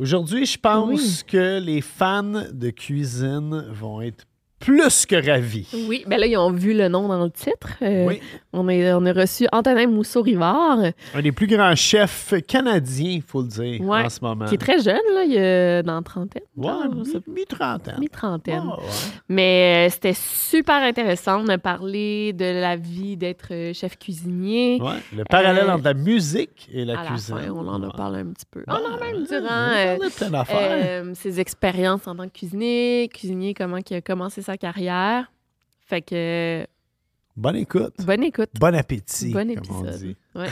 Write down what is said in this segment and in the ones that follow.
Aujourd'hui, je pense que les fans de cuisine vont être plus que ravis. Oui, ben là, ils ont vu le nom dans le titre. Euh, Oui. on, est, on a reçu Antonin Mousseau-Rivard, Un des plus grands chefs canadiens, il faut le dire, ouais, en ce moment. qui est très jeune, là, il est dans la trentaine. Ouais, mi-trentaine. mi-trentaine. Ah, ouais. Mais euh, c'était super intéressant de me parler de la vie d'être euh, chef cuisinier. Ouais, Le parallèle Euh, entre la musique et la à cuisine. la fin, on en a parlé un petit peu. Ouais, on en a même durant on a parlé ses expériences en tant que cuisinier, cuisinier, comment il a commencé sa carrière. Fait que, Bonne écoute. bonne écoute. Bon appétit, Bon comme on épisode. dit. Ouais.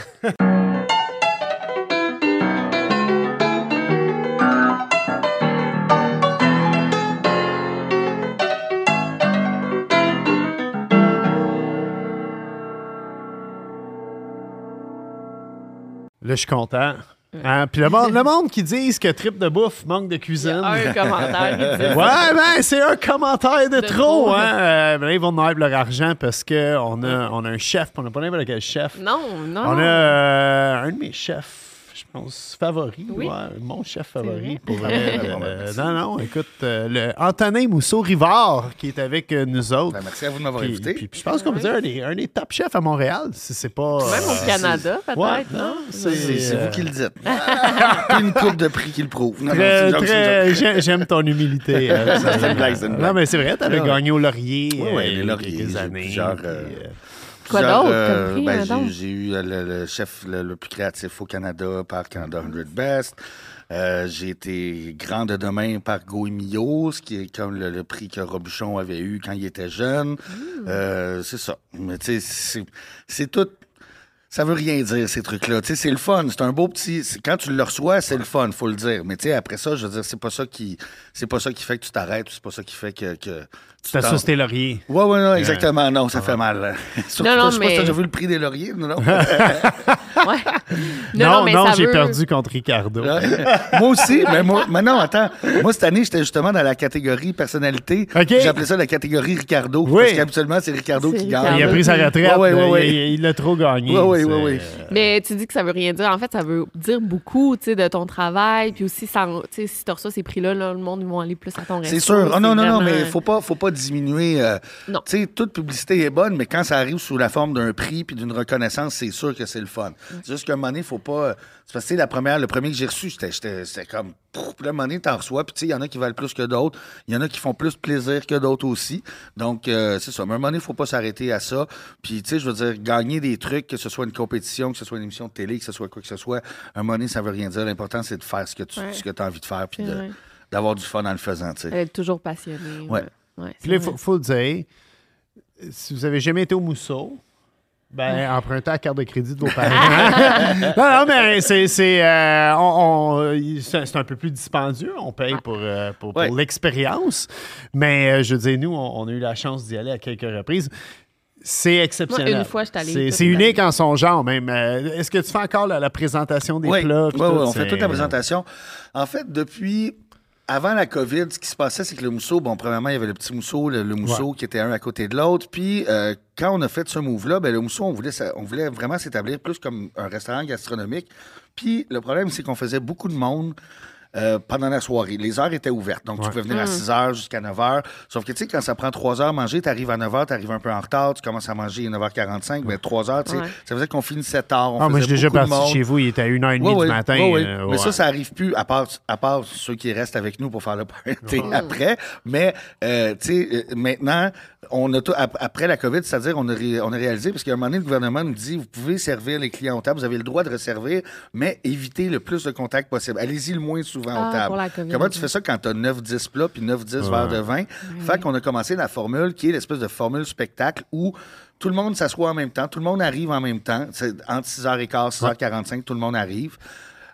Là, je suis content. Hein, Puis le monde, le monde qui disent que trip de bouffe manque de cuisine. Un commentaire qui disait Ouais, ben, c'est un commentaire de, De trop, trop. hein. Euh, ben là, ils vont nous avoir leur argent parce qu'on a, on a un chef, on n'a pas n'importe quel chef. Non, non. On a euh, un de mes chefs, je pense, favori. Oui. Ouais, mon chef favori. vrai. Pour vrai. Euh, non, non, écoute, euh, le Antonin Mousseau-Rivard qui est avec euh, nous autres. Ben, merci à vous de m'avoir invité. puis- puis je pense qu'on peut dire un des, un des top chefs à Montréal, si c'est pas... Même au Canada, peut-être. Ouais, non? c'est... vous qui le dites. Puis une coupe de prix qui le prouve. J'aime ton humilité. euh, ça, C'est une blague, c'est une blague. Non, mais c'est vrai, t'avais gagné au Laurier euh, y les Lauriers, j'ai années. plusieurs, puis, Quoi d'autre? euh, ben, madame? j'ai- eu euh, le, le chef le, le plus créatif au Canada par Canada 100 Best. Euh, j'ai été grand de demain par Goemio, ce qui est comme le, le prix que Robuchon avait eu quand il était jeune. Mmh. Euh, c'est ça. Mais tu sais, c'est- tout. Ça veut rien dire, ces trucs-là. Tu sais, c'est le fun. C'est un beau petit. Quand tu le reçois, c'est le fun, faut le dire. Mais tu sais, après ça, je veux dire, c'est pas ça qui. C'est pas ça qui fait que tu t'arrêtes, c'est pas ça qui fait que. que tu T'as t'en- ça, c'était Laurier. Ouais, ouais, non, exactement. Non, ça fait mal. Surtout, Non, non, je sais pas si mais- t'as déjà vu le prix des lauriers, non? non? Ouais. Non, non, mais j'ai veut- perdu contre Ricardo. moi aussi, mais moi, mais non, attends. Moi, cette année, j'étais justement dans la catégorie personnalité. OK. J'appelais ça la catégorie Ricardo. Oui. Parce qu'habituellement, c'est Ricardo qui gagne. Il a pris sa retraite. Ouais, ouais, ouais. Il, il a trop gagné. C'est- ouais, ouais. Mais tu dis que ça veut rien dire. En fait, ça veut dire beaucoup, tu sais, de ton travail. Puis aussi, ça, tu sais, si tu reçois ces prix-là, là, le monde, ils vont aller plus à ton resto. C'est sûr. Ah non, non, non, mais faut pas, faut pas diminuer. euh, Non. Tu sais, toute publicité est bonne, mais quand ça arrive sous la forme d'un prix puis d'une reconnaissance, c'est sûr que c'est le fun. C'est juste qu'à un moment donné, faut pas. C'est parce que la première, le premier que j'ai reçu, c'était- comme. Puis là, à un moment donné, t'en reçois. Puis tu sais, il y en a qui valent plus que d'autres. Il y en a qui font plus plaisir que d'autres aussi. Donc, euh, c'est ça. Mais à un moment donné, faut pas s'arrêter à ça. Puis, tu sais, je veux dire, gagner des trucs, que ce soit une compétition, que ce soit une émission de télé, que ce soit quoi que ce soit, à un moment donné, ça veut rien dire. L'important, c'est de faire ce que tu Ouais. ce que as envie de faire puis d'avoir du fun en le faisant, tu sais. Elle est toujours passionnée. Ouais. ouais Puis là, il faut, le dire, si vous avez jamais été au Mousseau, ben, empruntez la carte de crédit de vos parents. non, non, mais c'est, c'est, euh, on- on- c'est, c'est un peu plus dispendieux. On paye pour, euh, pour, pour Ouais. l'expérience. Mais euh, je dire, nous, on, on a eu la chance d'y aller à quelques reprises. C'est exceptionnel. Moi, une fois, j'étais allée C'est, unique en son genre, même. Est-ce que tu fais encore la, la présentation des Oui, plats? oui, on fait toute la présentation. En fait, depuis avant la COVID, ce qui se passait, c'est que le mousseau, bon, premièrement, il y avait le petit mousseau, le, le mousseau qui était un à côté de l'autre. Puis, euh, quand on a fait ce move-là, ben, le mousseau, on voulait, on voulait vraiment s'établir plus comme un restaurant gastronomique. Puis, le problème, c'est qu'on faisait beaucoup de monde. Euh, pendant la soirée. Les heures étaient ouvertes. Donc, tu pouvais venir à 6 h jusqu'à 9 h. Sauf que, tu sais, quand ça prend 3 heures à manger, tu arrives à 9 h, tu arrives un peu en retard, tu commences à manger à 9h45, mais 3 heures, tu sais, Ouais. ça veut dire qu'on finit 7 heures. On Ah, moi, je faisait suis déjà parti chez vous, il était à 1h30 Ouais, du ouais, matin. ouais, ouais. euh, Mais ça, ça arrive plus, à part, à part ceux qui restent avec nous pour faire le party après. Mais, euh, tu sais, euh, maintenant, on a tout, ap- après la COVID, c'est-à-dire, on a, ré- on a réalisé, parce qu'à un moment donné, le gouvernement nous dit, vous pouvez servir les clients aux tables, vous avez le droit de resservir, mais évitez le plus de contacts possible. Allez-y le moins souvent Ah, aux tables. pour la COVID, Comment tu fais ça quand tu as 9-10 plats puis 9-10 verres de vin? Fait qu'on a commencé la formule qui est l'espèce de formule spectacle où tout le monde s'assoit en même temps, tout le monde arrive en même temps. C'est entre 6h15 6h45, tout le monde arrive.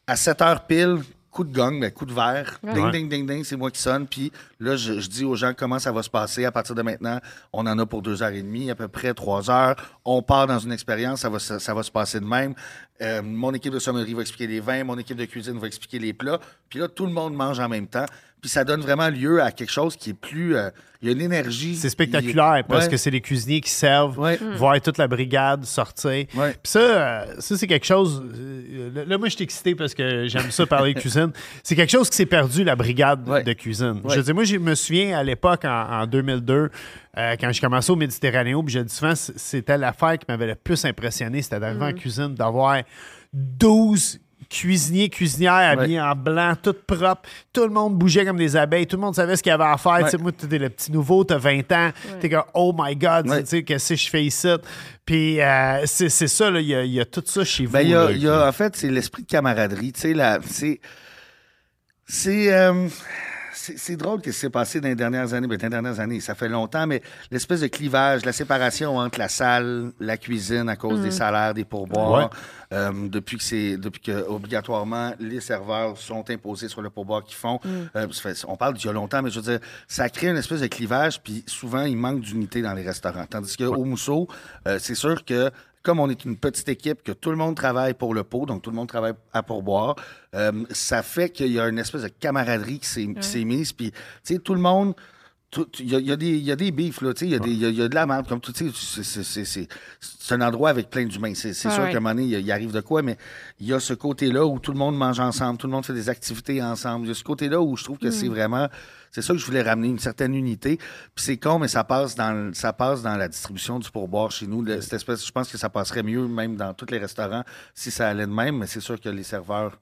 À 7h pile, coup de gong, ben, coup de verre. Ding, Ouais. ding, ding, ding, c'est moi qui sonne. Puis là, je, je dis aux gens comment ça va se passer. À partir de maintenant, on en a pour deux heures et demie, à peu près trois heures. On part dans une expérience, ça va, se- ça va se passer de même. Euh, mon équipe de sommellerie va expliquer les vins, mon équipe de cuisine va expliquer les plats. Puis là, tout le monde mange en même temps. Puis ça donne vraiment lieu à quelque chose qui est plus... euh, Il y a une énergie. C'est spectaculaire parce Ouais. que c'est les cuisiniers qui servent, Ouais. voir toute la brigade sortir. Ouais. Puis ça, euh, ça c'est quelque chose. euh, là, moi, je suis excité parce que j'aime ça parler de cuisine. C'est quelque chose qui s'est perdu, la brigade Ouais. de cuisine. Ouais. Je veux dire, moi, je me souviens à l'époque, en, en 2002, euh, quand je commençais au Méditerranéen, puis je le dis souvent, c'était l'affaire qui m'avait le plus impressionné, c'était d'arriver en cuisine, d'avoir 12 cuisiniers, cuisinières habillés en blanc, tout propre. Tout le monde bougeait comme des abeilles. Tout le monde savait ce qu'il y avait à faire. Tu sais, Moi, t'es le petit nouveau, t'as 20 ans. T'es comme, oh my God, Ouais. tu sais, qu'est-ce que je fais ici? Puis euh, c'est c'est ça, là, il y, a- il y a tout ça chez vous. Ben, il y a, là, il y a- en fait, c'est l'esprit de camaraderie. Tu sais, la- c'est. C'est. euh, c'est drôle que ce qui s'est passé dans les dernières années. Ben, dans les dernières années, ça fait longtemps, mais l'espèce de clivage, la séparation entre la salle, la cuisine à cause des salaires, des pourboires, euh, depuis que c'est depuis que obligatoirement les serveurs sont imposés sur le pourboire qu'ils font. Euh, ça fait- on parle d'il y a longtemps, mais je veux dire, ça crée une espèce de clivage, puis souvent il manque d'unité dans les restaurants. Tandis qu'au Mousseau, euh, c'est sûr que comme on est une petite équipe, que tout le monde travaille pour le pot, donc tout le monde travaille à pourboire, euh, ça fait qu'il y a une espèce de camaraderie qui s'est mise. Puis, tu sais, tout le monde. Il y, a, y des- il y a des bifs, là, tu sais, il y, il y a- de la merde, comme tout, tu sais, c'est- un endroit avec plein d'humains. C'est c'est Ouais, sûr ouais. qu'à un moment donné, il, il arrive de quoi, mais il y a ce côté-là où tout le monde mange ensemble, tout le monde fait des activités ensemble. Il y a ce côté-là où je trouve que c'est vraiment... C'est ça que je voulais ramener, une certaine unité. Puis c'est con, mais ça passe dans, le- ça passe dans la distribution du pourboire chez nous. Le- cette espèce, je pense que ça passerait mieux même dans tous les restaurants si ça allait de même, mais c'est sûr que les serveurs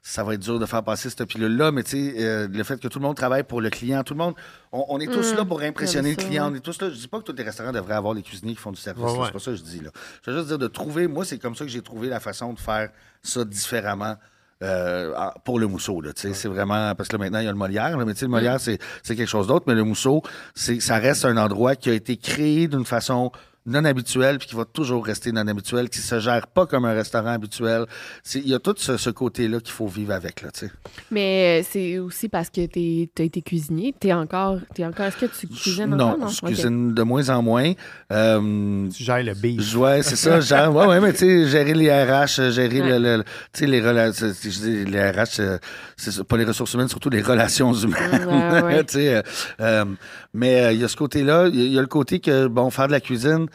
ça va être dur de faire passer cette pilule-là, mais tu sais, euh, le fait que tout le monde travaille pour le client, tout le monde, on, on est tous là pour impressionner le client, on est tous là. Je dis pas que tous les restaurants devraient avoir les cuisiniers qui font du service, Ouais, là, ouais. c'est pas ça que je dis là. Je veux juste dire de trouver, moi c'est comme ça que j'ai trouvé la façon de faire ça différemment. Euh, en- pour le mousseau, là, c'est vraiment parce que là, maintenant il y a le Molière, là, mais le Molière c'est c'est quelque chose d'autre, mais le mousseau, c'est ça reste un endroit qui a été créé d'une façon non habituelle puis qui va toujours rester non habituel, qui se gère pas comme un restaurant habituel. C'est- Il y a tout ce, ce côté-là qu'il faut vivre avec, là, tu sais. Mais euh, c'est aussi parce que tu as été cuisinier. T'es encore, t'es encore. Est-ce que tu cuisines non, encore? je cuisine de moins en moins. Euh, Tu gères le beef. je- ouais, c'est ça, genre, ouais, ouais, mais tu sais, gérer les RH, gérer le, le- tu sais, les relations, je dis les RH, euh, c'est pas les ressources humaines, surtout les relations humaines, Ouais, ouais. tu sais, euh, euh, mais euh, il y a ce côté-là, il y a- il y, a le côté que, bon, faire de la cuisine,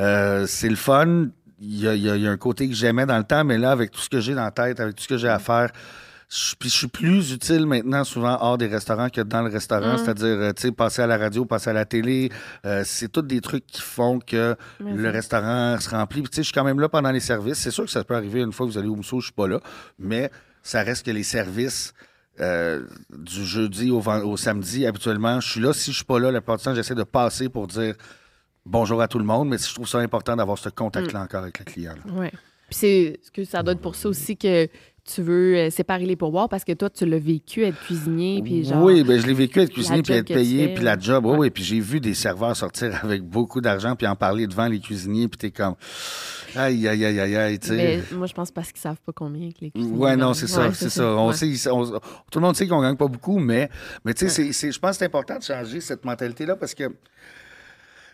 euh, c'est le fun, il y a, il y a- il y a un côté que j'aimais dans le temps, mais là, avec tout ce que j'ai dans la tête, avec tout ce que j'ai à faire, je, puis je suis plus utile maintenant, souvent hors des restaurants que dans le restaurant. C'est-à-dire, euh, tu sais, passer à la radio, passer à la télé. euh, c'est tous des trucs qui font que le restaurant se remplit. Puis, tu sais, je suis quand même là pendant les services. C'est sûr que ça peut arriver une fois que vous allez au Mousseau, je suis pas là. Mais ça reste que les services. euh, du jeudi au, au samedi, habituellement, je suis là. Si je suis pas là, la plupart du temps, j'essaie de passer pour dire bonjour à tout le monde, mais je trouve ça important d'avoir ce contact-là encore avec le client. Ouais. Puis c'est ce que ça doit être pour ça aussi que tu veux euh, séparer les pourboires parce que toi, tu l'as vécu être cuisinier. Puis genre, Oui, ben, je l'ai vécu être cuisinier puis être payé, puis la job. Oui, oui. Puis j'ai vu des serveurs sortir avec beaucoup d'argent puis en parler devant les cuisiniers, puis t'es comme, aïe, aïe, aïe, aïe, aïe. Mais moi, je pense parce qu'ils savent pas combien que les cuisiniers Ouais, non, c'est ça, Ouais, c'est ça. On Ouais. sait, on- tout le monde sait qu'on gagne pas beaucoup, mais, mais tu sais, je pense que c'est important de changer cette mentalité-là parce que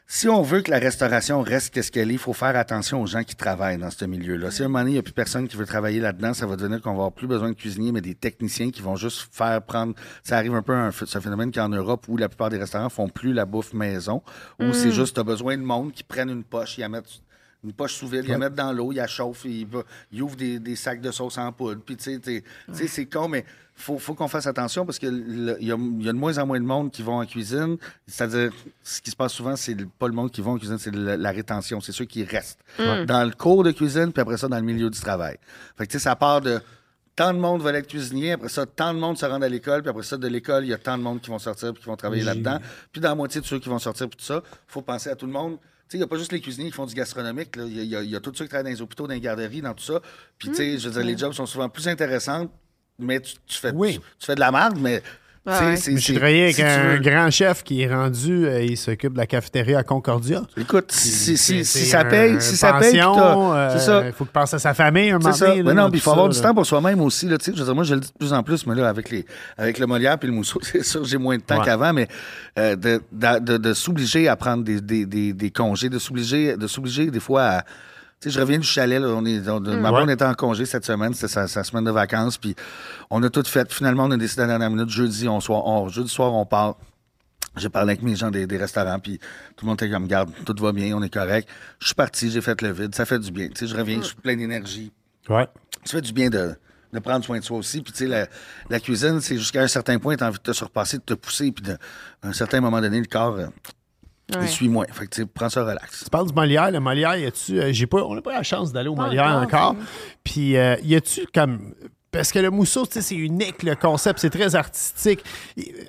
si on veut que la restauration reste qu'est-ce qu'elle est, il faut faire attention aux gens qui travaillent dans ce milieu-là. Si à un moment donné, il n'y a plus personne qui veut travailler là-dedans, ça va devenir qu'on va avoir plus besoin de cuisiniers, mais des techniciens qui vont juste faire prendre. Ça arrive un peu un, ce phénomène qu'en Europe où la plupart des restaurants font plus la bouffe maison, où c'est juste, tu as besoin de monde qui prennent une poche, ils la mettent une poche sous vide, ils la mettent dans l'eau, ils la chauffent, ils, va- ils ouvrent des, des sacs de sauce en poudre. Puis, tu sais, c'est con, mais faut, faut qu'on fasse attention parce qu'il y a, il y a de moins en moins de monde qui vont en cuisine. C'est-à-dire, ce qui se passe souvent, c'est pas le monde qui va en cuisine, c'est la rétention. C'est ceux qui restent dans le cours de cuisine, puis après ça, dans le milieu du travail. Fait que, tu sais, ça part de tant de monde veulent être cuisinier, après ça, tant de monde se rend à l'école, puis après ça, de l'école, il y a tant de monde qui vont sortir puis qui vont travailler là-dedans. Puis dans la moitié de ceux qui vont sortir, puis tout ça, faut penser à tout le monde. Tu sais, il n'y a pas juste les cuisiniers qui font du gastronomique. Il y, a- y y tous ceux qui travaillent dans les hôpitaux, dans les garderies, dans tout ça. Puis, tu sais, je veux dire, les jobs sont souvent plus intéressants, mais tu, tu fais, Oui. tu, tu fais de la merde, mais. Sais, Ouais, Je travaillais avec si un veux- grand chef qui est rendu, euh, il s'occupe de la cafétéria à Concordia. Écoute, si, ça paye, si ça paye, euh. Il faut qu'il pense à sa famille un moment ça. donné, là, Mais non, puis il faut avoir ça, du là. temps pour soi-même aussi. Là, tu sais, je veux dire, moi, je le dis de plus en plus, mais là, avec, les, avec le Molière puis le Mousseau, c'est sûr que j'ai moins de temps Ouais. qu'avant, mais euh, de, de, de- de s'obliger à prendre des, des, des, des congés, de s'obliger, de s'obliger des fois à. Tu sais, je reviens du chalet, là, on est, on- blonde était en congé cette semaine, c'était sa, sa semaine de vacances, puis on a tout fait. Finalement, on a décidé à la dernière minute, jeudi, on, soir, on- jeudi soir, on part. J'ai parlé avec mes gens des, des restaurants, puis tout le monde était comme, garde, tout va bien, on est correct. Je suis parti, j'ai fait le vide, ça fait du bien. Tu sais, je reviens, je suis plein d'énergie Ouais. ça fait du bien de, de prendre soin de soi aussi. Puis, tu sais, la, la cuisine, c'est jusqu'à un certain point, tu as envie de te surpasser, de te pousser, puis de- à un certain moment donné, le corps, euh, Ouais. il suit moins. Fait que, prends ça relax. Tu parles du Molière. Le Molière, y a-tu. euh, j'ai pas, on n'a pas la chance d'aller au Molière encore. Puis, euh, y a-tu comme. Parce que le mousseau, c'est unique, le concept, c'est très artistique.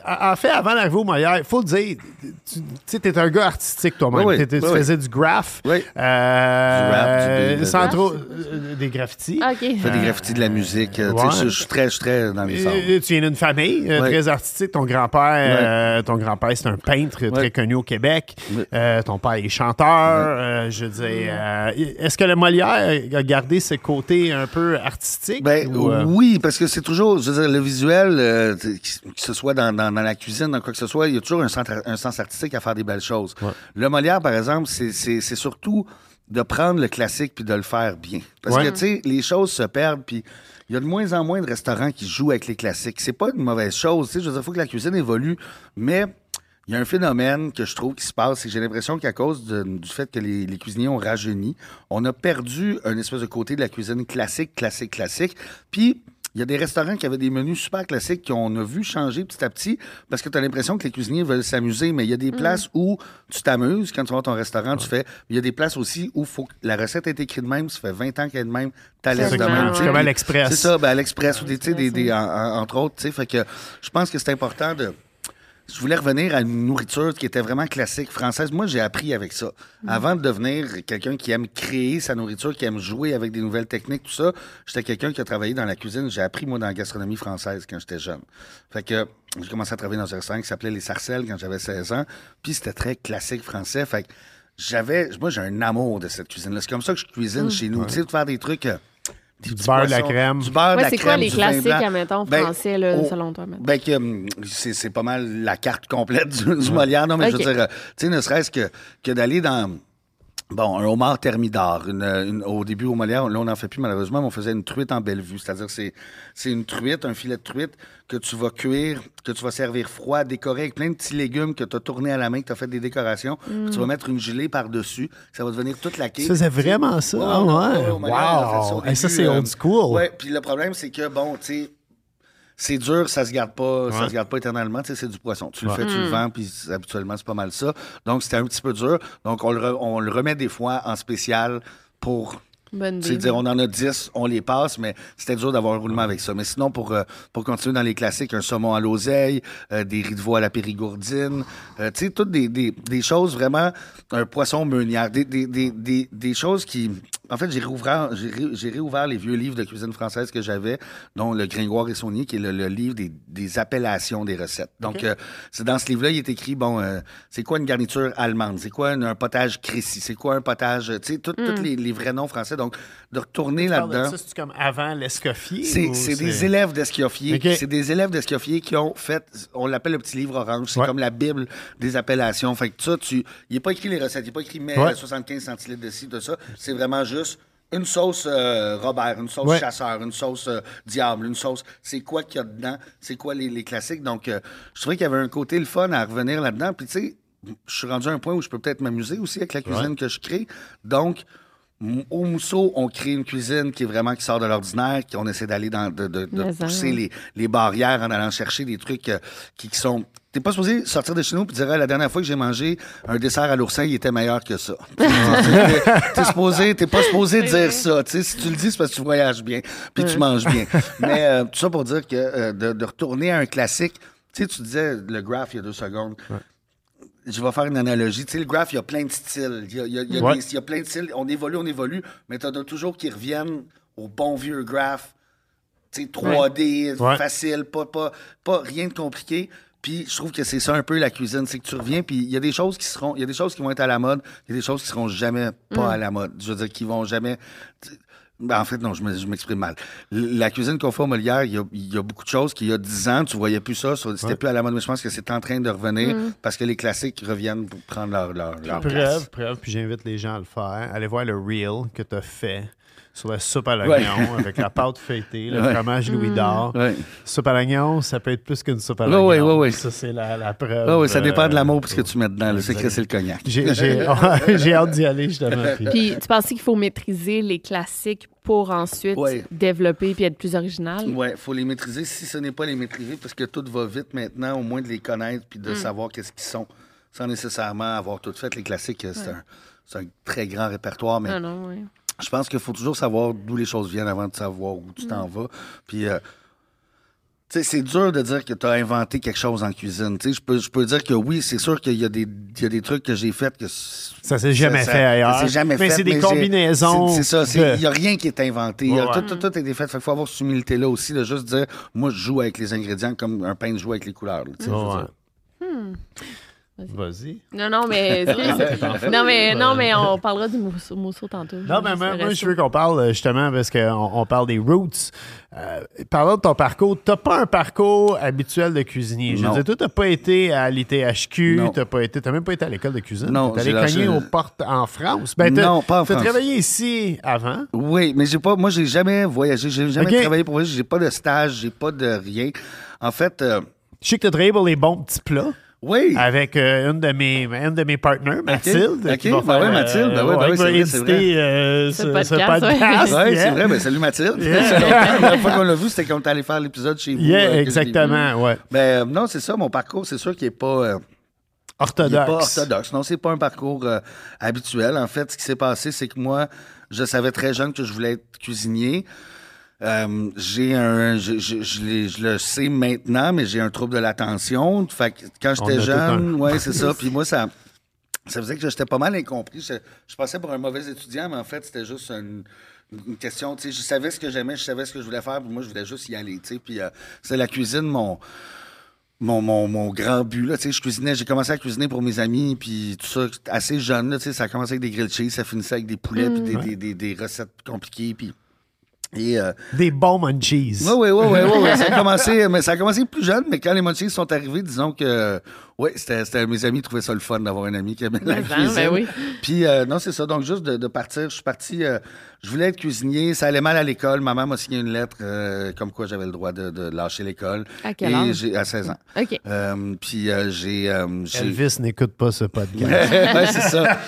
En fait, avant d'arriver au Molière, il faut le dire, tu sais, t'es un gars artistique toi-même. Oui, oui, tu oui. faisais du graph. Oui. Euh, Du rap, du- sans trop. euh, des graffitis. Je fais des graffitis de la musique. euh, ouais. je, suis très, dans les tu viens d'une famille euh, très artistique. Ton grand-père, euh, ton grand-père, c'est un peintre très connu au Québec. Euh, ton père est chanteur. euh, je veux dire, euh, est-ce que le Molière a gardé ce côté un peu artistique? Ben, ou, euh, Oui, parce que c'est toujours, je veux dire, le visuel, euh, que ce soit dans, dans- dans la cuisine, dans quoi que ce soit, il y a toujours un, centre- un sens artistique à faire des belles choses. Le Molière, par exemple, c'est- surtout de prendre le classique puis de le faire bien. Parce Ouais. que, tu sais, les choses se perdent, puis il y a de moins en moins de restaurants qui jouent avec les classiques. C'est pas une mauvaise chose, tu sais, je veux dire, il faut que la cuisine évolue, mais il y a un phénomène que je trouve qui se passe, c'est que j'ai l'impression qu'à cause de- du fait que les, les cuisiniers ont rajeuni, on a perdu un espèce de côté de la cuisine classique, classique, classique. Puis, il y a des restaurants qui avaient des menus super classiques qu'on a vu changer petit à petit parce que tu as l'impression que les cuisiniers veulent s'amuser, mais il y a des places où tu t'amuses quand tu vas à ton restaurant, tu fais. Il y a des places aussi où faut que la recette est écrite de même, ça fait 20 ans qu'elle est de même, tu de même. Comme à l'Express. C'est ça, ben à l'Express ou des, des, des- en- en- entre autres. tu sais, Fait que je pense que c'est important de. Je voulais revenir à une nourriture qui était vraiment classique française. Moi, j'ai appris avec ça. Avant de devenir quelqu'un qui aime créer sa nourriture, qui aime jouer avec des nouvelles techniques, tout ça, j'étais quelqu'un qui a travaillé dans la cuisine. J'ai appris, moi, dans la gastronomie française quand j'étais jeune. Fait que j'ai commencé à travailler dans un restaurant qui s'appelait Les Sarcelles quand j'avais 16 ans. Puis c'était très classique français. Fait que j'avais, moi, j'ai un amour de cette cuisine-là. C'est comme ça que je cuisine chez nous. Tu sais, de faire des trucs. Euh, Du beurre, de la crème. Du beurre, de Ouais, la c'est quoi crème, les classiques, admettons, Ben, français, là, oh, selon toi, mettons? Ben, que, hum, c'est c'est pas mal la carte complète du, du Molière. Non, mais je veux dire, euh, tu sais, ne serait-ce que, que d'aller dans. Bon, un homard thermidor. Une, une- au début, au Molière, là, on n'en fait plus malheureusement, mais on faisait une truite en belle vue. C'est-à-dire, c'est c'est une truite, un filet de truite que tu vas cuire, que tu vas servir froid, décoré avec plein de petits légumes que tu as tournés à la main, que tu as fait des décorations. puis Tu vas mettre une gelée par-dessus. Ça va devenir toute la Tu faisais vraiment ça? Ouais? au Molière, on a fait ça au Wow! Hey, ça, c'est euh, old school. Ouais, puis le problème, c'est que, bon, tu sais, c'est dur, ça se garde pas, ça se garde pas éternellement, tu sais, c'est du poisson. Tu le fais, tu le vends, puis habituellement, c'est pas mal ça. Donc, c'était un petit peu dur. Donc, on le, re- on le remet des fois en spécial pour Bonne tu sais, idée. dire, on en a 10, on les passe, mais c'était dur d'avoir un roulement avec ça. Mais sinon, pour, euh, pour continuer dans les classiques, un saumon à l'oseille, euh, des riz de veau à la périgourdine, euh, tu sais, toutes des, des, des choses vraiment, un poisson meunière, des, des, des, des, des choses qui... En fait, j'ai réouvert, j'ai ré- j'ai réouvert les vieux livres de cuisine française que j'avais, dont le Gringoire et Saunier, qui est le, le livre des, des appellations des recettes. Donc, euh, c'est dans ce livre-là, il est écrit, bon, euh, c'est quoi une garniture allemande? C'est quoi un, un potage crécy? C'est quoi un potage... Tu sais, tout- tous les, les vrais noms français. Donc, de retourner là-dedans... C'est comme avant l'escoffier? C'est des élèves d'Esquioffier. Ok. C'est des élèves d'Esquioffier qui ont fait, on l'appelle le petit livre orange. C'est Ouais. comme la Bible des appellations. Fait que ça, tu, il n'est pas écrit les recettes, il n'est pas écrit mais Ouais. 75 centilitres de ci, de ça. C'est vraiment juste une sauce euh, Robert, une sauce Ouais. chasseur, une sauce euh, diable, une sauce. C'est quoi qu'il y a dedans? C'est quoi les, les classiques? Donc, euh, je trouvais qu'il y avait un côté le fun à revenir là-dedans. Puis, tu sais, je suis rendu à un point où je peux peut-être m'amuser aussi avec la cuisine que je crée. Donc, Au Mousseau, on crée une cuisine qui est vraiment qui sort de l'ordinaire, qu'on essaie d'aller dans de, de- de Mais ça, pousser les, les barrières en allant chercher des trucs euh, qui, qui sont. T'es pas supposé sortir de chez nous et dire la dernière fois que j'ai mangé un dessert à l'oursin, il était meilleur que ça. T'es- supposé, t'es pas supposé dire ça. Si tu le dis, c'est parce que tu voyages bien puis tu manges bien. Mais euh, tout ça pour dire que euh, de, de retourner à un classique. Tu sais, tu disais le graph il y a deux secondes. Je vais faire une analogie. Tu sais, le graph, il y a plein de styles. Il y a, il y a- il y a Ouais. des- il y a plein de styles. On évolue, on évolue, mais tu as toujours qui reviennent au bon vieux graph. Tu sais, 3D, Ouais. facile, pas, pas, pas rien de compliqué. Puis je trouve que c'est ça un peu la cuisine, c'est que tu reviens, puis il y a des choses qui seront, il y a des choses qui vont être à la mode, il y a des choses qui seront jamais pas à la mode. Je veux dire, qui vont jamais. Ben, en fait, non, je me- je m'exprime mal. La cuisine qu'on fait au Molière, il y, a, il y a beaucoup de choses qu'il y a 10 ans, tu voyais plus ça, c'était plus à la mode, mais je pense que c'est en train de revenir parce que les classiques reviennent pour prendre leur, leur, leur place. Preuve, preuve, puis j'invite les gens à le faire. Allez voir le reel que tu as fait sur la soupe à l'oignon Ouais. avec la pâte feuilletée, le Ouais. fromage Louis d'Or. Ouais. Soupe à l'oignon, ça peut être plus qu'une soupe à Ouais, l'oignon. ouais, ouais, ouais. Ça, c'est la, la preuve. Ah oui, ça dépend de euh, l'amour puis ce que tu mets dedans. C'est que c'est le cognac. J'ai j'ai- j'ai hâte d'y aller, justement. puis- Puis tu penses qu'il faut maîtriser les classiques pour ensuite Ouais. développer puis être plus original? Oui, il faut les maîtriser. Si ce n'est pas les maîtriser, parce que tout va vite maintenant, au moins de les connaître puis de savoir qu'est-ce qu'ils sont, sans nécessairement avoir tout fait. Les classiques, euh, c'est un, c'est un très grand répertoire, mais Ah non, oui. Je pense qu'il faut toujours savoir d'où les choses viennent avant de savoir où tu t'en vas. Puis, euh, tu sais, c'est dur de dire que tu as inventé quelque chose en cuisine. Tu sais, je peux, je peux dire que oui, c'est sûr qu'il y, a des- il y a des trucs que j'ai faits que. Ça s'est jamais fait ailleurs. Ça s'est jamais Mais fait. c'est des combinaisons C'est ça. de- Il n'y a rien qui est inventé. Il Ouais, tout, tout, tout est fait. Fait qu'il faut avoir cette humilité-là aussi, de juste dire, moi, je joue avec les ingrédients comme un peintre joue avec les couleurs. là, Vas-y. Non, non, mais. non, mais, non, mais on parlera du mousseau, mousseau tantôt. Non, mais moi, je veux qu'on parle euh, justement parce qu'on on parle des roots. Euh, parlons de ton parcours. Tu n'as pas un parcours habituel de cuisinier. Je veux Non. dire, toi, tu n'as pas été à l'ITHQ, Non. tu n'as même pas été à l'école de cuisine. Non, Tu allé cogner aux portes en France. Ben, t'as- Non, pas en t'as France. travaillé ici avant. Oui, mais j'ai pas. Moi, j'ai jamais voyagé. J'ai jamais travaillé pour voyager. J'ai pas de stage. J'ai pas de rien. En fait, euh, Je sais que tu as travaillé pour les bons petits plats. Oui. Avec euh, une de mes une de mes partners, Mathilde. Ok, qui va ben faire, ouais, Mathilde, ben ouais, ben ouais, ouais, qui va c'est vrai, euh, Ce podcast, ce ouais. podcast. Oui, yeah. c'est vrai. Ben, salut Mathilde. C'est. La dernière fois qu'on l'a vu, c'était quand on est allé faire l'épisode chez vous. Yeah, euh, exactement, ouais. vu. Ben, euh, non, c'est ça. Mon parcours, c'est sûr qu'il n'est pas. euh, Il est Orthodoxe. pas orthodoxe. Non, c'est pas un parcours euh, habituel. En fait, ce qui s'est passé, c'est que moi, je savais très jeune que je voulais être cuisinier. Euh, j'ai un, je, je- je le sais maintenant, mais j'ai un trouble de l'attention. Fait que quand j'étais jeune, un. ouais, c'est ça. Puis moi, ça, ça faisait que j'étais pas mal incompris. Je, passais pour un mauvais étudiant, mais en fait, c'était juste une, une question. Tu sais, je savais ce que j'aimais, je savais ce que je voulais faire, puis moi, je voulais juste y aller. Tu sais, puis euh, c'est la cuisine, mon mon, mon, mon grand but. Là, tu sais, je cuisinais, j'ai commencé à cuisiner pour mes amis, puis tout ça, assez jeune. Là, tu sais, ça a commencé avec des grilled cheese, ça finissait avec des poulets, puis des, des, des, des recettes compliquées. Puis, et, euh, Des bons munchies. oui, oui, oui, oui, oui, oui. Ça a commencé, mais ça a commencé plus jeune, mais quand les munchies sont arrivés, disons que, oui, c'était, mes amis trouvaient ça le fun d'avoir un ami qui aimait la Mais, hein, cuisine. ben oui. Puis, euh, non, c'est ça. Donc, juste de, de partir, je suis parti, euh, je voulais être cuisinier, ça allait mal à l'école. Ma mère m'a signé une lettre euh, comme quoi j'avais le droit de, de lâcher l'école. À quel Et âge? j'ai, à 16 ans. OK. Euh, puis, euh, j'ai, euh, Elvis n'écoute pas ce podcast. ouais, c'est ça.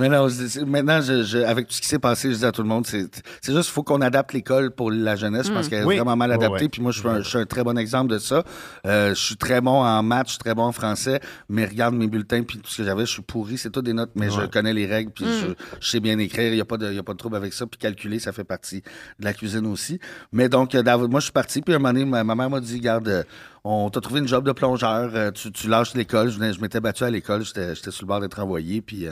Mais non, c'est- c'est- maintenant, je, je- avec tout ce qui s'est passé, je dis à tout le monde, c'est c'est juste qu'il faut qu'on adapte l'école pour la jeunesse. Je pense qu'elle est Oui. vraiment mal adaptée. ouais. Puis moi, je suis, un, je suis un très bon exemple de ça. Euh, je suis très bon en maths, je suis très bon en français, mais regarde mes bulletins, puis tout ce que j'avais, je suis pourri. C'est tout des notes, mais je connais les règles, puis je, je sais bien écrire. Il n'y a, pas de- y a pas de trouble avec ça. Puis calculer, ça fait partie de la cuisine aussi. Mais donc, euh, moi, je suis parti, puis un moment donné, ma, ma mère m'a dit, garde, euh, on t'a trouvé une job de plongeur, euh, tu, tu lâches l'école. Je, m'étais battu à l'école, j'étais sur le bord d'être envoyé, puis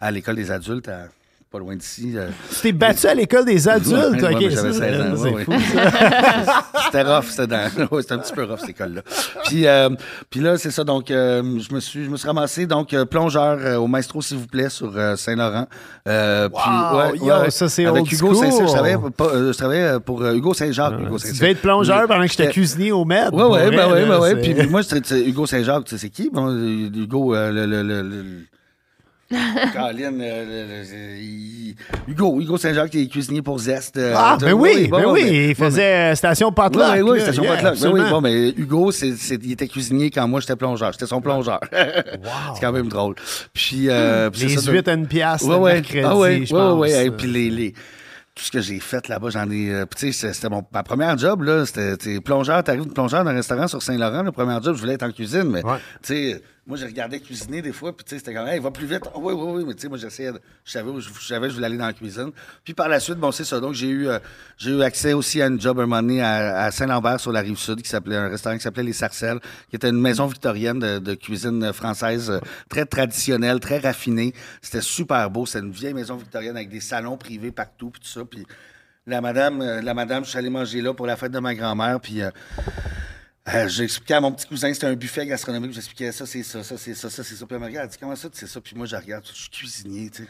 à l'école des adultes, à- pas loin d'ici. euh, tu t'es battu à l'école des adultes. Ouais, ok, j'avais ça, 16 ans. c'est ouais, c'était rough, c'était dans... un petit peu rough, cette école-là. Puis, euh, puis là, c'est ça. Donc, euh, je me suis, je me suis ramassé donc plongeur au Maestro, s'il vous plaît, sur Saint-Laurent. Puis, Wow, yo, ça, c'est Avec old Hugo. Saint-Cyr, je travaillais, pas- je travaillais pour Hugo Saint-Jacques. Tu devais être plongeur pendant que j'étais cuisinier au ben là, ben ouais. c'est- Puis moi, Hugo Saint-Jacques, tu sais, c'est qui? Bon, Hugo, le, le, le- le- Caroline, euh, Hugo, Hugo Saint-Jacques, qui est cuisinier pour Zest. euh, Ah, ben oui, bon, ben oui, il faisait station potluck. Oui, oui, station Yeah, potluck. Oui, bon, mais Hugo, c'est, c'est- il était cuisinier quand moi j'étais plongeur. J'étais son plongeur. c'est quand même drôle. Puis, euh, puis Les 8 à une Ouais, le ouais. mercredi, ah ouais, je pense. ouais. Et puis les, les- tout ce que j'ai fait là-bas, j'en ai. euh, puis tu sais, c'était- mon, ma première job, là. C'était plongeur, t'arrives de plongeur dans un restaurant sur Saint-Laurent. Le premier job, je voulais être en cuisine, mais Ouais. tu sais, moi, je regardais cuisiner des fois, puis tu sais, c'était comme, hey, va plus vite. Ah oui, oui, oui, mais tu sais, moi, j'essayais, je savais, je, je voulais aller dans la cuisine. Puis par la suite, bon, c'est ça. Donc, j'ai eu, euh, eu accès aussi à une job un moment donné à, Saint-Lambert sur la rive sud, qui s'appelait un restaurant qui s'appelait Les Sarcelles, qui était une maison victorienne de, de cuisine française euh, très traditionnelle, très raffinée. C'était super beau. C'était une vieille maison victorienne avec des salons privés partout, puis tout ça. Puis la madame, euh, la madame, je suis allé manger là pour la fête de ma grand-mère, puis. Euh, expliqué à mon petit cousin, c'était un buffet gastronomique, j'expliquais ça, c'est ça, ça, c'est ça, ça, c'est ça. Puis elle me regarde, elle dit comment ça, c'est ça? Puis moi, je regarde, je suis cuisinier, tu sais.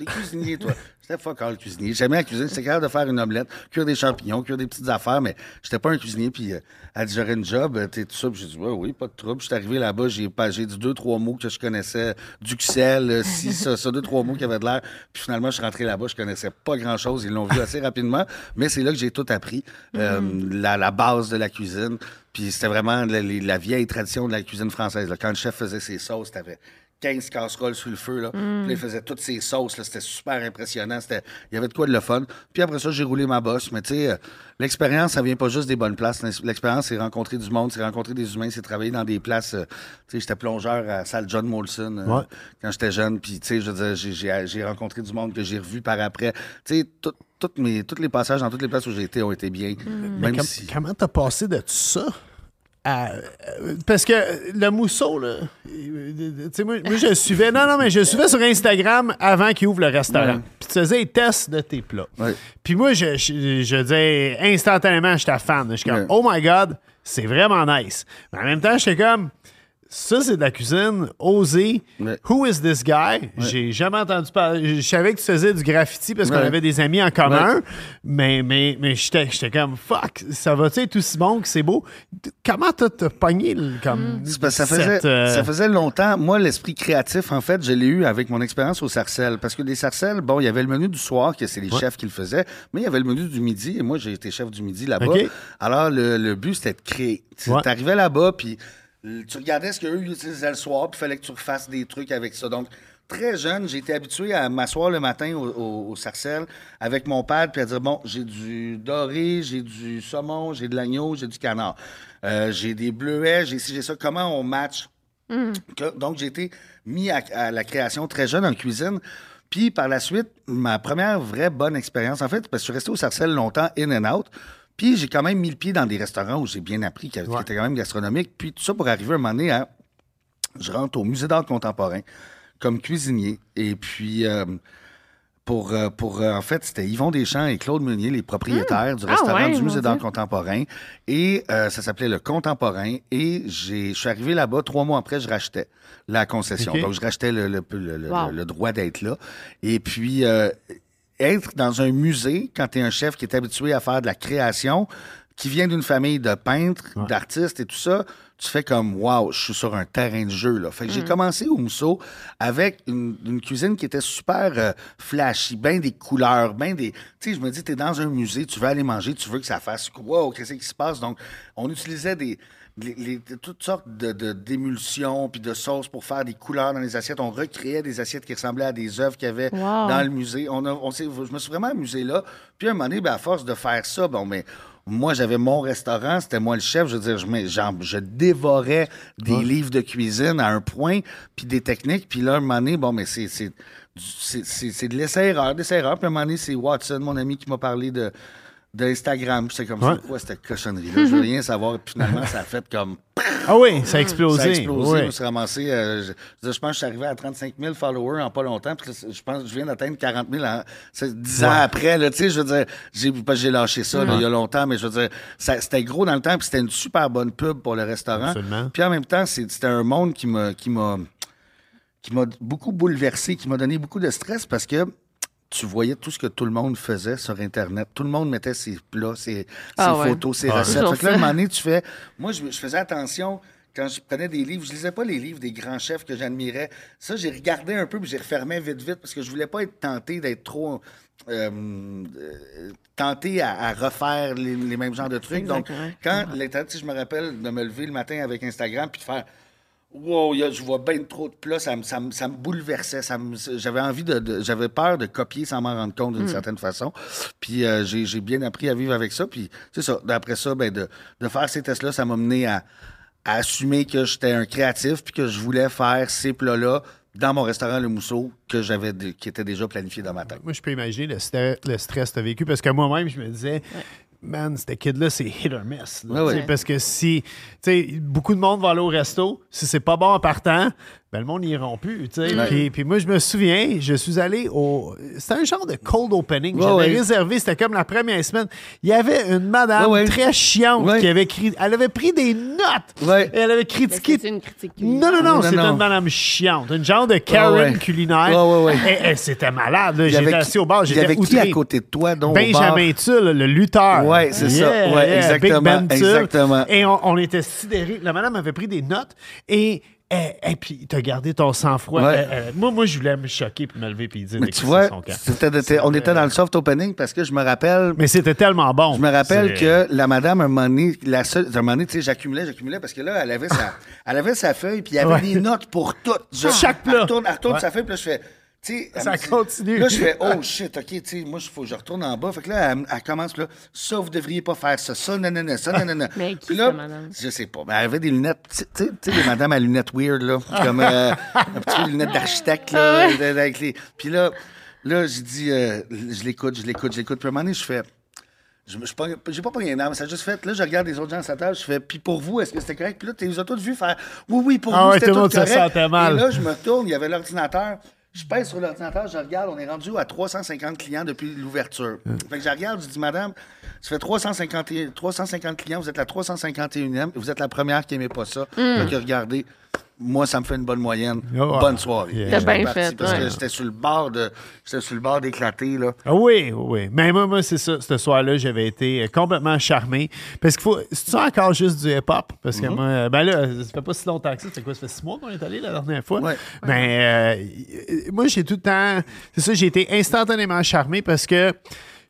T'es cuisinier, toi. J'étais fuck all cuisinier. J'aimais la cuisine, j'étais capable de faire une omelette, cuire des champignons, cuire des petites affaires, mais j'étais pas un cuisinier. Puis euh, elle dit, j'aurais une job, euh, t'es tout ça. Puis j'ai dit, ouais, oui, pas de trouble. J'étais arrivé là-bas, j'ai, j'ai dit deux, trois mots que je connaissais, duxelles, euh, si, ça, ça, deux, trois mots qui avaient de l'air. Puis finalement, je suis rentré là-bas, je connaissais pas grand-chose. Ils l'ont vu assez rapidement, mais c'est là que j'ai tout appris, euh, la, la base de la cuisine. Puis c'était vraiment la, vieille tradition de la cuisine française. là. Quand le chef faisait ses sauces, t'avais 15 casseroles sur le feu. Là. Puis là, il faisait toutes ses sauces. là. C'était super impressionnant. C'était- Il y avait de quoi de le fun. Puis après ça, j'ai roulé ma bosse. Mais tu sais, euh, l'expérience, ça vient pas juste des bonnes places. L'expérience, c'est rencontrer du monde, c'est rencontrer des humains, c'est travailler dans des places. euh, tu sais, j'étais plongeur à la salle John Molson euh, Ouais. quand j'étais jeune. Puis, tu sais, je veux dire, j'ai- j'ai j'ai rencontré du monde que j'ai revu par après. Tu sais, tout- toutes mes, tous les passages dans toutes les places où j'ai été ont été bien. Même Com- si... Comment t'as passé de tout ça à- euh, Parce que le mousseau, là, euh, tu sais, moi, moi, je le suivais. Non, non, mais je le suivais sur Instagram avant qu'il ouvre le restaurant. Ouais. Puis tu faisais des tests de tes plats. Ouais. Puis moi, je, je, je disais instantanément, j'étais fan. Je suis comme, Ouais. oh my God, c'est vraiment nice. Mais en même temps, j'étais comme, ça, c'est de la cuisine osée. Ouais. Who is this guy? J'ai jamais entendu parler. Je savais que tu faisais du graffiti parce qu'on Ouais. avait des amis en commun, mais, mais, mais j'étais j'étais comme, fuck, ça va-tu être aussi bon que c'est beau? Comment t'as t'as pogné le- comme. Parce que ça faisait, cette, euh, ça faisait longtemps. Moi, l'esprit créatif, en fait, je l'ai eu avec mon expérience au Sarcelles. Parce que les Sarcelles, bon, il y avait le menu du soir, que c'est les chefs qui le faisaient, mais il y avait le menu du midi, et moi, j'ai été chef du midi là-bas. OK. Alors, le, le but, c'était de créer. Tu Ouais. arrivais là-bas, puis tu regardais ce qu'eux utilisaient le soir, puis il fallait que tu refasses des trucs avec ça. Donc, très jeune, j'ai été habitué à m'asseoir le matin au, au, au Sarcelles avec mon père, puis à dire, bon, j'ai du doré, j'ai du saumon, j'ai de l'agneau, j'ai du canard. Euh, j'ai des bleuets, j'ai ci, j'ai ça. Comment on match? Que- donc, j'ai été mis à, à la création très jeune en cuisine. Puis, par la suite, ma première vraie bonne expérience, en fait, parce que je suis resté au Sarcelles longtemps, in and out. Puis, j'ai quand même mis le pied dans des restaurants où j'ai bien appris, qui, qui étaient quand même gastronomiques. Puis, tout ça pour arriver un moment donné à. Je rentre au Musée d'art contemporain comme cuisinier. Et puis. euh, pour, euh, pour euh, en fait, c'était Yvon Deschamps et Claude Meunier, les propriétaires du Ah restaurant ouais, du Musée d'art contemporain. Et euh, ça s'appelait Le Contemporain. Et je suis arrivé là-bas, trois mois après, je rachetais la concession. Donc, je rachetais le, le, le- le- Wow. le droit d'être là. Et puis, euh, être dans un musée, quand tu es un chef qui est habitué à faire de la création, qui vient d'une famille de peintres, d'artistes et tout ça, tu fais comme Waouh, je suis sur un terrain de jeu. Là. Fait que j'ai commencé au Mousseau avec une, une cuisine qui était super euh, flashy, bien des couleurs, bien des. Tu sais, je me dis, tu es dans un musée, tu veux aller manger, tu veux que ça fasse Wow, qu'est-ce qui se passe? Donc, on utilisait des. Les- les- toutes sortes de, de- d'émulsions puis de sauces pour faire des couleurs dans les assiettes. On recréait des assiettes qui ressemblaient à des œuvres qu'il y avait Wow. dans le musée. On a, on je me suis vraiment amusé là. Puis à un moment donné, ben, à force de faire ça, bon, mais moi, j'avais mon restaurant, c'était moi le chef. Je veux dire, je, mets- genre, je dévorais des livres de cuisine à un point, puis des techniques. Puis là, un moment donné, bon, mais c'est, c'est, de l'essai-erreur, de l'essai-erreur. Puis à un moment donné, c'est Watson, mon ami, qui m'a parlé de d'Instagram. C'est comme, Ouais. c'est quoi cette cochonnerie-là? Je veux rien savoir. Puis finalement, ça a fait comme... Ah oui, ça a explosé. Ça a explosé. Oui. Je me suis ramassé. euh, je, pense que je suis arrivé à 35 000 followers en pas longtemps. Puis je pense que je viens d'atteindre 40 000 en, c'est 10 ans après. Là, tu sais, je veux dire, j'ai, lâché ça là, il y a longtemps, mais je veux dire, ça- c'était gros dans le temps. Puis c'était une super bonne pub pour le restaurant. Absolument. Puis en même temps, c'est- c'était un monde qui m'a, qui m'a, qui m'a beaucoup bouleversé, qui m'a donné beaucoup de stress parce que tu voyais tout ce que tout le monde faisait sur Internet. Tout le monde mettait ses plats, ses, Ah ses ouais. photos, ses Ah, recettes. Fait que là, à un moment donné, tu fais. Moi, je, je faisais attention quand je prenais des livres, je lisais pas les livres des grands chefs que j'admirais. Ça, j'ai regardé un peu, puis j'ai refermé vite, vite, parce que je voulais pas être tenté d'être trop. euh, euh, tenté à, à refaire les, les mêmes genres de trucs. Donc, quand l'Internet, sais, je me rappelle de me lever le matin avec Instagram puis de faire Wow, il y a- je vois bien trop de plats, ça me, ça me- ça me bouleversait. Ça me- j'avais envie de, de- J'avais peur de copier sans m'en rendre compte d'une certaine façon. Puis euh, j'ai, j'ai bien appris à vivre avec ça. Puis c'est ça. D'après ça, ben, de, de faire ces tests-là, ça m'a mené à, à assumer que j'étais un créatif puis que je voulais faire ces plats-là dans mon restaurant Le Mousseau que j'avais dé- qui était déjà planifié dans ma tête. Moi, je peux imaginer le stress que tu as vécu parce que moi-même, je me disais, man, ce kid-là, c'est hit or miss. là, Ouais, ouais. Parce que si, tu sais, beaucoup de monde va aller au resto, si c'est pas bon en partant, ben le monde plus. tu sais. Ouais. Puis, puis moi, je me souviens, je suis allé au. C'était un genre de cold opening. Ouais, J'avais ouais. réservé, c'était comme la première semaine. Il y avait une madame Ouais, ouais. très chiante Ouais. qui avait écrit. Elle avait pris des notes. Ouais. Et elle avait critiqué c'est une critique non, non, non, Non, c'était une madame chiante. Une genre de Karen Ouais, ouais. culinaire. Ouais, ouais, ouais. Et- et c'était malade. y J'étais assis qui- au bar. y J'étais qui à côté de toi, donc? Benjamin Tull, le lutteur. Ouais, c'est ça. Ouais, exactement, Big Ben Tull. exactement. Et on, on était sidérés. La madame avait pris des notes et. Et, et puis, t'as gardé ton sang-froid. Ouais. Euh, euh, moi, moi, je voulais me choquer puis me lever puis dire Mais tu vois, de- on était dans le soft opening parce que je me rappelle Mais c'était tellement bon. Je me rappelle que la madame, un moment donné, la seule, un moment donné, tu sais, j'accumulais, j'accumulais parce que là, elle avait sa, elle avait sa feuille, puis il y avait Ouais. des notes pour toutes. Chaque Elle plat. retourne, elle retourne Ouais. sa feuille, puis là, je fais, tu sais. elle Ça dit- continue. Là, je fais, oh shit, OK, tu sais, moi, il faut que je retourne en bas. Fait que là, elle, elle commence, là, ça, vous devriez pas faire ça, ça, non, non, non, ça, non, non, non. Mais qui, Puis là, madame? Je sais pas. Mais elle avait des lunettes, tu sais- les madames à lunettes weird, là, comme euh, un petit peu des lunettes d'architecte, là, de- avec les. Puis là, là, je dis, euh, je l'écoute, je l'écoute, je l'écoute. Puis à un moment donné, je fais. Je J'ai pas pogné un arme, ça a juste fait. Là, je regarde les autres gens à sa table, je fais, puis pour vous, est-ce que c'était correct? Puis là, tu les as tous vus faire, oui, oui, pour Ah vous, ouais, c'était tout correct. sentait mal. Et là, je me tourne, il y avait l'ordinateur. Je pèse sur l'ordinateur, je regarde, on est rendu à 350 clients depuis l'ouverture. Fait que je regarde, je dis, madame, ça fait 350, et- 350 clients, vous êtes la 351e, et vous êtes la première qui n'aimait pas ça. Fait que regardez, moi, ça me fait une bonne moyenne. Oh, bonne soirée. yeah. Bien fait, Parce que j'étais sur le bord de, j'étais sur le bord d'éclater, là. Ah oui, oui. Mais moi, moi c'est ça. Ce soir-là, j'avais été euh, complètement charmé. Parce qu'il faut. C'est encore juste du hip-hop? Parce Mm-hmm. que moi, euh, ben là, ça fait pas si longtemps que ça. C'est quoi? Ça fait six mois qu'on est allé la dernière fois? Ouais. Mais euh, moi, j'ai tout le temps. C'est ça, j'ai été instantanément charmé parce que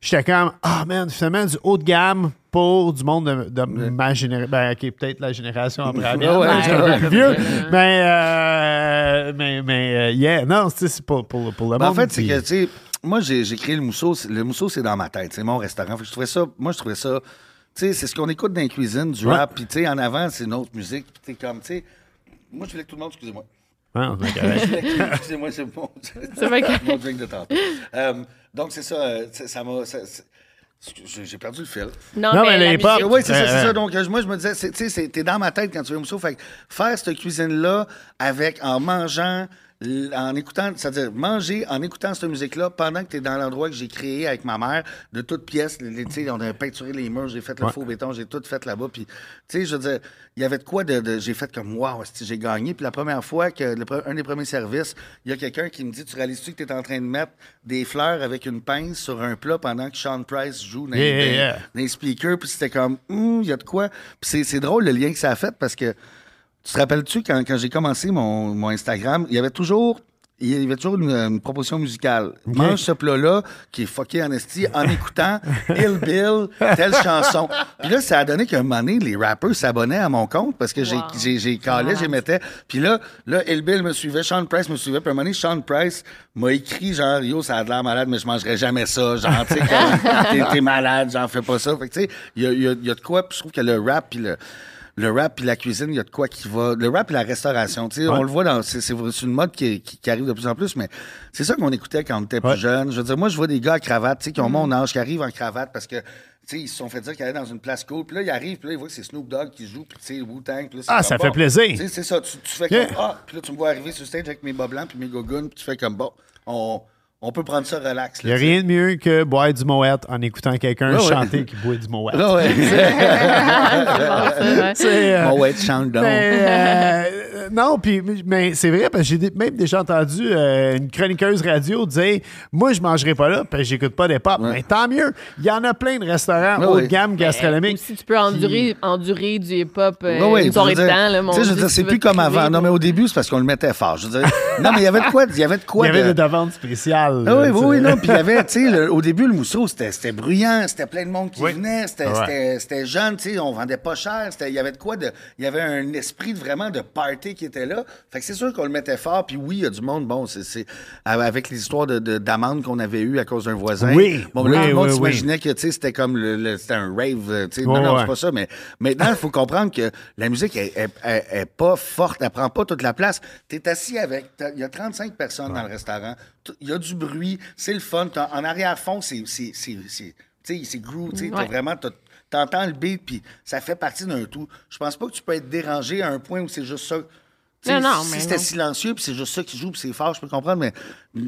j'étais comme, ah man, finalement, du haut de gamme pour du monde de, de ma génération. Ben, OK, peut-être la génération après la mienne, Ouais, ouais, plus vieux. Mais, euh, mais, mais, euh, yeah, non, c'est c'est pour, pour, pour le Ben, en monde. fait, c'est que, tu sais, moi, j'ai j'ai créé le mousseau. c'est- Le mousseau, c'est dans ma tête. C'est mon restaurant. Fait que je trouvais ça, moi, je trouvais ça, tu sais, c'est ce qu'on écoute dans les cuisines, du Ouais. rap. Puis, tu sais, en avant, c'est une autre musique. Puis, tu sais, comme, tu sais, moi, je voulais que tout le monde, excusez-moi. Ah, Excusez-moi, c'est mon, C'est vrai que- mon drink de tantôt. Euh, donc, c'est ça, ça m'a. Ça- J'ai perdu le fil. Non, Non, mais, les pop- Oui, c'est ça, c'est ça. Donc, euh, moi, je me disais, tu sais, c'est- t'es dans ma tête quand tu veux mousseau. Fait que faire cette cuisine-là avec, en mangeant, en écoutant, c'est-à-dire manger en écoutant cette musique-là pendant que tu es dans l'endroit que j'ai créé avec ma mère, de toutes pièces. tu sais, on a peinturé les murs, j'ai fait le Ouais. faux béton, j'ai tout fait là-bas. Puis, tu sais, je veux dire, il y avait de quoi de. de- j'ai fait comme, waouh, j'ai gagné. Puis la première fois que, le un des premiers services, il y a quelqu'un qui me dit, tu réalises-tu que tu es en train de mettre des fleurs avec une pince sur un plat pendant que Sean Price joue dans, Yeah, dans- yeah. dans les speakers, puis c'était comme, Hum, il y a de quoi. Puis c'est drôle le lien que ça a fait parce que, tu te rappelles-tu, quand, quand j'ai commencé mon, mon Instagram, il y avait toujours. Il y avait toujours une, une proposition musicale. Mange ce plat-là, qui est fucké en esti, en écoutant Hill Bill, telle chanson. Puis là, ça a donné qu'à un moment donné, les rappers s'abonnaient à mon compte parce que j'ai, Wow. j'ai, j'ai calé, j'ai mettais. Puis là, là, Hill Bill me suivait, Sean Price me suivait. Puis à un moment donné, Sean Price m'a écrit genre, yo, ça a de l'air malade, mais je mangerai jamais ça. Genre, tu sais, t'es, malade, j'en fais pas ça. Fait que, tu sais, il y a, il y a- il y a de quoi, puis je trouve que le rap, puis le. Le rap puis la cuisine, il y a de quoi qui va. Le rap et la restauration, tu sais, on le voit dans. C'est, une mode qui, qui- qui arrive de plus en plus, mais c'est ça qu'on écoutait quand on était plus Ouais. jeune. Je veux dire, moi, je vois des gars à cravate, tu sais, qui ont mon âge, qui arrivent en cravate parce que, tu sais, ils se sont fait dire qu'ils allaient dans une place cool. Puis là, ils arrivent, puis là, ils voient que c'est Snoop Dogg qui joue, puis tu sais, Wu-Tang. Ah, ça fait plaisir. C'est ça. Tu, tu fais Yeah. comme. Ah, puis là, tu me vois arriver sur stage avec mes bas blancs, puis mes gogoons, puis tu fais comme, bon, on, on peut prendre ça relax. Il n'y a rien de mieux que boire du moët en écoutant quelqu'un Ouais, ouais. chanter qui boit du moët. Ouais. C'est bon, euh, chante donc. mais, euh, non, puis mais c'est vrai parce que j'ai même déjà entendu euh, une chroniqueuse radio dire moi je mangerai pas là parce que j'écoute pas des pop. Mais tant mieux, il y en a plein de restaurants Ouais, haut de gamme gastronomiques. Ou si tu peux endurer, endurer du hip-hop euh, Ouais, ouais, une je soirée veux de dire, temps, là, mon tu sais, je veux Dieu, dire, tu c'est plus comme avant. Non, mais au début, c'est parce qu'on le mettait fort. Je veux dire, non, mais il y avait de quoi, il y avait de Il quoi y avait de- des demandes spéciales. Ah oui, oui, oui, non. Puis il y avait, tu sais, au début, le mousseau, c'était c'était bruyant, c'était plein de monde qui Oui. venait, c'était jeune, tu sais, on vendait pas cher. Il y avait de quoi de. Il y avait un esprit de, vraiment de party qui était là. Fait que c'est sûr qu'on le mettait fort. Puis oui, il y a du monde, bon, c'est c'est- avec les histoires de- qu'on avait eues à cause d'un voisin. Oui, Bon, oui, là, le monde oui, s'imaginait que, c'était comme le, le- c'était un rave, euh, non, non, ouais. c'est pas ça. Mais maintenant, il faut comprendre que la musique est, est- est- est pas forte, elle prend pas toute la place. Tu es assis avec, il y a 35 personnes dans le restaurant, il y a du bruit, c'est le fun. En arrière-fond, c'est c'est- c'est- c'est- tu sais, c'est groove, tu sais, t'as Ouais. vraiment, t'as- t'entends le beat, puis ça fait partie d'un tout. Je pense pas que tu peux être dérangé à un point où c'est juste ça. Non, non, si c'était silencieux, puis c'est juste ça qui joue, puis c'est fort, je peux comprendre, mais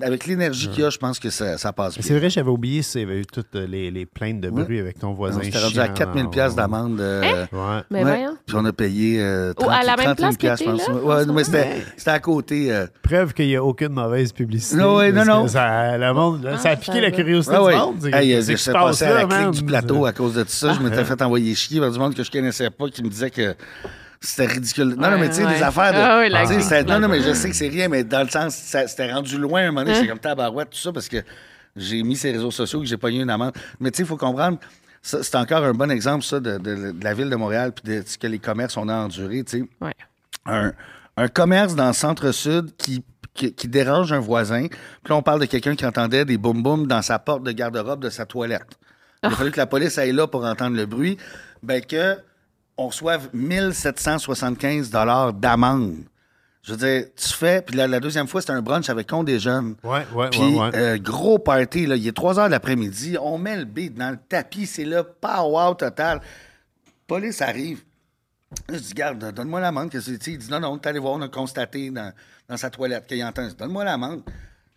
avec l'énergie qu'il y a, je pense que ça, ça passe. C'est vrai, j'avais oublié, c'est eu toutes les, les plaintes de bruit avec ton voisin. On s'était rendu à chiant. 4000 pièces d'amende. euh, Ouais. Mais Ouais. voyons. Puis on a payé euh, Oh, à la même 31 place que piastres, t'es je pense. là, Ouais, mais c'était à côté. euh, Preuve qu'il n'y a aucune mauvaise publicité. Non, ouais, non, non. Ça, le monde, là, ça a Ah, piqué ça la curiosité ouais, du ouais. monde. Hey, euh, je suis passé à la clique du plateau à cause de tout ça. Je m'étais fait envoyer chier par du monde que je connaissais pas qui me disait que c'était ridicule. Non, non, mais tu sais, Ouais, des affaires de. Ah oui, la non, non, mais je sais que c'est rien, mais dans le sens, c'était rendu loin à un moment donné. Hein? J'étais comme tabarouette, tout ça, parce que j'ai mis ces réseaux sociaux que j'ai pogné une amende. Mais tu sais, il faut comprendre. ça, C'est encore un bon exemple, ça, de, de- de la ville de Montréal puis de ce que les commerces ont enduré. Tu sais Ouais. un, un commerce dans le centre-sud qui, qui, qui dérange un voisin. Puis là, on parle de quelqu'un qui entendait des boum-boum dans sa porte de garde-robe de sa toilette. Il a fallu que la police aille là pour entendre le bruit. Ben que on reçoive 1775 d'amende. Je veux dire, tu fais, puis la, la deuxième fois, c'était un brunch avec con des jeunes. Ouais, ouais, Puis, ouais, ouais. euh, gros party, là, il est 3 heures de l'après-midi, on met le beat dans le tapis, c'est là, pow total. Police arrive. Je dis, garde, donne-moi l'amende. Que? Il dit, non, non, t'es allé voir, on a constaté dans, dans sa toilette qu'il entend. Donne-moi l'amende.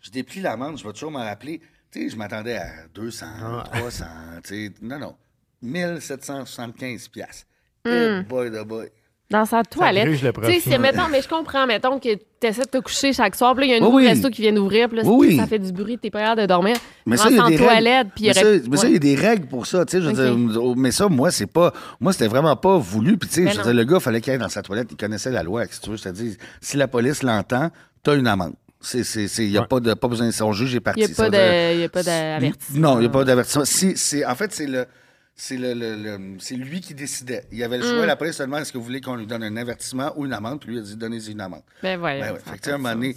Je déplie l'amende, je vais toujours m'en rappeler. Tu sais, je m'attendais à 200, Ah. 300, tu sais. Non, non. 1775 piastres. Hmm. Eh boy de boy. Dans sa toilette. Tu sais, c'est, mettons, mais je comprends, mettons que tu essaies de te coucher chaque soir, puis là, il y a un nouveau Oui, oui. resto qui vient d'ouvrir, puis là, Oui, oui. ça fait du bruit, t'es pas capable de dormir. Mais ça, il y a des toilette, puis il y mais, aurait... ça, mais ça, il y a des règles pour ça, tu sais, je veux Ok. dire, mais ça, moi, c'est pas, moi, c'était vraiment pas voulu, puis tu sais, Ben je veux non. dire, le gars, fallait qu'il aille dans sa toilette, il connaissait la loi, si tu veux, je te dis, si la police l'entend, t'as une amende. C'est, c'est, c'est, y a pas de, pas besoin de son juge est parti. Il n'y a pas il d'avertissement. Non, il n'y a pas d'avertissement. Si, c'est, en fait, c'est le, c'est le, le- le- c'est lui qui décidait. Il avait le choix, Mm. la police se demande est-ce que vous voulez qu'on lui donne un avertissement ou une amende, puis lui a dit donnez-y une amende. Ben ouais. Ben ouais, fait que, tu a sais, à un donné-.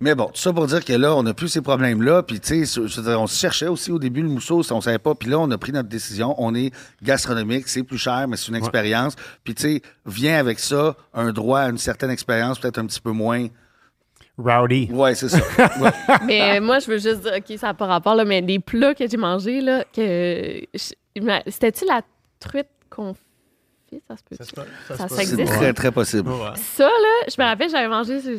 Mais bon, tout ça pour dire que là, on n'a plus ces problèmes-là. Puis, tu sais, on se cherchait aussi au début le mousseau, on savait pas. Puis là, on a pris notre décision. On est gastronomique, c'est plus cher, mais c'est une expérience. Puis, tu sais, vient avec ça un droit à une certaine expérience, peut-être un petit peu moins. Rowdy. Ouais, c'est ça. Ouais. Mais euh, moi, je veux juste dire, OK, ça n'a pas rapport, là, mais des plats que j'ai mangés, là, que. je- C'était-tu la truite confite? Ça se peut. Ça Ça, ça c'est existe? très, très possible. Ouais. Ça, là, je me rappelle, j'avais mangé. c'est-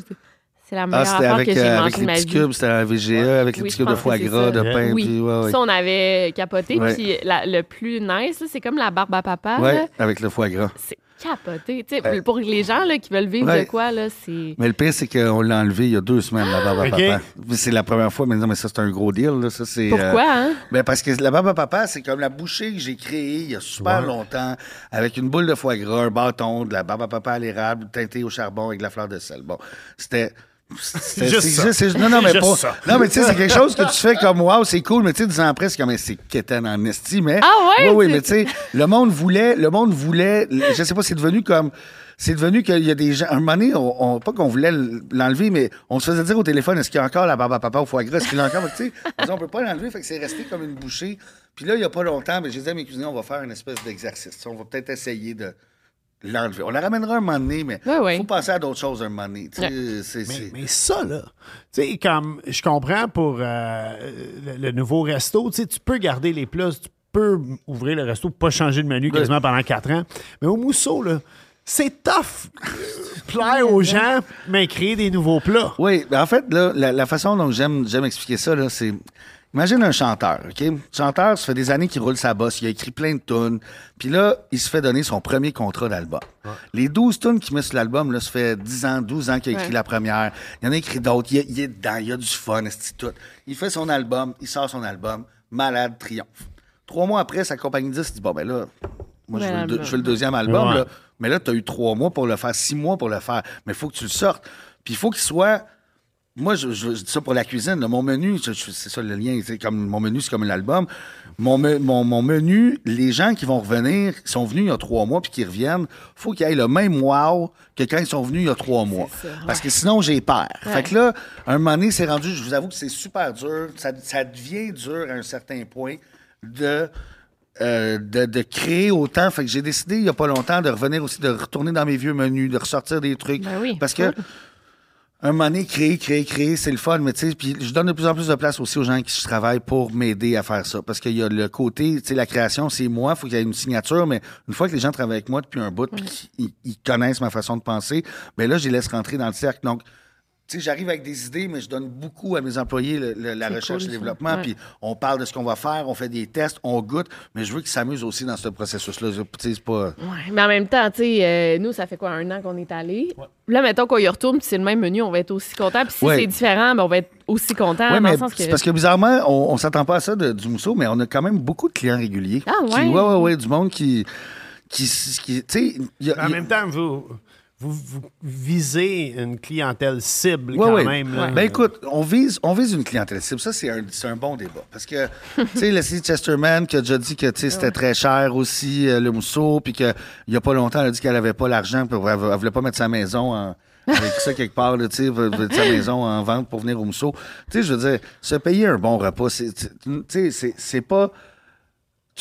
C'est la Ah, meilleure affaire avec, que j'ai euh, mangée avec de les ma petits vie. cubes, c'était un VGE, avec les Oui, petits cubes de foie gras, ça. de pain. Oui, puis, ouais, ouais. ça, on avait capoté. Ouais. Puis la- le plus nice, là, c'est comme la barbe à papa. Avec le foie gras. C'est capoté. Tu sais, Pour les gens là, qui veulent vivre Ouais. de quoi, là, c'est. Mais le pire, c'est qu'on l'a enlevé il y a deux semaines, la barbe à OK. papa. C'est la première fois, mais non, mais ça, c'est un gros deal. Là. Ça, c'est, Pourquoi, euh, hein? Ben parce que la barbe à papa, c'est comme la bouchée que j'ai créée il y a super Ouais. longtemps, avec une boule de foie gras, un bâton, de la barbe à papa à l'érable, teintée au charbon avec de la fleur de sel. Bon, c'était. Juste c'est c'est- non, non, mais Juste pas- ça. Non, mais tu sais, c'est quelque chose que tu fais comme wow, c'est cool, mais tu sais, dix ans après, c'est comme c'est quétaine en esti, mais. Ah ouais? Oui, mais tu sais, le monde voulait, le monde voulait, je sais pas, c'est devenu comme. C'est devenu qu'il y a des gens. À un moment donné, on, on- pas qu'on voulait l'enlever, mais on se faisait dire au téléphone est-ce qu'il y a encore la barbe à papa au foie gras? Est-ce qu'il y a encore. Tu sais, on peut pas l'enlever, fait que c'est resté comme une bouchée. Puis là, il y a pas longtemps, mais j'ai dit à mes cuisiniers on va faire une espèce d'exercice. On va peut-être essayer de l'enlever. On la ramènera un moment donné, mais il Ouais, ouais. faut penser à d'autres choses un moment donné. Tu sais, c'est- Mais, ça, là, tu sais, comme je comprends pour euh, le, le nouveau resto, tu sais, tu peux garder les plats, tu peux ouvrir le resto, pas changer de menu quasiment pendant quatre ans. Mais au mousseau, là, c'est tough euh, plaire aux gens, mais créer des nouveaux plats. Oui, ben en fait, là, la, la façon dont j'aime, j'aime expliquer ça, là, c'est. Imagine un chanteur, OK? Chanteur, ça fait des années qu'il roule sa bosse, il a écrit plein de tunes, puis là, il se fait donner son premier contrat d'album. Les 12 tunes qu'il met sur l'album, là, ça fait 10 ans, 12 ans qu'il a écrit Ouais. la première. Il y en a écrit d'autres, il, est- il est dedans, il y a du fun, c'est tout. Il fait son album, il sort son album, Malade Triomphe. Trois mois après, sa compagnie de dit, bon, ben là, moi, je veux, le, deux- album. je veux le deuxième album, Ouais. là. Mais là, tu as eu trois mois pour le faire, six mois pour le faire. Mais il faut que tu le sortes. Puis il faut qu'il soit moi, je, je- je dis ça pour la cuisine. là. Mon menu, c'est ça le lien. c'est Comme, mon menu, c'est comme l'album. Mon, me- mon, mon menu, les gens qui vont revenir, qui sont venus il y a trois mois puis qui reviennent, faut qu'ils aient le même wow que quand ils sont venus il y a trois mois. Parce que sinon, j'ai peur. Fait que là, un moment donné, c'est rendu, je vous avoue que c'est super dur. Ça, ça devient dur à un certain point de. euh, de, de créer autant. Fait que j'ai décidé il n'y a pas longtemps de revenir aussi, de retourner dans mes vieux menus, de ressortir des trucs. Ben oui, parce que. Un moment donné, créer, créer, créer, c'est le fun, mais tu sais, puis je donne de plus en plus de place aussi aux gens qui je travaille pour m'aider à faire ça. Parce qu'il y a le côté, tu sais, la création, c'est moi, il faut qu'il y ait une signature, mais une fois que les gens travaillent avec moi depuis un bout, puis qu'ils ils connaissent ma façon de penser, ben là, je les laisse rentrer dans le cercle. Donc, sais, j'arrive avec des idées, mais je donne beaucoup à mes employés le- le- la recherche et le développement, puis on parle de ce qu'on va faire, on fait des tests, on goûte, mais je veux qu'ils s'amusent aussi dans ce processus-là. C'est pas... Ouais, mais en même temps, tu sais, euh, nous, ça fait quoi, un an qu'on est allé? Là, mettons qu'on y retourne, puis c'est le même menu, on va être aussi content. Puis si Ouais. c'est différent, ben, on va être aussi content. Mais que... c'est parce que bizarrement, on, on s'attend pas à ça de- du mousseau, mais on a quand même beaucoup de clients réguliers. Ah, Qui, ouais? ouais, ouais, ouais, du monde qui. qui, qui tu sais, En il y a- même temps, vous, vous, vous visez une clientèle cible Ouais, quand ouais. même. là. Ben écoute, on vise, on vise une clientèle cible. Ça, c'est un, c'est un bon débat. Parce que, tu sais, Leslie Chesterman qui a déjà dit que tu sais, c'était très cher aussi, euh, le mousseau, puis qu'il n'y a pas longtemps, elle a dit qu'elle avait pas l'argent, puis elle, elle voulait pas mettre sa maison en. Avec ça quelque part, là, tu sais, sa maison en vente pour venir au mousseau. Tu sais, je veux dire, se payer un bon repas, tu sais, c'est- c'est pas.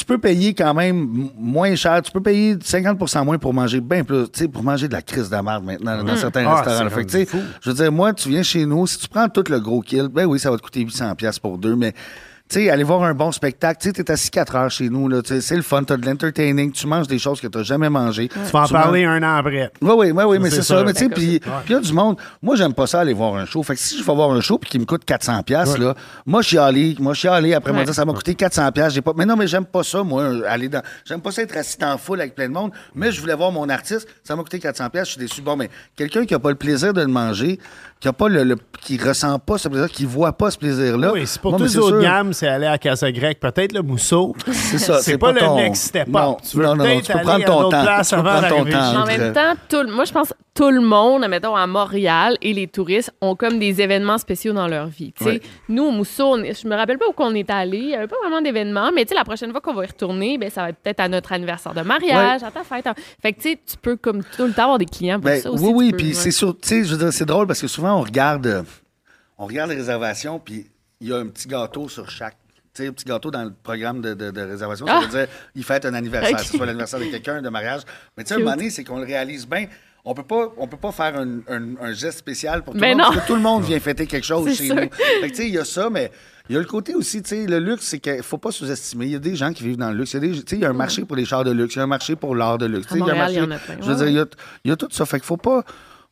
Tu peux payer quand même moins cher. Tu peux payer 50% moins pour manger bien plus. Tu sais, pour manger de la crise de merde maintenant dans certains Ah, restaurants. Fait que, je veux dire, moi, tu viens chez nous, si tu prends tout le gros kill, ben oui, ça va te coûter 800$ piastres pour deux, mais. Tu sais, aller voir un bon spectacle, tu sais, t'es assis 4 heures chez nous, là, tu sais, c'est le fun, t'as de l'entertaining, tu manges des choses que t'as jamais mangées. Tu vas en parler un an après. Oui, oui, oui, oui, mais c'est ça. Mais tu sais, puis puis il y a du monde. Moi, j'aime pas ça aller voir un show. Fait que si je vais voir un show puis qu'il me coûte 400 pièces là, moi, je suis allé, moi, je suis allé après moi Ouais. ça m'a coûté 400 pièces. J'ai pas. Mais non, mais j'aime pas ça, moi, aller dans. J'aime pas ça être assis en foule avec plein de monde. Mais je voulais voir mon artiste. Ça m'a coûté 400 pièces. Je suis déçu. Bon, mais quelqu'un qui a pas le plaisir de le manger, qui a pas le, le- qui ressent pas ce plaisir, qui voit pas ce plaisir-là. Oui, c'est pour tous les c'est autres sûr. gammes, c'est aller à Casa Grecque, peut-être le mousseau. C'est ça. C'est pas, le ton- next step up. Non, tu veux non, tu peux prendre ton temps. Tu peux prendre ton temps. en même temps, tout le- moi, je pense que tout le monde, mettons, à Montréal et les touristes ont comme des événements spéciaux dans leur vie. Tu sais, Ouais. Nous, au Mousseau, on je me rappelle pas où on est allé. Il n'y avait pas vraiment d'événements, mais tu sais, la prochaine fois qu'on va y retourner, ben, ça va être peut-être à notre anniversaire de mariage, à ta fête. Fait que tu sais, tu peux comme tout le temps avoir des clients pour Ben, ça aussi. oui, oui, puis c'est sûr, tu sais, je veux dire, c'est drôle parce que souvent on regarde, euh, on regarde les réservations, puis il y a un petit gâteau sur chaque. Tu sais, un petit gâteau dans le programme de, de- de réservation. Ça Ah! veut dire, il fête un anniversaire. Ok. Que ce soit l'anniversaire de quelqu'un, de mariage. Mais tu sais, à un Cute. moment donné, c'est qu'on le réalise bien. On peut pas, on peut pas faire un, un- un geste spécial pour tout le monde. non. Parce que tout le monde vient fêter quelque chose chez sûr. nous. Fait que, tu sais, il y a ça, mais il y a le côté aussi, tu sais, le luxe, c'est qu'il faut pas sous-estimer. Il y a des gens qui vivent dans le luxe. Il y a des- tu sais, il y a un marché pour les chars de luxe. Il y a un marché pour l'art de luxe. À Tu sais, il y a un Montréal, il y en marché- a plein. Je veux Ouais, dire, il y a, il y a tout ça. Fait qu'il faut pas,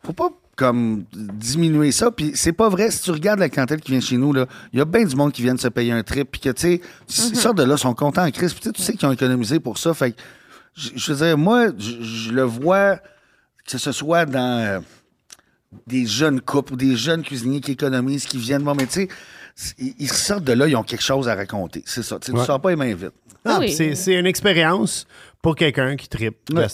faut pas comme diminuer ça. Puis c'est pas vrai. Si tu regardes la clientèle qui vient chez nous, là, il y a bien du monde qui vient de se payer un trip. Puis que, tu sais, Mm-hmm. ils sortent de là, sont contents en crise. Puis tu sais, tu sais qu'ils ont économisé pour ça. Fait que, je, veux dire, moi, je, le vois, que ce soit dans euh, des jeunes couples ou des jeunes cuisiniers qui économisent, qui viennent. Bon, mais tu sais, ils, ils sortent de là, ils ont quelque chose à raconter. C'est ça. Tu sais, tu sors pas les mains vides. Ah, Oui. C'est une expérience pour quelqu'un qui tripe Ouais.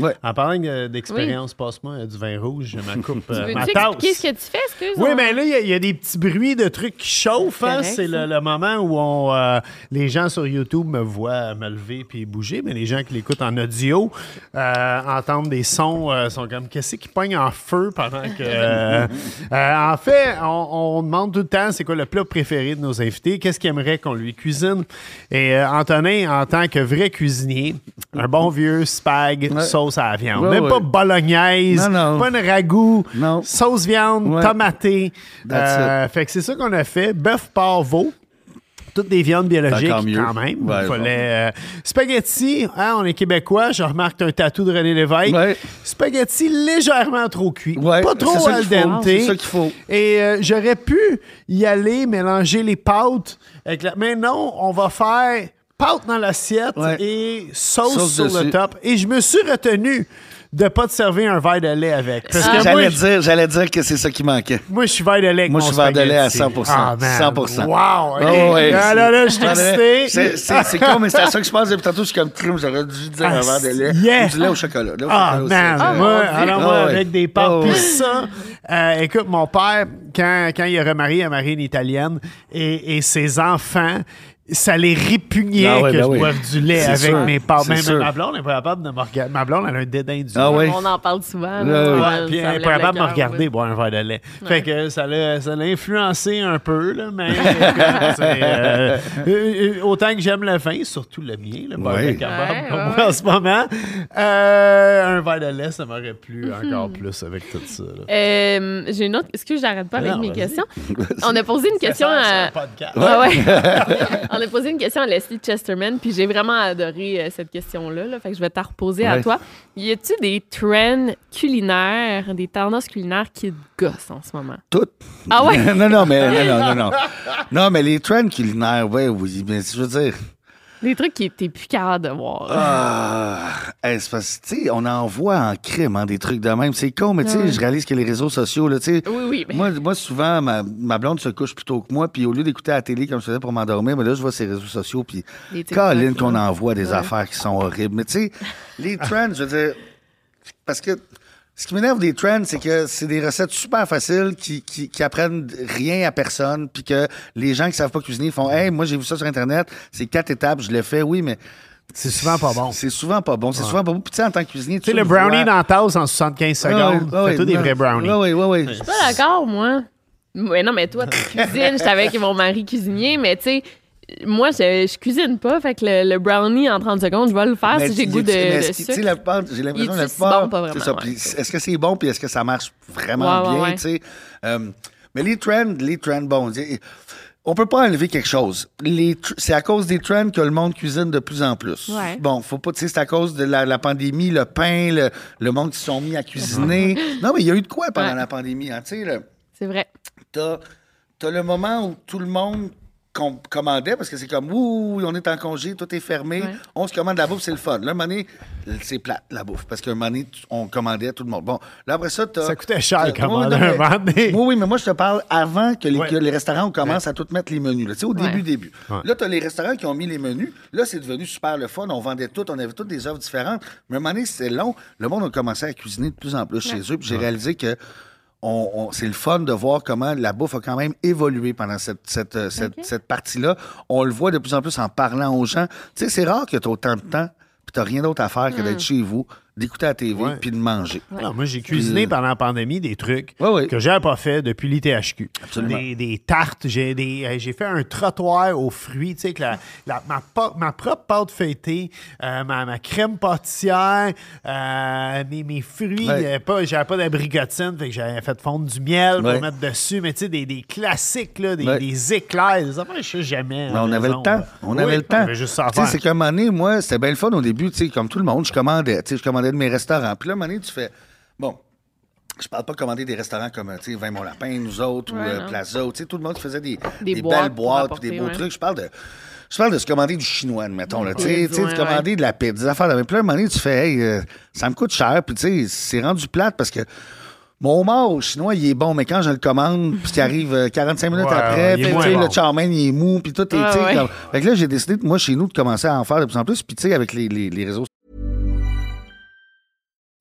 Ouais. En parlant de- d'expérience, passe-moi euh, du vin rouge, je ma coupe, Tu euh, veux-tu ma expliquer tasse. ce que tu fais, excuse? Oui, mais là, il y a- il y, a des petits bruits de trucs qui chauffent. hein. C'est le, moment où on, euh, les gens sur YouTube me voient me lever puis bouger, mais les gens qui l'écoutent en audio euh, entendent des sons, euh, sont comme qu'est-ce qui pogne en feu pendant que. euh, euh, en fait, on, on demande tout le temps c'est quoi le plat préféré de nos invités, qu'est-ce qu'ils aimeraient qu'on lui cuisine? Et euh, Antonin, en tant que vrai cuisinier, un bon vieux spag Ouais. sauce à la viande. Ouais, Même ouais. pas bolognaise, Non, non. pas une ragoût, Non. sauce viande, tomatée. Euh, fait que c'est ça qu'on a fait. Bœuf, porc, veau. toutes des viandes biologiques quand même. Ouais, Il fallait, euh, spaghetti, hein, on est québécois, je remarque un tatou de René Lévesque. Ouais. Spaghetti légèrement trop cuit. Pas trop al dente. C'est ça qu'il faut. Et euh, j'aurais pu y aller, mélanger les pâtes. Avec la... Mais non, on va faire pâtes dans l'assiette Ouais. et sauce, Sauce sur le top. Et je me suis retenu de pas te servir un verre de lait avec. Parce que moi, J'allais dire, j'allais dire que c'est ça qui manquait. moi, je suis verre de lait avec Moi, je suis verre de lait à spaghetti. 100%. Ah, man. 100%. Wow! OK. Oh, ouais, Ah, là, là, je suis excité. C'est c'est- c'est con, mais c'est à ça que je pense depuis tantôt. Je suis comme crime, j'aurais dû dire Ah, un verre de lait. yeah. Du lait au chocolat. Ah, man, Ah, moi, ah, alors moi, ah, ouais. avec des pâtes. Ah, Puis ouais. ça, euh, écoute, mon père, quand, quand il a remarié, il a marié une Italienne, et, et ses enfants, ça les répugnait Ah ouais, que ben je oui. boive du lait avec sûr, mes pâtes. c'est Même ma blonde n'est pas capable de me regarder. Ma blonde, elle a un dédain du Ah lait. ouais. On en parle souvent. Là. ouais. Puis elle n'est pas capable de me regarder boire un verre de lait. Fait que ça l'a, ça l'a influencé un peu, là, mais euh, euh, euh, autant que j'aime le vin, surtout le mien, le beurre Ouais. de carbone, Ouais, comme ouais, moi en ce moment, euh, un verre de lait, ça m'aurait plu encore plus avec tout ça. Euh, J'ai une autre. Est-ce que j'arrête pas avec Non, mes questions? On a posé une question à. On a posé une question à Leslie Chesterman, puis j'ai vraiment adoré euh, cette question-là. là. fait que je vais te reposer à toi. Y a-tu des trends culinaires, des tendances culinaires qui te gossent en ce moment? Toutes. Ah ouais? non, non, mais non, non, non, non. Non, mais les trends culinaires, ouais, oui, mais je veux dire. Des trucs qui t'es plus capable de voir. Ah, hey, c'est parce que, tu sais, on en voit en crime, hein, des trucs de même. C'est con, mais tu sais, je réalise que les réseaux sociaux, là, tu sais. Oui, oui, mais- Moi, moi, souvent, ma, ma blonde se couche plus tôt que moi, puis au lieu d'écouter la télé comme je faisais pour m'endormir, mais là, je vois ses réseaux sociaux, puis Caroline, qu'on envoie des Ouais. affaires qui sont horribles. Mais tu sais, les trends, je veux dire, parce que ce qui m'énerve des trends, c'est que c'est des recettes super faciles qui, qui, qui apprennent rien à personne, puis que les gens qui savent pas cuisiner font Hey, moi j'ai vu ça sur Internet, c'est quatre étapes, je l'ai fait, oui, mais. C'est souvent pas bon. C'est souvent pas bon. C'est souvent pas bon. Puis tu sais, en tant que cuisinier, Tu sais, le brownie dans la tasse en 75 secondes, ouais, c'est tout des vrais brownies. Oui, oui, oui. Je suis pas d'accord, moi. Ouais, non, mais toi, tu cuisines. J'étais avec mon mari cuisinier, mais tu sais, moi, je, je cuisine pas. Fait que le, le brownie en 30 secondes, je vais le faire Mais si j'ai goût de, sucre. j'ai l'impression que la bon, ouais. Est-ce que c'est bon, puis est-ce que ça marche vraiment Ouais, bien, ouais. tu sais? Euh, mais les trends, les trends, bon, on peut pas enlever quelque chose. C'est à cause des trends que le monde cuisine de plus en plus. Ouais. Bon, faut pas, tu sais, c'est à cause de la, la pandémie, le pain, le, le monde qui se sont mis à cuisiner. non, mais il y a eu de quoi pendant Ouais. la pandémie, hein, tu sais, C'est vrai. t'as as le moment où tout le monde com- commandait parce que c'est comme ouh on est en congé tout est fermé Ouais. on se commande la bouffe c'est le fun là un moment donné, c'est plate la bouffe parce qu'un moment donné, tu- on commandait tout le monde bon là après ça t'as Ça coûtait cher, t'as- commander Oui, un moment donné. oui oui mais moi je te parle avant que les, Ouais. que les restaurants commencent à tout mettre les menus là. tu sais au début Ouais. début Ouais. là t'as les restaurants qui ont mis les menus là c'est devenu super le fun on vendait tout on avait toutes des œuvres différentes mais à un moment donné c'était long le monde a commencé à cuisiner de plus en plus chez eux puis j'ai réalisé que on- on- c'est le fun de voir comment la bouffe a quand même évolué pendant cette, cette, euh, cette, cette partie-là. On le voit de plus en plus en parlant aux gens. Tu sais, c'est rare que tu as autant de temps puis tu rien d'autre à faire que d'être chez vous, d'écouter la TV Ouais. puis de manger. Alors, moi, j'ai cuisiné Puis, euh, pendant la pandémie des trucs Ouais, ouais. que j'avais pas fait depuis l'ITHQ. Absolument. Des, des tartes, j'ai des, euh, j'ai fait un trottoir aux fruits, tu sais, que la, la- ma, pa- ma propre pâte feuilletée, euh, ma, ma crème pâtissière, euh, mes, mes fruits, Ouais. j'avais pas, j'avais pas d'abricotine, fait que j'avais fait fondre du miel Ouais. pour mettre dessus, mais tu sais, des, des classiques, là, des, Ouais. des éclairs, des affaires je sais jamais. à Mais la on avait maison, le temps. là. On Oui, avait le temps. On avait juste ça à Tu sais, faire. c'est moment donné, moi, c'était bien le fun au début, tu sais, comme tout le monde, je commandais. Tu sais, je commandais de mes restaurants. Puis là, à un moment donné, tu fais, bon, je parle pas de commander des restaurants comme, tu sais, Vin Mon Lapin, nous autres, ou euh. Plaza, tu sais, tout le monde qui faisait des, Des des boîtes belles boîtes, puis des beaux ouais. trucs. Je parle de... Je parle de se commander du chinois, admettons. Là, tu sais, Pizza, tu sais, de ouais, commander de la pizza, des affaires. même. Puis là, à un moment donné, tu fais, hey, euh, ça me coûte cher. Puis tu sais, c'est rendu plate parce que mon homard au chinois, il est bon, mais quand je le commande, puis qu'il arrive euh, 45 minutes Ouais, après, puis moins tu sais, bon. le chow mein, il est mou, puis tout est, Ouais, sais, ouais. comme- Fait que là, j'ai décidé, moi, chez nous, de commencer à en faire de plus en plus. Puis tu sais, avec les, les, les réseaux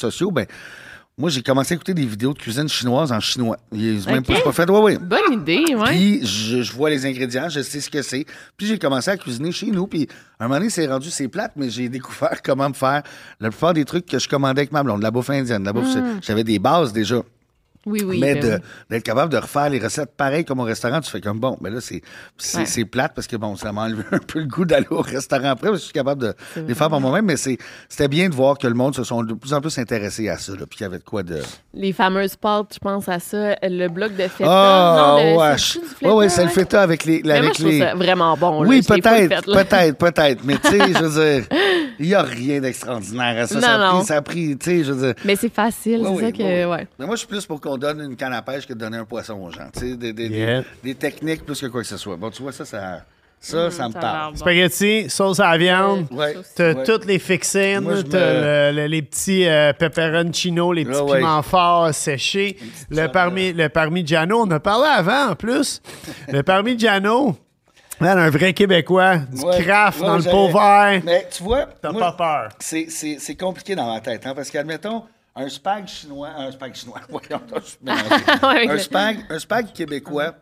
Sociaux, ben, moi, j'ai commencé à écouter des vidéos de cuisine chinoise en chinois. Ils même Ok. pas, pas fait. Bonne idée. Puis je, je vois les ingrédients, je sais ce que c'est. Puis j'ai commencé à cuisiner chez nous. Puis à un moment donné, c'est rendu, c'est plate, mais j'ai découvert comment me faire la plupart des trucs que je commandais avec ma blonde, de la bouffe indienne, la bouffe. J'avais des bases déjà. Oui, oui. mais ben oui. d'être capable de refaire les recettes pareilles comme au restaurant, tu fais comme bon, mais là, c'est Ouais. plate parce que bon, ça m'a enlevé un peu le goût d'aller au restaurant après, parce que je suis capable de les faire par moi-même, mais c'est- c'était bien de voir que le monde se sont de plus en plus intéressés à ça, là, puis qu'il y avait de quoi de. Les fameuses pâtes, je pense à ça. Le bloc de feta. Ah, de, ouais. feta, ouais, c'est le ouais? feta avec les. Mais moi, avec je trouve les... ça vraiment bon. Oui, peut-être, peut-être, peut-être. Mais tu sais, je veux dire, il n'y a rien d'extraordinaire à ça. Non, ça, a non. pris, ça a pris, tu sais, je veux dire. Mais c'est facile, Ouais, c'est oui, ça que. Ouais. Mais moi, je suis plus pour qu'on donne une canne à pêche que de donner un poisson aux gens. Tu sais, des, des, des- Yeah. des techniques plus que quoi que ce soit. Bon, tu vois, ça, ça, ça, ça me ça a parle. bon. Spaghetti, sauce à la viande. Ouais. T'as Ouais. toutes les fixines, Moi, t'as me- le- le- les petits euh, pepperoncino, les petits Ah ouais. piments forts séchés, le, parmi, le parmigiano. On a parlé avant, en plus. le parmigiano, man, un vrai Québécois, du Ouais. craft Ouais, dans le pot vert. Mais tu vois, T'as moi, pas peur. c'est- c'est c'est compliqué dans ma tête, hein, parce qu'admettons, un spag chinois, un spag chinois, voyons, un, spag, un spag québécois,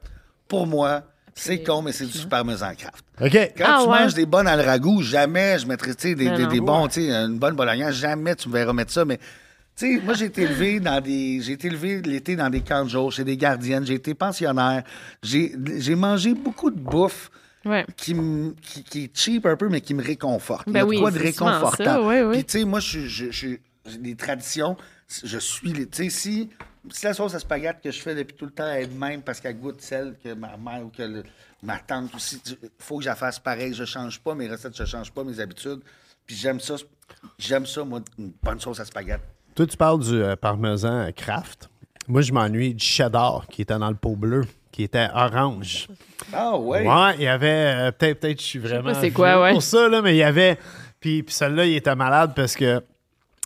pour moi, c'est con, mais c'est du parmesan craft. OK. Quand Ah, tu ouais. manges des bonnes à le ragoût, jamais je mettrais tu sais, des, Ben des, des bons, tu sais, une bonne bolognaise, jamais tu me verras mettre ça, mais. Tu sais, moi, j'ai été élevé dans des. J'ai été élevé l'été dans des camps de jour, chez des gardiennes, j'ai été pensionnaire. J'ai j'ai mangé beaucoup de bouffe Ouais. qui, me- qui, qui est cheap un peu, mais qui me réconforte. Il y Ben a de quoi de réconfortant. ça, oui, oui. Puis, tu sais, moi, je suis- je- je- des traditions. Je suis. les- Tu sais, si, si la sauce à spaghette que je fais depuis tout le temps est de même parce qu'elle goûte celle que ma mère ou que le- ma tante aussi, il faut que je la fasse pareil. Je change pas mes recettes, je change pas mes habitudes. Puis j'aime ça. J'aime ça, moi, une bonne sauce à spaghette. Toi, tu parles du euh, parmesan craft. Moi, je m'ennuie du cheddar qui était dans le pot bleu, qui était orange. Ah, ouais. Ouais, il y avait. euh, peut-être, peut-être, je suis vraiment. c'est quoi, vieux ouais. Pour ça, là, mais il y avait. Puis, puis celui-là, il était malade parce que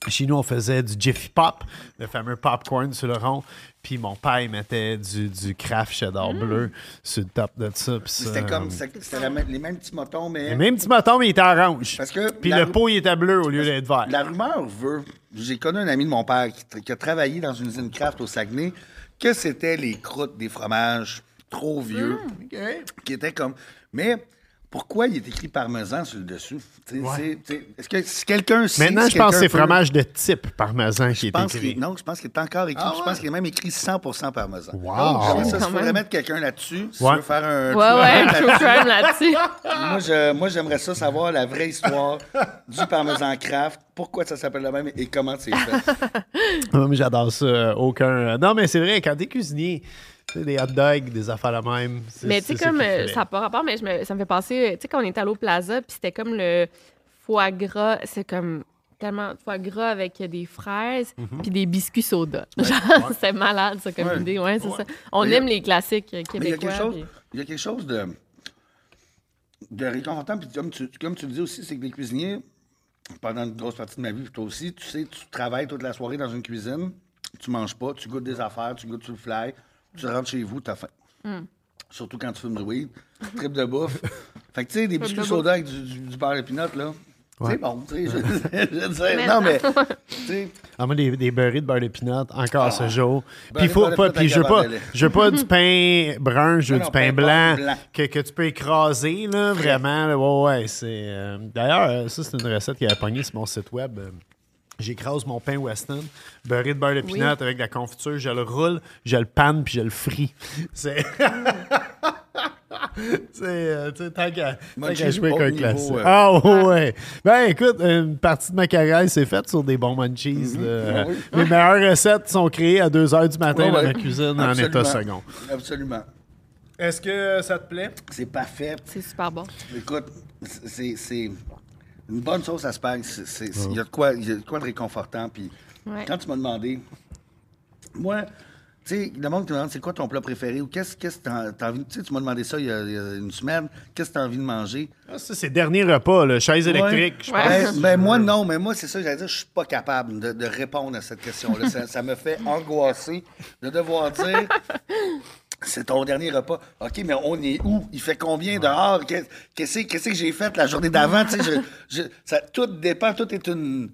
chez nous, on faisait du Jiffy Pop, le fameux popcorn sur le rond. Puis mon père, il mettait du, du craft cheddar bleu sur le top de ça. C'était comme euh, c'était les mêmes petits motons, mais. le même petit moton, mais il était orange. Parce que Puis le pot, il était bleu au lieu d'être vert. La rumeur veut. J'ai connu un ami de mon père qui, a travaillé dans une usine craft au Saguenay, que c'était les croûtes des fromages trop vieux, qui étaient comme. Mais pourquoi il est écrit parmesan sur le dessus? Tu tu Est-ce que si quelqu'un sait. Maintenant, si je pense que c'est peut- fromage de type parmesan qui est écrit. non, je pense qu'il est encore écrit. Ah Je pense qu'il est même écrit 100% parmesan. Wow. J'aimerais ça, faudrait même. mettre quelqu'un là-dessus. Si Ouais. tu veux faire un. Ouais, ouais, crime là-dessus. moi, j'aimerais ça savoir la vraie histoire du parmesan craft, pourquoi ça s'appelle le même et comment c'est fait. Ah, mais J'adore ça. euh, Aucun. Non, mais c'est vrai, quand t'es cuisinier, tu sais, des hot dogs, des affaires la même. Mais tu sais, comme euh, ça n'a pas rapport, mais je me- ça me fait penser, tu sais, quand on était à l'eau Plaza, puis c'était comme le foie gras, c'est comme tellement de foie gras avec des fraises, Mhm. puis des biscuits soda. Genre, c'est malade, ça, comme Ouais. idée. Ouais, c'est ça. On Mais a- aime les classiques euh, Mais il y a québécois. quelque chose, puis- y a quelque chose de, de réconfortant. Puis comme tu, comme tu le dis aussi, c'est que les cuisiniers, pendant une grosse partie de ma vie, puis toi aussi, tu sais, tu travailles toute la soirée dans une cuisine, tu manges pas, tu goûtes des affaires, tu goûtes sur le fly, tu rentres chez vous, t'as faim. Hmm. Surtout quand tu fumes du weed, trip de bouffe. fait que tu sais, des biscuits soda avec du, du, du beurre et là. C'est bon, tu sais, je, je veux dire, non, mais, sais, Ah, moi, des, des beurrés de beurre de pinot, encore ce jour. Puis, faut de de pas, puis je veux pas, je veux pas du pain brun, je veux Non, du pain pain blanc, blanc. Que, que tu peux écraser, là, vraiment. là. ouais, ouais, c'est... euh, D'ailleurs, ça, c'est une recette qui a pogné sur mon site web. Euh, J'écrase mon pain Weston, beurré de beurre de pinot avec de la confiture, je le roule, je le panne, puis je le fris. C'est... C'est, euh, tant qu'à jouer au avec un niveau, classique. euh. Ah ouais. Ben écoute, une partie de ma carrière s'est faite sur des bons munchies. là. Ah oui. Mes meilleures recettes sont créées à 2 h du matin Ouais, dans ma cuisine en état second. Absolument. Est-ce que ça te plaît? C'est parfait. C'est super bon. Écoute, c'est. Une bonne sauce à spag, il y, a de quoi- il y a de quoi de réconfortant. Puis Ouais. quand tu m'as demandé, moi, tu sais, le monde te demande c'est quoi ton plat préféré ou qu'est-ce qu'est-ce que t'as t'as envie. Tu sais, tu m'as demandé ça il y, a, il y a une semaine. Qu'est-ce que tu as envie de manger? Ah, ça, c'est dernier repas, là, chaise électrique. je pense. Ouais. Ben, ben, moi, non, mais moi, c'est ça, j'allais dire, je suis pas capable de, de répondre à cette question-là. ça, ça me fait angoisser de devoir dire. C'est ton dernier repas. OK, mais on est où? Il fait combien dehors? Qu'est- Qu'est-ce qu'est-ce que j'ai fait la journée d'avant? Tu sais, je- je- ça, tout dépend, tout est une.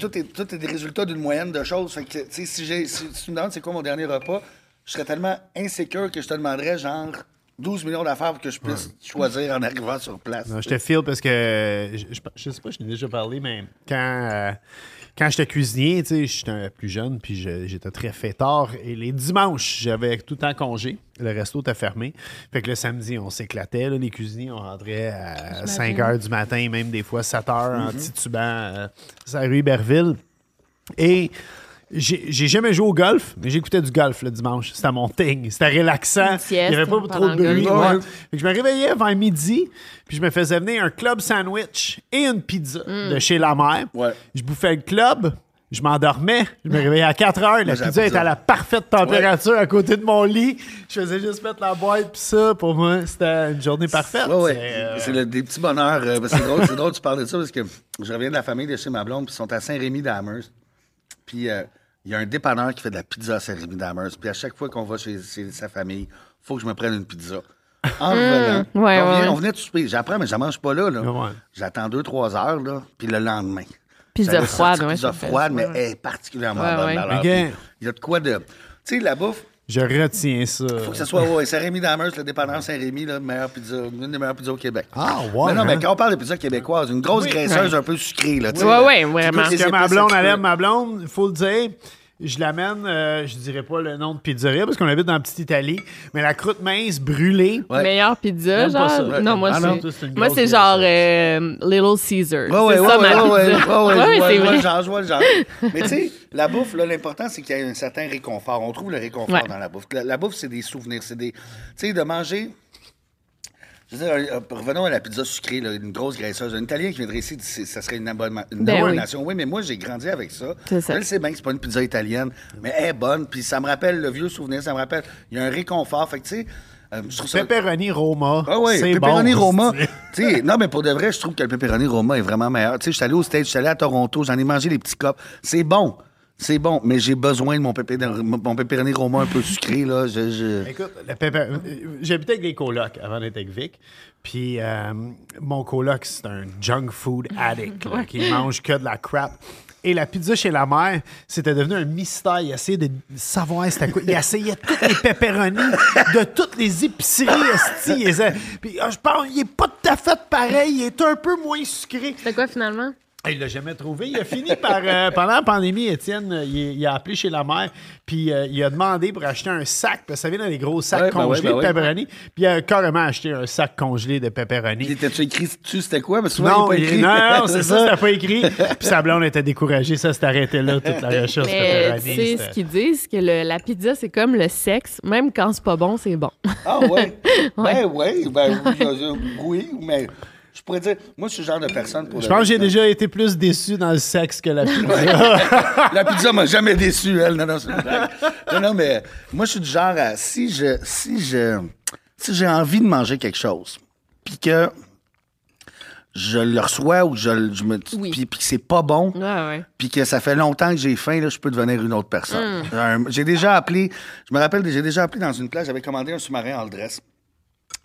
Tout est, tout est des résultats d'une moyenne de choses. Fait que, tu sais, si, j'ai- si, si tu me demandes c'est quoi mon dernier repas, je serais tellement insécure que je te demanderais genre 12 millions d'affaires pour que je puisse choisir en arrivant sur place. Non, je te file parce que je, je, je sais pas, je t'ai déjà parlé, mais quand, euh, quand j'étais cuisinier, tu sais, j'étais plus jeune, puis j'étais très fêtard. Et les dimanches, j'avais tout le temps congé. Le resto était fermé. Fait que le samedi, on s'éclatait. Les cuisiniers, on rentrait à 5 h du matin, même des fois 7 h en titubant euh, sur la rue Iberville. Et j'ai jamais joué au golf, mais j'écoutais du golf le dimanche. C'était mon thing. C'était relaxant. Il n'y avait pas trop de bruit. golf. ouais. Ouais. Fait que je me réveillais vers midi, puis je me faisais venir un club sandwich et une pizza Mm. de chez la mère. Ouais. Je bouffais le club. Je m'endormais, je me réveillais à 4 heures, la pizza était à la parfaite température à côté de mon lit. Je faisais juste mettre la boîte, puis ça, pour moi, c'était une journée parfaite. Ouais, ouais. C'est, euh, des petits bonheurs. euh, c'est drôle, c'est drôle que tu parles de ça parce que je reviens de la famille de chez ma blonde, puis ils sont à Saint-Rémy d'Amers. Puis euh, il y a un dépanneur qui fait de la pizza à Saint-Rémy d'Amers. Puis à chaque fois qu'on va chez, chez sa famille, il faut que je me prenne une pizza. En revenant, Mmh. ouais, on, vient, ouais. on venait de souper. J'apprends, mais je ne mange pas là. là. Ouais. J'attends deux, trois heures, là, puis le lendemain. Pizza froide, ouais, Pizza froide, mais ouais. elle est particulièrement Ouais, bonne. alors. Il y a de quoi de. Tu sais, la bouffe, Je retiens ça. faut que ce soit ouais, Saint-Rémy d'Amers, le dépanneur Saint-Rémy, la meilleure pizza, une des meilleures pizzas au Québec. Ah, ouais, Mais non, mais hein? quand on parle de pizza québécoise, une grosse graisseuse un peu sucrée, là, tu sais. Ouais, ouais, vraiment. Parce que ma blonde, elle aime ma blonde, il faut le dire. Je l'amène, euh, je dirais pas le nom de pizzeria parce qu'on habite dans la petite Italie, mais la croûte mince brûlée. Ouais. Meilleure pizza, genre? ça. Non, moi, Ah non, c'est, toi, c'est une moi, c'est genre euh, Little Caesar. Ouais, ouais, c'est ouais, ça, ouais, ma ouais, ouais, pizza. ouais, ouais, Ouais, je vois- c'est je vois vrai. le genre, je vois le genre. Mais tu sais, la bouffe, là, l'important, c'est qu'il y ait un certain réconfort. On trouve le réconfort Ouais. dans la bouffe. La, la bouffe, c'est des souvenirs. C'est des. Tu sais, de manger. Je veux dire, euh, revenons à la pizza sucrée, là, une grosse graisseuse. Un Italien qui viendrait ici, ça serait une, abonnement- une Ben oui. abomination. Oui. mais moi, j'ai grandi avec ça. C'est ça. Je le sais bien que c'est pas une pizza italienne, mais elle est bonne. Puis ça me rappelle le vieux souvenir, ça me rappelle. Il y a un réconfort. Fait que, tu sais, euh, je trouve ça. Pepperoni Roma. Ah oui, c'est pepperoni bon, Roma. c'est- Tu sais, non, mais pour de vrai, je trouve que le pepperoni Roma est vraiment meilleur. Tu sais, je suis allé au States, je suis allé à Toronto, j'en ai mangé les petits copes. C'est bon. C'est bon, mais j'ai besoin de mon, pépé- mon Roma un peu sucré, là. Je, je- Écoute, j'habitais avec des colocs avant d'être avec Vic. Puis euh, mon coloc, c'est un junk food addict là, qui mange que de la crap. Et la pizza chez la mère, c'était devenu un mystère. Il essayait de savoir c'était quoi. Il essayait toutes les pepperonis de toutes les épiceries. esti. Puis ah, je pense, il est pas tout à fait pareil. Il est un peu moins sucré. C'était quoi, finalement? Il l'a jamais trouvé. Il a fini par. euh, pendant la pandémie, Étienne, il, il a appelé chez la mère, puis euh, il a demandé pour acheter un sac, parce que ça vient dans les gros sacs Ouais, ben ouais, congelés ben de ouais. pepperoni, puis il a carrément acheté un sac congelé de pepperoni. T'as-tu écrit dessus, c'était quoi? Parce que souvent, Non, il est pas il- écrit. non, non, c'est ça, c'était pas écrit. Puis sa blonde était découragée, ça s'est arrêté là, toute la recherche de Mais pepperoni. tu sais c'était- ce qu'ils disent, que le- la pizza, c'est comme le sexe. Même quand c'est pas bon, c'est bon. Ah ouais? Ben ouais, ben oui, euh, oui, mais je pourrais dire, moi, je suis le genre de personne pour Je pense que j'ai déjà été plus déçu dans le sexe que la pizza. La pizza m'a jamais déçu, elle. Non, non, c'est une blague. Non, non, mais moi, je suis du genre à. Si je. Si je. Si j'ai envie de manger quelque chose, puis que je le reçois ou je, je me. Oui. Puis, puis que c'est pas bon, ouais. puis que ça fait longtemps que j'ai faim, là, je peux devenir une autre personne. Un- j'ai déjà appelé. Je me rappelle, j'ai déjà appelé dans une place, j'avais commandé un sous-marin all dress.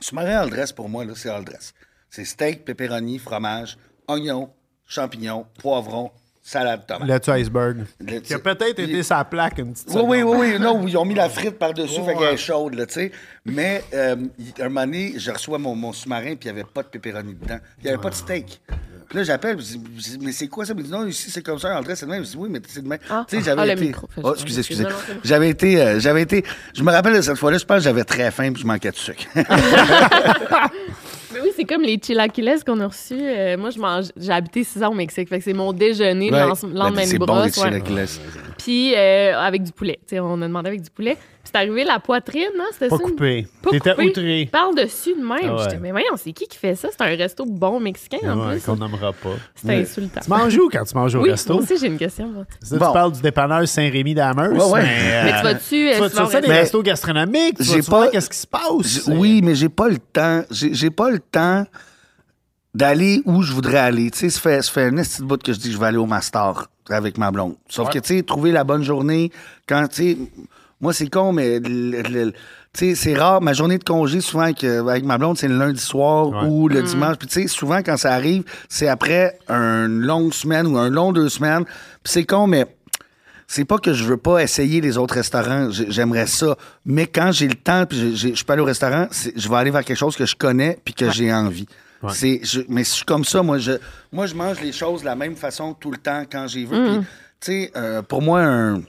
Sous-marin all dress, pour moi, là, c'est all dress. C'est steak, pepperoni, fromage, oignon, champignons, poivrons, salade, tomate. le iceberg. Le- Qui a peut-être été sa plaque une petite Oui, oui, seconde. oui, oui. Non, ils ont mis la frite par-dessus, Ouais, fait qu'elle est chaude, là, tu sais. Mais, euh, un moment donné, je reçois mon, mon sous-marin, puis il n'y avait pas de pepperoni dedans. Il n'y avait pas de steak. Puis là, j'appelle, je dis, mais c'est quoi ça? Il me dit, non, ici, c'est comme ça, André, c'est le même. Je dis, oui, mais c'est le même. Ah, tu sais, j'avais ah, été. micro, Oh, excusez, excusez. J'avais été, euh, j'avais été. Je me rappelle de cette fois-là, je pense que j'avais très faim, puis je manquais de sucre. Mais oui, c'est comme les chilaquiles qu'on a reçus. Euh, moi, je mange, j'ai habité six ans au Mexique. Fait que c'est mon déjeuner le Ouais. lendemain Ben, lendemain c'est de bon, les brosse. ouais. chilaquiles. Puis euh, avec du poulet. On a demandé avec du poulet. Puis c'est arrivé la poitrine, hein? C'était Pas ça? coupé. Pas T'étais coupé. outré. Parle dessus de même. Ah ouais. J'étais, mais voyons, c'est qui qui fait ça? C'est un resto bon mexicain en Ouais, plus. qu'on nommera pas. C'était insultant. Tu manges où quand tu manges au oui, resto? moi aussi, j'ai une question. Ça, Bon. Tu parles du dépanneur Saint-Rémy d'Amers. Ouais, ouais. Mais, Mais euh, tu vas-tu. tu vas tu vas tu vas au ça des resto? Mais- restos gastronomiques? Tu J'ai vas-tu pas- voir qu'est-ce qui se passe? Oui, mais j'ai pas le temps. J'ai j'ai pas le temps d'aller où je voudrais aller. Tu sais, ça fait, ça fait un de bout que je dis que je vais aller au master avec ma blonde. Sauf que, tu sais, trouver la bonne journée, quand, tu sais, moi, c'est con, mais tu sais, c'est rare. Ma journée de congé, souvent, avec, euh, avec ma blonde, c'est le lundi soir Ouais. ou le dimanche. Puis, tu sais, souvent, quand ça arrive, c'est après une longue semaine ou un long deux semaines. Puis, c'est con, mais c'est pas que je veux pas essayer les autres restaurants. J'ai- J'aimerais ça. Mais quand j'ai le temps, puis j'ai- j'ai- je peux aller au restaurant, je vais aller vers quelque chose que je connais puis que j'ai envie. C'est, je- mais je suis comme ça, moi je, moi, je mange les choses de la même façon tout le temps quand j'y veux. Puis, tu sais, euh, pour moi, un-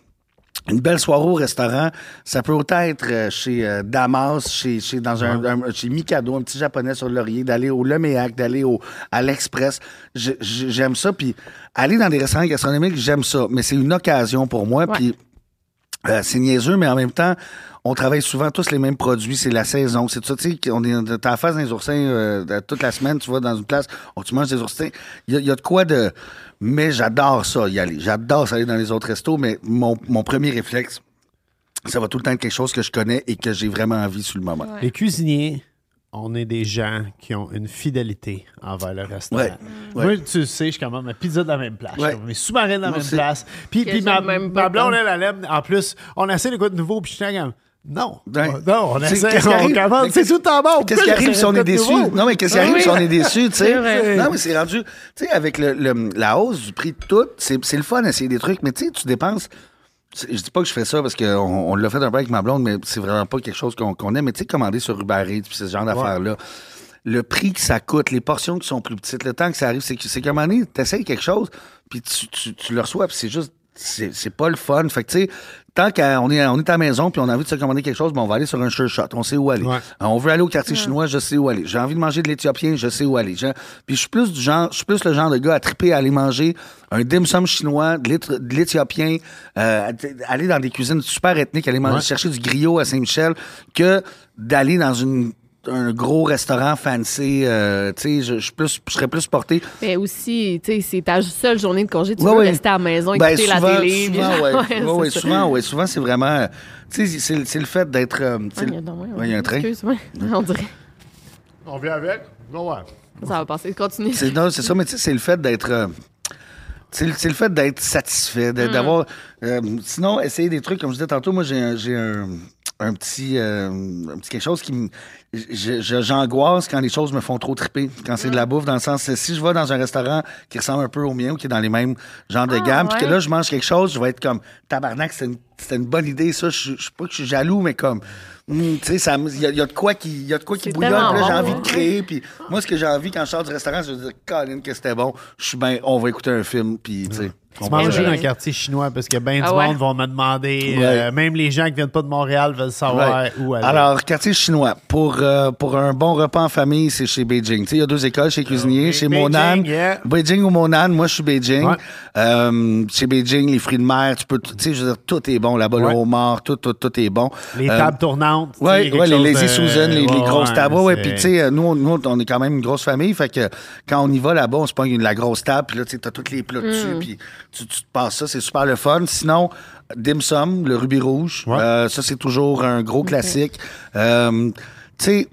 une belle soirée au restaurant, ça peut autant être euh, chez euh, Damas, chez, chez, dans un, un- chez Mikado, un petit japonais sur le laurier, d'aller au Leméac, d'aller au, à l'Express. J'aime ça. Puis aller dans des restaurants gastronomiques, j'aime ça. Mais c'est une occasion pour moi. Ouais. Puis euh, c'est niaiseux, mais en même temps, on travaille souvent tous les mêmes produits. C'est la saison. C'est tout ça. Tu sais, on est face des oursins euh, toute la semaine. Tu vas dans une place, oh, tu manges des oursins. Il y, a- il y a de quoi de. Mais j'adore ça, y aller. J'adore ça aller dans les autres restos, mais mon, mon premier réflexe, ça va tout le temps être quelque chose que je connais et que j'ai vraiment envie sur le moment. Les cuisiniers, on est des gens qui ont une fidélité envers le restaurant. Ouais. Ouais. Moi, tu le sais, je commande ma pizza de la même place. Ouais. Je commande mes sous-marins de la Moi même aussi. place. Puis, puis ma, ma pas blonde, elle, elle aime. En plus, on essaie de quoi de nouveau, puis je suis comme, non. Ouais. Non, on essaie, on commande. C'est tout temps bon. Qu'est-ce qui arrive si on est déçu? Non, mais qu'est-ce qui arrive si on est déçu, tu sais? Non, mais c'est rendu. Tu sais, avec le, le- la hausse du prix de tout, c'est le fun d'essayer des trucs, mais tu sais, tu dépenses. Je dis pas que je fais ça parce qu'on on, l'a fait un peu avec ma blonde, mais c'est vraiment pas quelque chose qu'on aime. Mais tu sais, commander sur Uber Eats, puis ce genre d'affaires-là, le prix que ça coûte, les portions qui sont plus petites, le temps que ça arrive, c'est qu'à un moment donné, t'essayes quelque chose, puis tu, tu, tu le reçois, puis c'est juste. C'est c'est pas le fun. Fait que, tu sais, tant qu'on est, on est à la maison puis on a envie de se commander quelque chose, ben on va aller sur un sure shot. On sait où aller. Ouais. Euh, On veut aller au quartier chinois, je sais où aller. J'ai envie de manger de l'éthiopien, je sais où aller. Je- Puis je suis plus du genre, je suis plus le genre de gars à triper à aller manger un dim sum chinois, de l'éth- de l'éthiopien, euh, aller dans des cuisines super ethniques, aller manger, Ouais. chercher du griot à Saint-Michel, que d'aller dans une un gros restaurant fancy, euh, tu sais, je, je suis plus- je serais plus porté. Mais aussi, tu sais, c'est ta seule journée de congé, tu Ouais, veux ouais. rester à la maison, Ben, écouter souvent, la télé. souvent, ouais. Ça. souvent, ouais, souvent, c'est vraiment, euh, tu sais, c'est, c'est le fait d'être, euh, il y a, non, ouais, ouais, il y a un train. Excuse-moi, on dirait. On vient avec? Bon, ouais. Ça va passer. Continue. C'est, non, c'est ça, mais tu sais, c'est le fait d'être. euh, c'est, le- c'est le fait d'être satisfait, de- d'avoir. euh, sinon, essayer des trucs, comme je disais tantôt, moi, j'ai un, un petit, euh, un petit quelque chose qui me. je- je- J'angoisse quand les choses me font trop triper, quand c'est de la bouffe, dans le sens, si je vais dans un restaurant qui ressemble un peu au mien ou qui est dans les mêmes genres de Ah, gamme, puis que là, je mange quelque chose, je vais être comme tabarnak, c'était une, une bonne idée, ça. Je je suis pas que je suis jaloux, mais comme. hum, tu sais, il y, y a de quoi qui, y a de quoi qui bouillonne, là, j'ai envie de créer. Puis moi, ce que j'ai envie quand je sors du restaurant, c'est de dire, Colin, que c'était bon. Je suis bien, on va écouter un film, puis tu sais. Tu où dans un quartier chinois parce que bien Ah du ouais? monde vont me demander, Ouais. euh, même les gens qui viennent pas de Montréal veulent savoir Ouais. où aller. Alors, quartier chinois. Pour, euh, pour un bon repas en famille, c'est chez Beijing. Tu sais, il y a deux écoles chez cuisinier. Ok, Chez Beijing, Monan. yeah. Beijing ou Monan. Moi, je suis Beijing. Ouais. Euh, chez Beijing, les fruits de mer, tu peux, tu sais, je veux dire, tout est bon. Là-bas, Ouais. le homard, tout, tout, tout est bon. les Euh, tables tournantes. Oui, ouais, les Lazy Susan, les, les grosses ouais, tables. Ouais, Puis, tu sais, nous, on- nous, on est quand même une grosse famille. Fait que quand on y va là-bas, on se pogne une- la grosse table. Puis là, tu sais, t'as tous les plats dessus. Puis tu, tu te passes ça. C'est super le fun. Sinon, Dim Sum, le rubis rouge. Ouais. euh, ça, c'est toujours un gros classique. Euh, tu sais,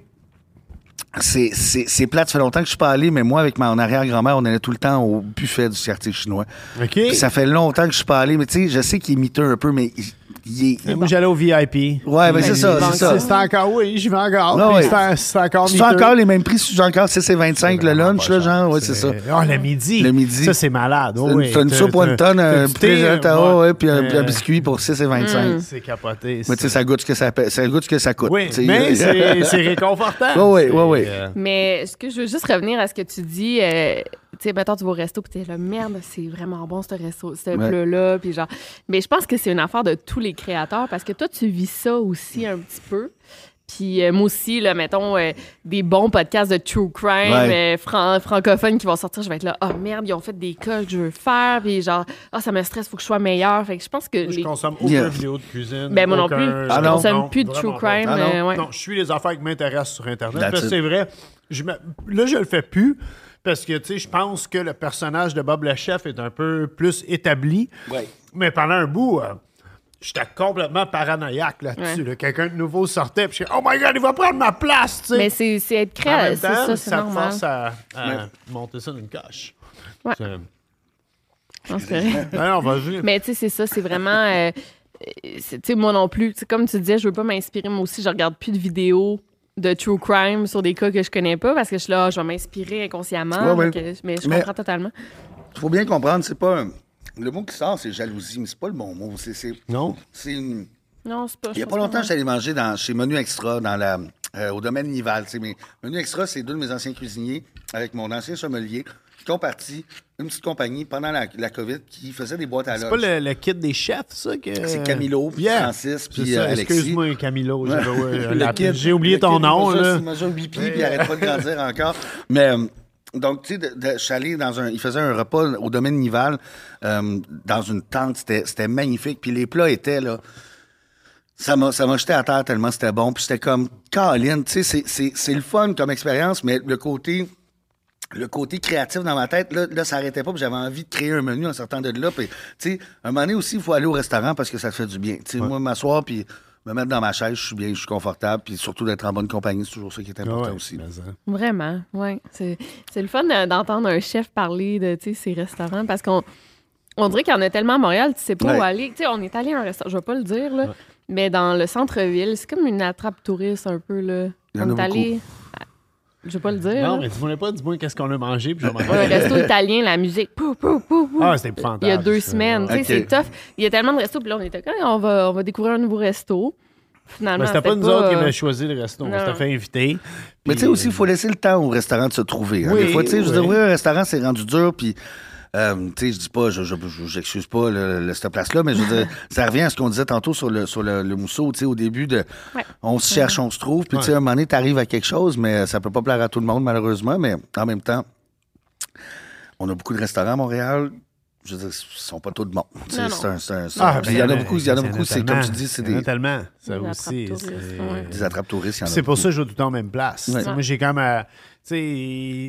c'est, c'est, c'est plate, ça fait longtemps que je suis pas allé, mais moi, avec mon arrière-grand-mère, on allait tout le temps au buffet du quartier chinois. OK. Puis ça fait longtemps que je suis pas allé, mais tu sais, je sais qu'il est miteux un peu, mais il, il est... Moi, j'allais au VIP. Ouais, ben c'est ça, c'est ça. C'est encore, oui, j'y vais encore. Ah puis ouais. c'est- encore C'est encore les mêmes prix, c'est encore 6 et 25 le lunch, là, genre, ouais, c'est ça. Oh, le midi. Le midi. Ça, c'est malade. Oh, oui. T'as une soupe t'as- wonton, t'as un ouais. ouais, puis un, Euh, un biscuit pour 6 et 25. C'est capoté. Mais tu sais, ça goûte ce que ça, paie- ça goûte ce que ça coûte. Oui, mais c'est réconfortant. Ouais, ouais, C'est, ouais, ouais. euh, Mais est-ce que je veux juste revenir à ce que tu dis? Tu sais, mettons, tu vas au resto, puis t'es là, merde, c'est vraiment bon, ce resto, ce Ouais. plat-là, puis genre... Mais je pense que c'est une affaire de tous les créateurs, parce que toi, tu vis ça aussi un petit peu. Puis euh, moi aussi, là, mettons, euh, des bons podcasts de true crime Ouais. euh, fran- francophones qui vont sortir, je vais être là, oh merde, ils ont fait des cas que je veux faire, puis genre, ah, ça me stresse, faut que je sois meilleur. Fait que je pense que. Je les- consomme aucune Yeah. vidéo de cuisine. Ben, moi non plus. Ah je non? consomme non, plus de true crime. Ah non? euh, ouais. Non, je suis les affaires qui m'intéressent sur Internet. C'est vrai, je me- là, je le fais plus. Parce que, tu sais, je pense que le personnage de Bob le chef est un peu plus établi. Ouais. Mais pendant un bout, euh, j'étais complètement paranoïaque là-dessus. Ouais. là. Quelqu'un de nouveau sortait, puis je suis Oh my God, il va prendre ma place, tu sais. Mais c'est c'est être créatif, c'est ça, c'est te normal. force à, à Ouais. monter ça d'une coche. Ouais. C'est- Je pense que- Ben non, vas-y. Mais tu sais, c'est ça, c'est vraiment. euh, tu sais, moi non plus. Tu sais, Comme tu disais, je veux pas m'inspirer. Moi aussi, je regarde plus de vidéos de true crime sur des cas que je connais pas parce que je suis là, je vais m'inspirer inconsciemment. Ouais, ouais. donc, euh, mais je Mais- comprends totalement. Il faut bien comprendre, c'est pas. un- Le mot qui sort, c'est jalousie, mais c'est pas le bon mot. C'est. Non. C'est une. Non, c'est pas. Il y a pas longtemps, allé manger dans, chez Menu Extra, dans la, euh, au domaine Nival. Mais Menu Extra, c'est deux de mes anciens cuisiniers avec mon ancien sommelier qui ont parti une petite compagnie pendant la, la COVID qui faisait des boîtes à C'est lunch. pas le, le kit des chefs, ça? que- C'est Camilo, puis Yeah. Francis, puis, C'est euh, Alexis. Excuse-moi, Camilo. J'ai oublié ton nom, 8 pieds, puis il arrête pas de grandir encore. Mais, euh, donc, tu sais, je suis allé dans un... Il faisait un repas au domaine Nival, euh, dans une tente. C'était magnifique. Puis les plats étaient, là... Ça m'a jeté à terre tellement c'était bon. Puis c'était comme, Caroline, tu sais, c'est- c'est c'est le fun comme expérience, mais le côté le côté créatif dans ma tête, là, là ça n'arrêtait pas, puis j'avais envie de créer un menu en sortant de là. Puis, tu sais, un moment donné aussi, il faut aller au restaurant parce que ça te fait du bien. Tu sais, moi, m'asseoir, puis me mettre dans ma chaise, je suis bien, je suis confortable, puis surtout d'être en bonne compagnie, c'est toujours ça qui est important Ah ouais, aussi. Vraiment, oui. C'est le fun d'entendre un chef parler de tu sais, ses restaurants parce qu'on on dirait qu'il y en a tellement à Montréal, tu sais pas Ouais. où aller. Tu sais, on est allé à un restaurant, je vais pas le dire, là, mais dans le centre-ville, c'est comme une attrape touriste un peu. Là. Il y en on a est allé. Je vais pas le dire. Non, là. mais dis-moi pas, dis-moi qu'est-ce qu'on a mangé, puis je vais m'en Ouais, un resto italien, la musique. Pou, pou, pou, pou. Ah, c'était épouvantable. Il y a deux semaines. Tu sais, Ok. C'est tough. Il y a tellement de restos. Puis là, on était comme, on va, on va découvrir un nouveau resto. Finalement, Mais c'était pas nous autres qui euh, avions choisi le resto. On s'était fait inviter. Mais tu sais aussi, il faut laisser le temps au restaurant de se trouver. hein. Oui, Des fois, tu sais, je veux oui. dire, ouvrir un restaurant, c'est rendu dur, puis. Euh, tu sais, je dis pas, je je- je- j'excuse pas le, le- cette place-là, mais je veux dire, ça revient à ce qu'on disait tantôt sur le, sur le, le mousseau, tu sais, au début de, Ouais. on se cherche, on se trouve, puis tu sais, à un moment donné, t'arrives à quelque chose, mais ça peut pas plaire à tout le monde, malheureusement, mais en même temps, on a beaucoup de restaurants à Montréal, je veux dire, ils sont pas un, c'est un- c'est Ah, il y en a ben, beaucoup, il y en a beaucoup, c'est comme tu dis, c'est Il y en a des, tellement. Ça Des aussi. des attrapes touristes, il y en a C'est pour ça que je joue tout le temps en même place. Ouais. Moi, j'ai quand même. euh,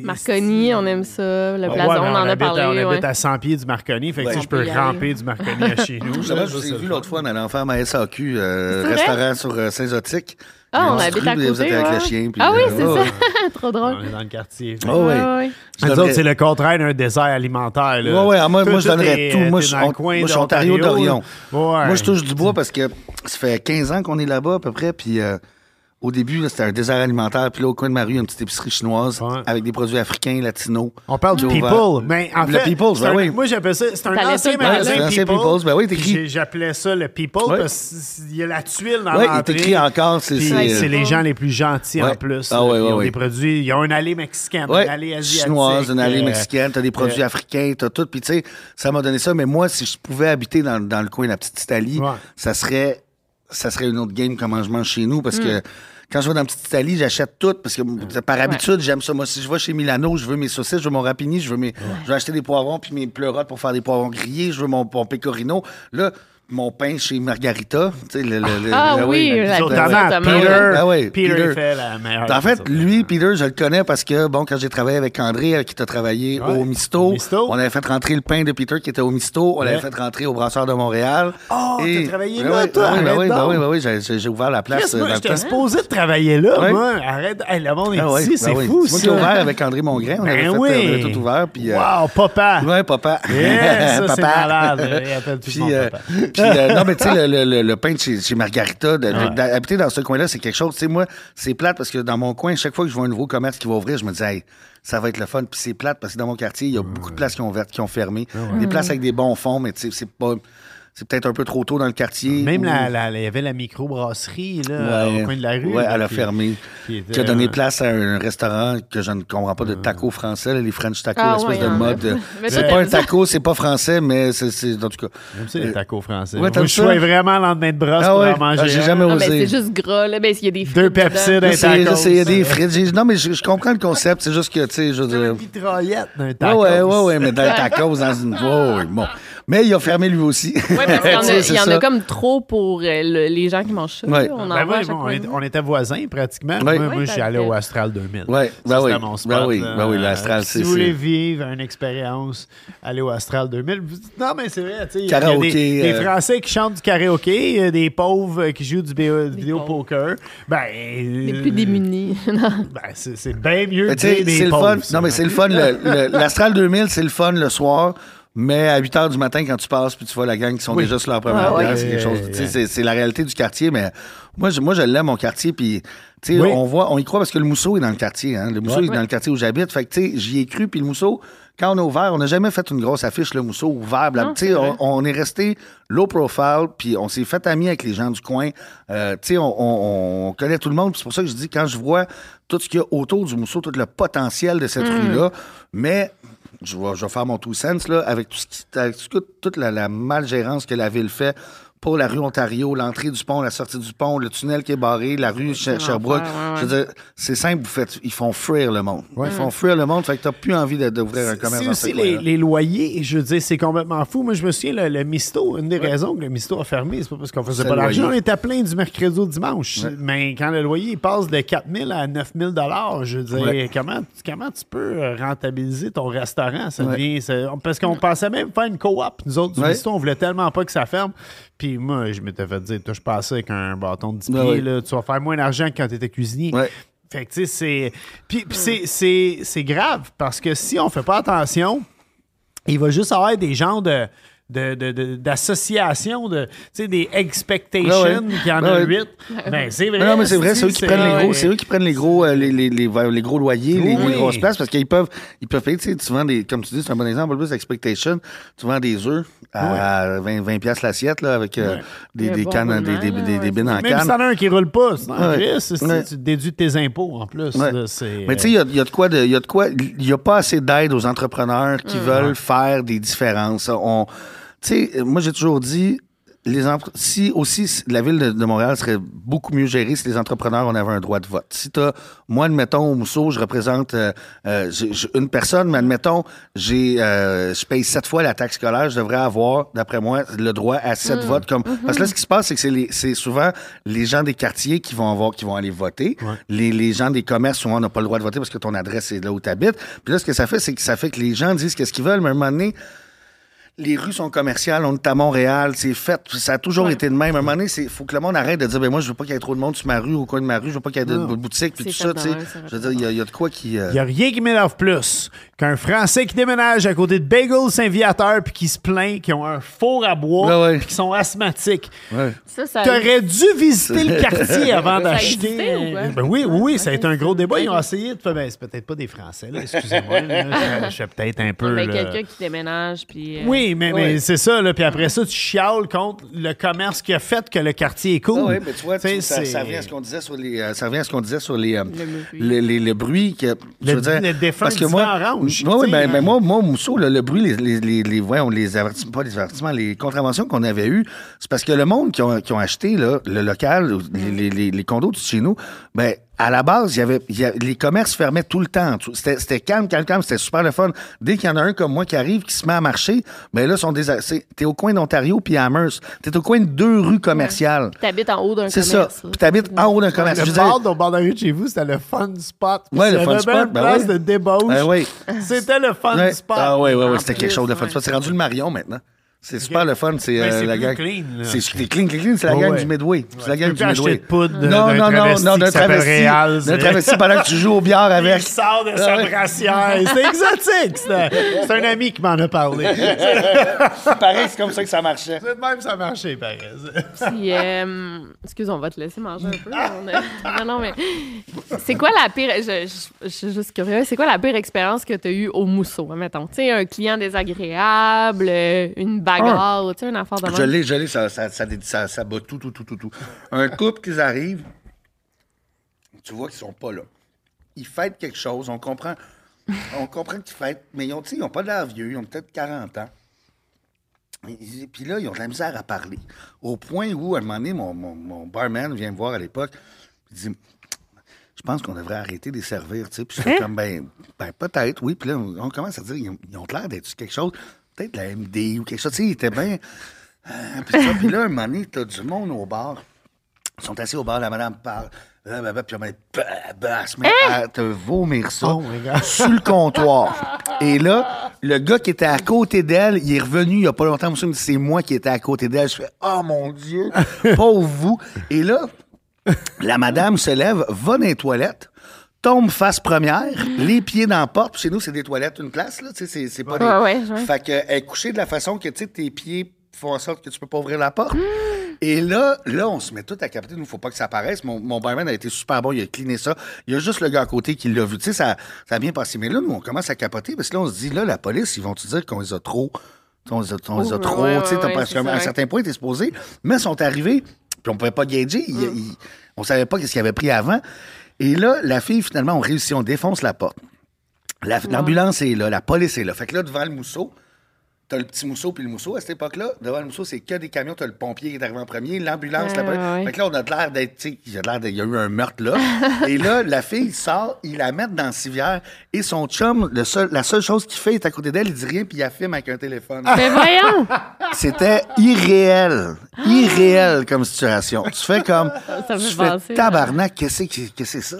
Marconi, on aime ça. Le Ah ouais, blason, on en a habite, parlé. On habite ouais. à 100 pieds du Marconi, fait que Ouais. tu sais, je On peux ramper du Marconi à chez nous. Je ça, vous ai c'est vu l'autre fois en allant faire ma SAQ, euh, restaurant sur euh, Saint-Zotique. Ah, on une habite à Vous côté. êtes avec ouais. le chien. puis, Ah oui, euh, c'est ça. ouais. Trop drôle. On est dans le quartier. Oh, ouais. Ouais, ouais. Je Nous devrais- autres, c'est le contraire d'un désert alimentaire. Là. Ouais, ouais, ah, moi- je donnerais tout. Moi, je- on- coin moi, je suis Ontario d'Orion. Moi, je touche du bois parce que ça fait 15 ans qu'on est là-bas à peu près. Puis euh, au début, là, c'était un désert alimentaire. Puis là, au coin de ma rue, il y a une petite épicerie chinoise Ouais. avec des produits africains, latinos. On parle du people, mais en Le fait, People's, c'est ben un- oui. moi j'appelle ça, c'est un T'allais ancien magasin C'est un ancien People. People's, ben oui, t'es écrit. J'ai- J'appelais ça le People Ouais. parce qu'il y a la tuile dans Oui, il est l'entrée. écrit encore. C'est Puis c'est, c'est euh, les gens les plus gentils en Ouais. plus. Ah ouais, ouais, ils ont ouais. des produits, ils ont une allée mexicaine, Ouais, une allée asiatique. chinoise, une allée euh, mexicaine, t'as des produits euh, africains, t'as tout. Puis tu sais, ça m'a donné ça. Mais moi, si je pouvais habiter dans, dans le coin de la petite Italie, Ouais. ça serait ça serait une autre game comment je mange chez nous. Parce Hmm. que quand je vais dans la petite Italie, j'achète tout. Parce que par habitude, j'aime ça. Moi, si je vais chez Milano, je veux mes saucisses, je veux mon rapini, je veux mes. Je veux acheter des poivrons puis mes pleurotes pour faire des poivrons grillés, je veux mon, mon pecorino. Là, mon pain chez Margarita. Tu sais, le, le- Ah le- oui, le- la Sur pizza tomate, tomate. Peter, Ah ouais, Peter, fait la meilleure. en fait, lui, Peter, je le connais parce que, bon, quand j'ai travaillé avec André, avec qui t'as travaillé Ouais, au Misto, au Misto. on avait fait rentrer le pain de Peter qui était au Misto, on Ouais. l'avait fait rentrer au Brasseur de Montréal. Oh, t'as travaillé Ben là, oui, toi, ben oui, ben oui, ben oui, ben oui, j'ai- j'ai j'ai ouvert la place euh, moi, j'étais supposé de travailler là, Ouais. moi. Arrête. Hey, le monde est Ah ouais, ici, ben c'est oui. fou, moi qui ai ça. ouvert avec André Mongrain, on avait, Ben oui. avait tout ouvert. Puis, euh, Wow, papa. Ouais, papa. Yeah, ça, c'est Papa. malade. Il appelle tout le Puis, monde euh, papa. Puis, euh, non, mais tu sais, le, le- le- le pain de chez, chez Margarita, Ouais. d'habiter dans ce coin-là, c'est quelque chose. Tu sais, moi, c'est plate parce que dans mon coin, chaque fois que je vois un nouveau commerce qui va ouvrir, je me dis, hey, ça va être le fun. Puis c'est plate parce que dans mon quartier, il y a beaucoup de places qui ont, ouvert- qui ont fermé. Des places avec des bons fonds, mais tu sais, c'est pas. C'est peut-être un peu trop tôt dans le quartier. Même ou- la, la- il y avait la microbrasserie là, Ouais. au coin de la rue. Ouais, là, elle a qui- fermé. qui était, Qui a donné euh, place à un restaurant que je ne comprends pas de taco français, là, les French tacos, Ah, l'espèce ouais, de a. mode. C'est pas un taco, c'est pas français, mais c'est- c'est en tout cas. J'aime ça, les tacos français. Ouais, Moi, je suis vraiment le lendemain de brosse Ah pour ouais? en manger. Ah, j'ai jamais Ah, ben, osé. c'est juste gras, là. Ben, il y a des frites Deux. Pepsi d'un tacos. sais, il y a des frites. Non, mais je, je comprends le concept. C'est juste que, tu sais, je veux dire. Une mitraillette d'un Ouais, tacos. ouais, ouais, ouais, mais dans le tacos, dans une. Ouais, bon. Mais il a fermé lui aussi. Ouais, parce qu'il y en a, il y en a comme trop pour euh, le- les gens qui mangent ça. Ouais. là. On en Ben voit à oui, chaque bon, on, de est- était voisins pratiquement. Ouais. Moi, Ouais, moi, je suis allé t'as- au Astral 2000. Ouais, Ça, ben c'était oui. mon Ben spot, oui, là. ben oui, l'Astral, Si c'est- vous voulez c'est- vivre une expérience, allez au Astral 2000. Vous dites, Non, mais c'est vrai, tu sais. il y a Karaoké, Des, des euh, Français qui chantent du karaoké, il y a des pauvres euh, qui jouent du bio- du vidéo pauvres. poker. Ben, Les euh, plus démunis. Non. Ben, c'est c'est bien mieux Mais que tu sais, des c'est le pauvres, fun. ça. Non, mais c'est le fun. le- le- L'Astral 2000, c'est le fun le soir. Mais à 8 h du matin, quand tu passes, puis tu vois la gang qui sont Oui. déjà sur leur première ouais. c'est quelque chose. C'est la réalité du quartier, mais moi, je, moi, je l'aime, mon quartier. Puis, tu sais, Oui. on voit, on y croit parce que le mousseau est dans le quartier. Hein? Le mousseau Ouais. est dans le quartier où j'habite. Fait que, tu sais, j'y ai cru. Puis le mousseau, quand on a ouvert, on n'a jamais fait une grosse affiche, le mousseau ouvert. Non, Tu sais, c'est vrai. on, on est resté low profile, puis on s'est fait amis avec les gens du coin. Euh, tu sais, on, on- on connaît tout le monde. C'est pour ça que je dis, quand je vois tout ce qu'il y a autour du mousseau, tout le potentiel de cette rue-là, mais je vais, je vais faire mon tout sens là, avec tout ce qui, avec tout- toute la malgérance que la ville fait pour la rue Ontario, l'entrée du pont, la sortie du pont, le tunnel qui est barré, la rue Cher- Sherbrooke. ouais, ouais. Je veux dire, c'est simple, vous faites, ils font fuir le monde. Ils font fuir le monde, fait que t'as plus envie d'ouvrir un commerce C'est aussi les, loyers, je veux dire, c'est complètement fou. Moi, je me souviens, le, le Misto, une des raisons que le Misto a fermé, c'est pas parce qu'on faisait pas le d'argent, on était plein du mercredi au dimanche. Ouais. Mais quand le loyer il passe de 4 000 à 9 000 je veux dire, Ouais. comment, comment tu peux euh, rentabiliser ton restaurant? Ça Ouais. devient- c'est- parce qu'on pensait même faire une coop. Nous autres, du Ouais. Misto, on voulait tellement pas que ça ferme. Puis moi, je m'étais fait dire, toi, je passais avec un bâton de 10 Ouais, pieds, là, tu vas faire moins d'argent que quand tu étais cuisinier. Ouais. Fait que, tu sais, c'est. Puis, c'est- c'est c'est grave parce que si on fait pas attention, il va juste avoir des genres de. De- de- de- d'associations de, tu sais des expectations Ouais, ouais. qui en Ouais, a ouais. huit ben c'est vrai Non, mais c'est vrai, c'est eux qui prennent les gros, ouais. c'est eux qui prennent les gros, euh, les, les, les, les gros loyers, les, Oui. les grosses places, parce qu'ils peuvent, ils peuvent payer, tu sais, tu vends des, comme tu dis, c'est un bon exemple, en plus expectation, tu vends des œufs à 20, 20 piastres l'assiette, là, avec euh, des, des bon cannes, des, des, des, des ouais. bines en même si canne. t'en as un qui roule pas c'est Ouais. Ouais. tu déduis tes impôts en plus Ouais. là, c'est, Mais tu sais, il y a- il y, a de quoi, il y a de quoi, il y a pas assez d'aide aux entrepreneurs qui veulent faire des différences. On, tu sais, moi j'ai toujours dit, les entre- si aussi si la ville de, de Montréal serait beaucoup mieux gérée si les entrepreneurs on avait un droit de vote. Si t'as, moi admettons au Mousseau, je représente euh, euh, une personne, mais admettons j'ai, euh, je paye sept fois la taxe scolaire, je devrais avoir, d'après moi, le droit à sept votes. Comme parce que là, ce qui se passe, c'est que c'est, les- c'est souvent les gens des quartiers qui vont avoir, qui vont aller voter. Les, les gens des commerces souvent n'ont pas le droit de voter parce que ton adresse est là où tu habites. Puis là, ce que ça fait, c'est que ça fait que les gens disent qu'est-ce qu'ils veulent, mais à un moment donné les rues sont commerciales, on est à Montréal, c'est fait, ça a toujours été de même. À un moment donné, il faut que le monde arrête de dire, ben moi, je veux pas qu'il y ait trop de monde sur ma rue, au coin de ma rue, je veux pas qu'il y ait de, de boutiques, puis tout ça, tu sais. Je veux dire, il y a- il y, a de quoi qui... euh, Il n'y a rien qui m'énerve plus qu'un Français qui déménage à côté de Bagel Saint-Viateur puis qui se plaint qu'ils ont un four à bois Ouais, ouais. puis qu'ils sont asthmatiques. ouais. Ça, ça. T'aurais dû visiter le quartier avant d'acheter. Ben oui, oui, oui, ça a été un gros débat. Ils ont essayé de faire. Ben, c'est peut-être pas des Français, là, excusez-moi. je fais peut-être un peu. Mais là. quelqu'un qui déménage, puis. euh, Oui, mais, mais ouais. c'est ça. Là. Puis après ça, tu chiales contre le commerce qui a fait que le quartier est cool. Ah oui, mais tu vois, tu- ça, ça revient à ce qu'on disait sur les, euh, ça revient à ce qu'on disait sur les, euh, le, les- le bruit que, je Le- veux dire, le défunt parce que moi, orange, tu sais, ben, hein. ben moi, moi, Mousseau, le, le bruit, les, les, les, les- voyons, les avertissements, pas les avertissements, les contraventions qu'on avait eues, c'est parce que le monde qui ont, qui ont acheté là, le local, les, les, les condos de chez nous, ben à la base, il y avait, il y a- les commerces fermaient tout le temps. C'était c'était calme, calme, calme, c'était super le fun. Dès qu'il y en a un comme moi qui arrive, qui se met à marcher, ben là, sont des, c'est- t'es au coin d'Ontario puis à Amherst. T'es au coin de deux rues commerciales. T'habites en haut d'un C'est commerce. ça. là. Puis t'habites en haut d'un commerce. Le bar de la rue de chez vous, c'était le fun spot. Ouais, le C'était fun une spot, belle ben place ouais. de débauche. Oui. C'était le fun Ouais. spot. Ah oui, oui, oui, En c'était quelque chose de fun. ouais. spot. C'est rendu le Marion maintenant. C'est super le fun. C'est Mais euh, c'est la gang. C'est clean, clean, clean. C'est la Ouais, gang ouais. du Midway. C'est la Tu gang peux du Midway. de poudre de- non, non, non, non, d'un s'appelle travesti. D'un travesti pendant que tu joues au billard avec. Il sort de sa Ah brassière. C'est exotique. C'est c'est un ami qui m'en a parlé. Pareil, c'est comme ça que ça marchait. C'est de même ça marchait, pareil. Puis, euh, excuse, on va te laisser manger un peu. A- Non, non, mais c'est quoi la pire. Je, je- je suis juste curieuse. C'est quoi la pire expérience que tu as eue au mousseau, mettons? Tu sais, un client désagréable, euh, une bagarre, ou tu sais, une affaire de Je l'ai, je l'ai, ça, ça, ça, ça, ça bat tout, tout, tout, tout, tout. Un couple qui arrive, tu vois qu'ils sont pas là. Ils fêtent quelque chose, on comprend, on comprend qu'ils fêtent, mais ils ont, ils ont pas de l'air vieux, ils ont peut-être 40 ans. Et- Puis là, ils ont de la misère à parler. Au point où, à un moment donné, mon, mon, mon barman vient me voir à l'époque, il dit Je pense qu'on devrait arrêter de les servir. Tu sais. Puis je fais comme Ben, ben peut-être, oui. Puis là, on commence à dire Ils ont, ils ont l'air d'être quelque chose, peut-être de la MD ou quelque chose. Tu sais, ils étaient bien. euh, puis, ça. Puis là, un moment donné, t'as du monde au bar. Ils sont assis au bar, la madame parle. Là, bah, bah, puis bah, bah, elle se met à te vomir ça Oh my God. sur le comptoir. Et là, le gars qui était à côté d'elle, il est revenu il n'y a pas longtemps. Monsieur me dit, c'est moi qui étais à côté d'elle. Je fais, oh mon Dieu, pauvre vous. Et là, la madame se lève, va dans les toilettes, tombe face première, les pieds dans la porte. Chez nous, c'est des toilettes, une place, là. C'est, c'est pas des... Ouais, ouais, ouais. Fait qu'elle est couchée de la façon que, tu tes pieds font en sorte que tu peux pas ouvrir la porte. Et là, là, on se met tout à capoter. Nous, faut pas que ça apparaisse. Mon, mon barman a été super bon. Il a cleané ça. Il y a juste le gars à côté qui l'a vu. Tu sais, ça, ça a bien passé. Mais là, nous, on commence à capoter parce que là, on se dit, là, la police, ils vont-tu dire qu'on les a trop. On les a, on les a trop. ouais, tu sais, ouais, un certain point, t'es supposé. Mais ils sont arrivés, puis on pouvait pas gager. Ils- Mm. ils- on savait pas ce qu'il avait pris avant. Et là, la fille, finalement, on réussit. On défonce la porte. La- L'ambulance est là, la police est là. Fait que là, devant le mousseau, t'as le petit mousseau puis le mousseau. À cette époque-là, devant le mousseau, c'est que des camions. T'as le pompier qui est arrivé en premier, l'ambulance, la Ouais, police. ouais, ouais. Fait que là, on a de l'air d'être, tu sais, il y a eu un meurtre là. et là, la fille sort, il la met dans la civière et son chum, le seul, la seule chose qu'il fait est à côté d'elle, il dit rien puis il la filme avec un téléphone. Mais voyons! C'était irréel. Irréel comme situation. Tu fais comme. Ça me tu fait fais penser, tabarnak, qu'est-ce que c'est ça?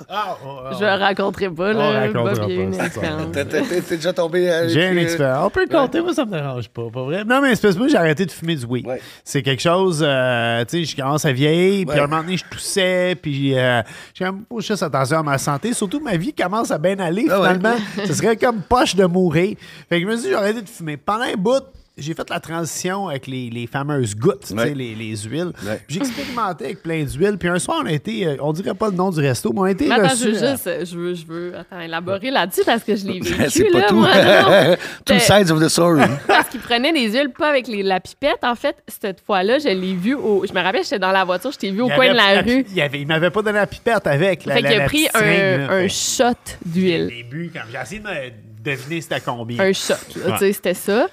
Je le raconterai pas, là. pas, une expérience. T'es- déjà tombé. euh, J'ai un euh, expert. On peut le compter, moi, ça me dérange pas, pas vrai? Non, mais c'est parce que moi, j'ai arrêté de fumer du weed. Ouais. C'est quelque chose, euh, tu sais, je commence à vieillir, puis à un moment donné, je toussais, puis euh, j'ai comme pas juste attention à ma santé. Surtout, ma vie commence à bien aller, Ah finalement. Ce serait comme poche de mourir. Fait que je me suis dit, j'ai arrêté de fumer. Pendant un bout, j'ai fait la transition avec les, les fameuses gouttes, tu sais, Ouais. les, les huiles. Ouais. J'ai expérimenté avec plein d'huiles, puis un soir, on a été, euh, on dirait pas le nom du resto, mais on a été Mais attends, reçus, je veux euh, juste, je veux, je veux, attends, élaborer là-dessus parce que je l'ai vécu, C'est pas là, tout. moi. Two sides of the story. Parce qu'il prenait des huiles pas avec les, la pipette. En fait, cette fois-là, je l'ai vu au. Je me rappelle, j'étais dans la voiture, je t'ai vu au coin de la rue. Il, avait, il m'avait pas donné la pipette avec. La, Fait qu'il a pris un, un shot Au d'huile. début, quand j'ai essayé de me deviner c'était combien? Un Ouais. tu sais, c'était ça.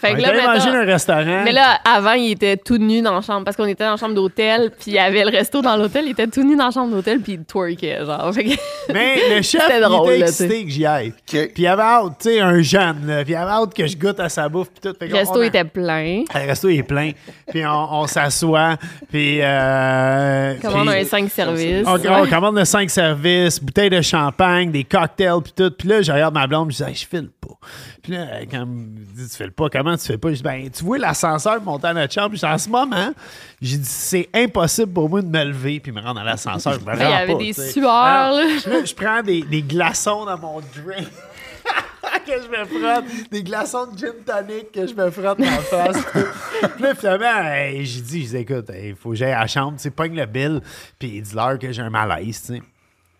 Fait que là, manger dans un restaurant. Mais là, avant, il était tout nu dans la chambre parce qu'on était dans la chambre d'hôtel, puis il y avait le resto dans l'hôtel, il était tout nu dans la chambre d'hôtel, puis il twerkait, genre. Fait que- Mais le chef, C'était il drôle, était là, excité que j'y aille. Puis il avait hâte, tu sais, un jeune, là, puis il avait hâte que je goûte à sa bouffe, puis tout. Fait le resto a- était plein. Le resto est plein. Puis on, on s'assoit, puis... Euh, Commande puis- un 5 services. On, Ouais. on commande de 5 services, bouteilles de champagne, des cocktails, puis tout. Puis là, je regarde ma blonde, je dis, Hey, je file pas. Puis là, quand elle me dit, tu files pas, comment tu fais pas? Je dis, ben, tu vois l'ascenseur monter à notre chambre. Puis en ce moment, j'ai dit, c'est impossible pour moi de me lever puis me rendre à l'ascenseur. Il y avait pas, des sueurs, Alors, là. là, je prends des, des glaçons dans mon drink. que je me frotte, des glaçons de gin tonic que je me frotte dans la face. puis là, finalement, hey, j'ai dit, je dis, écoute, il faut que j'aille à la chambre, tu sais, pogne le bill, puis dis-leur que j'ai un malaise, tu sais.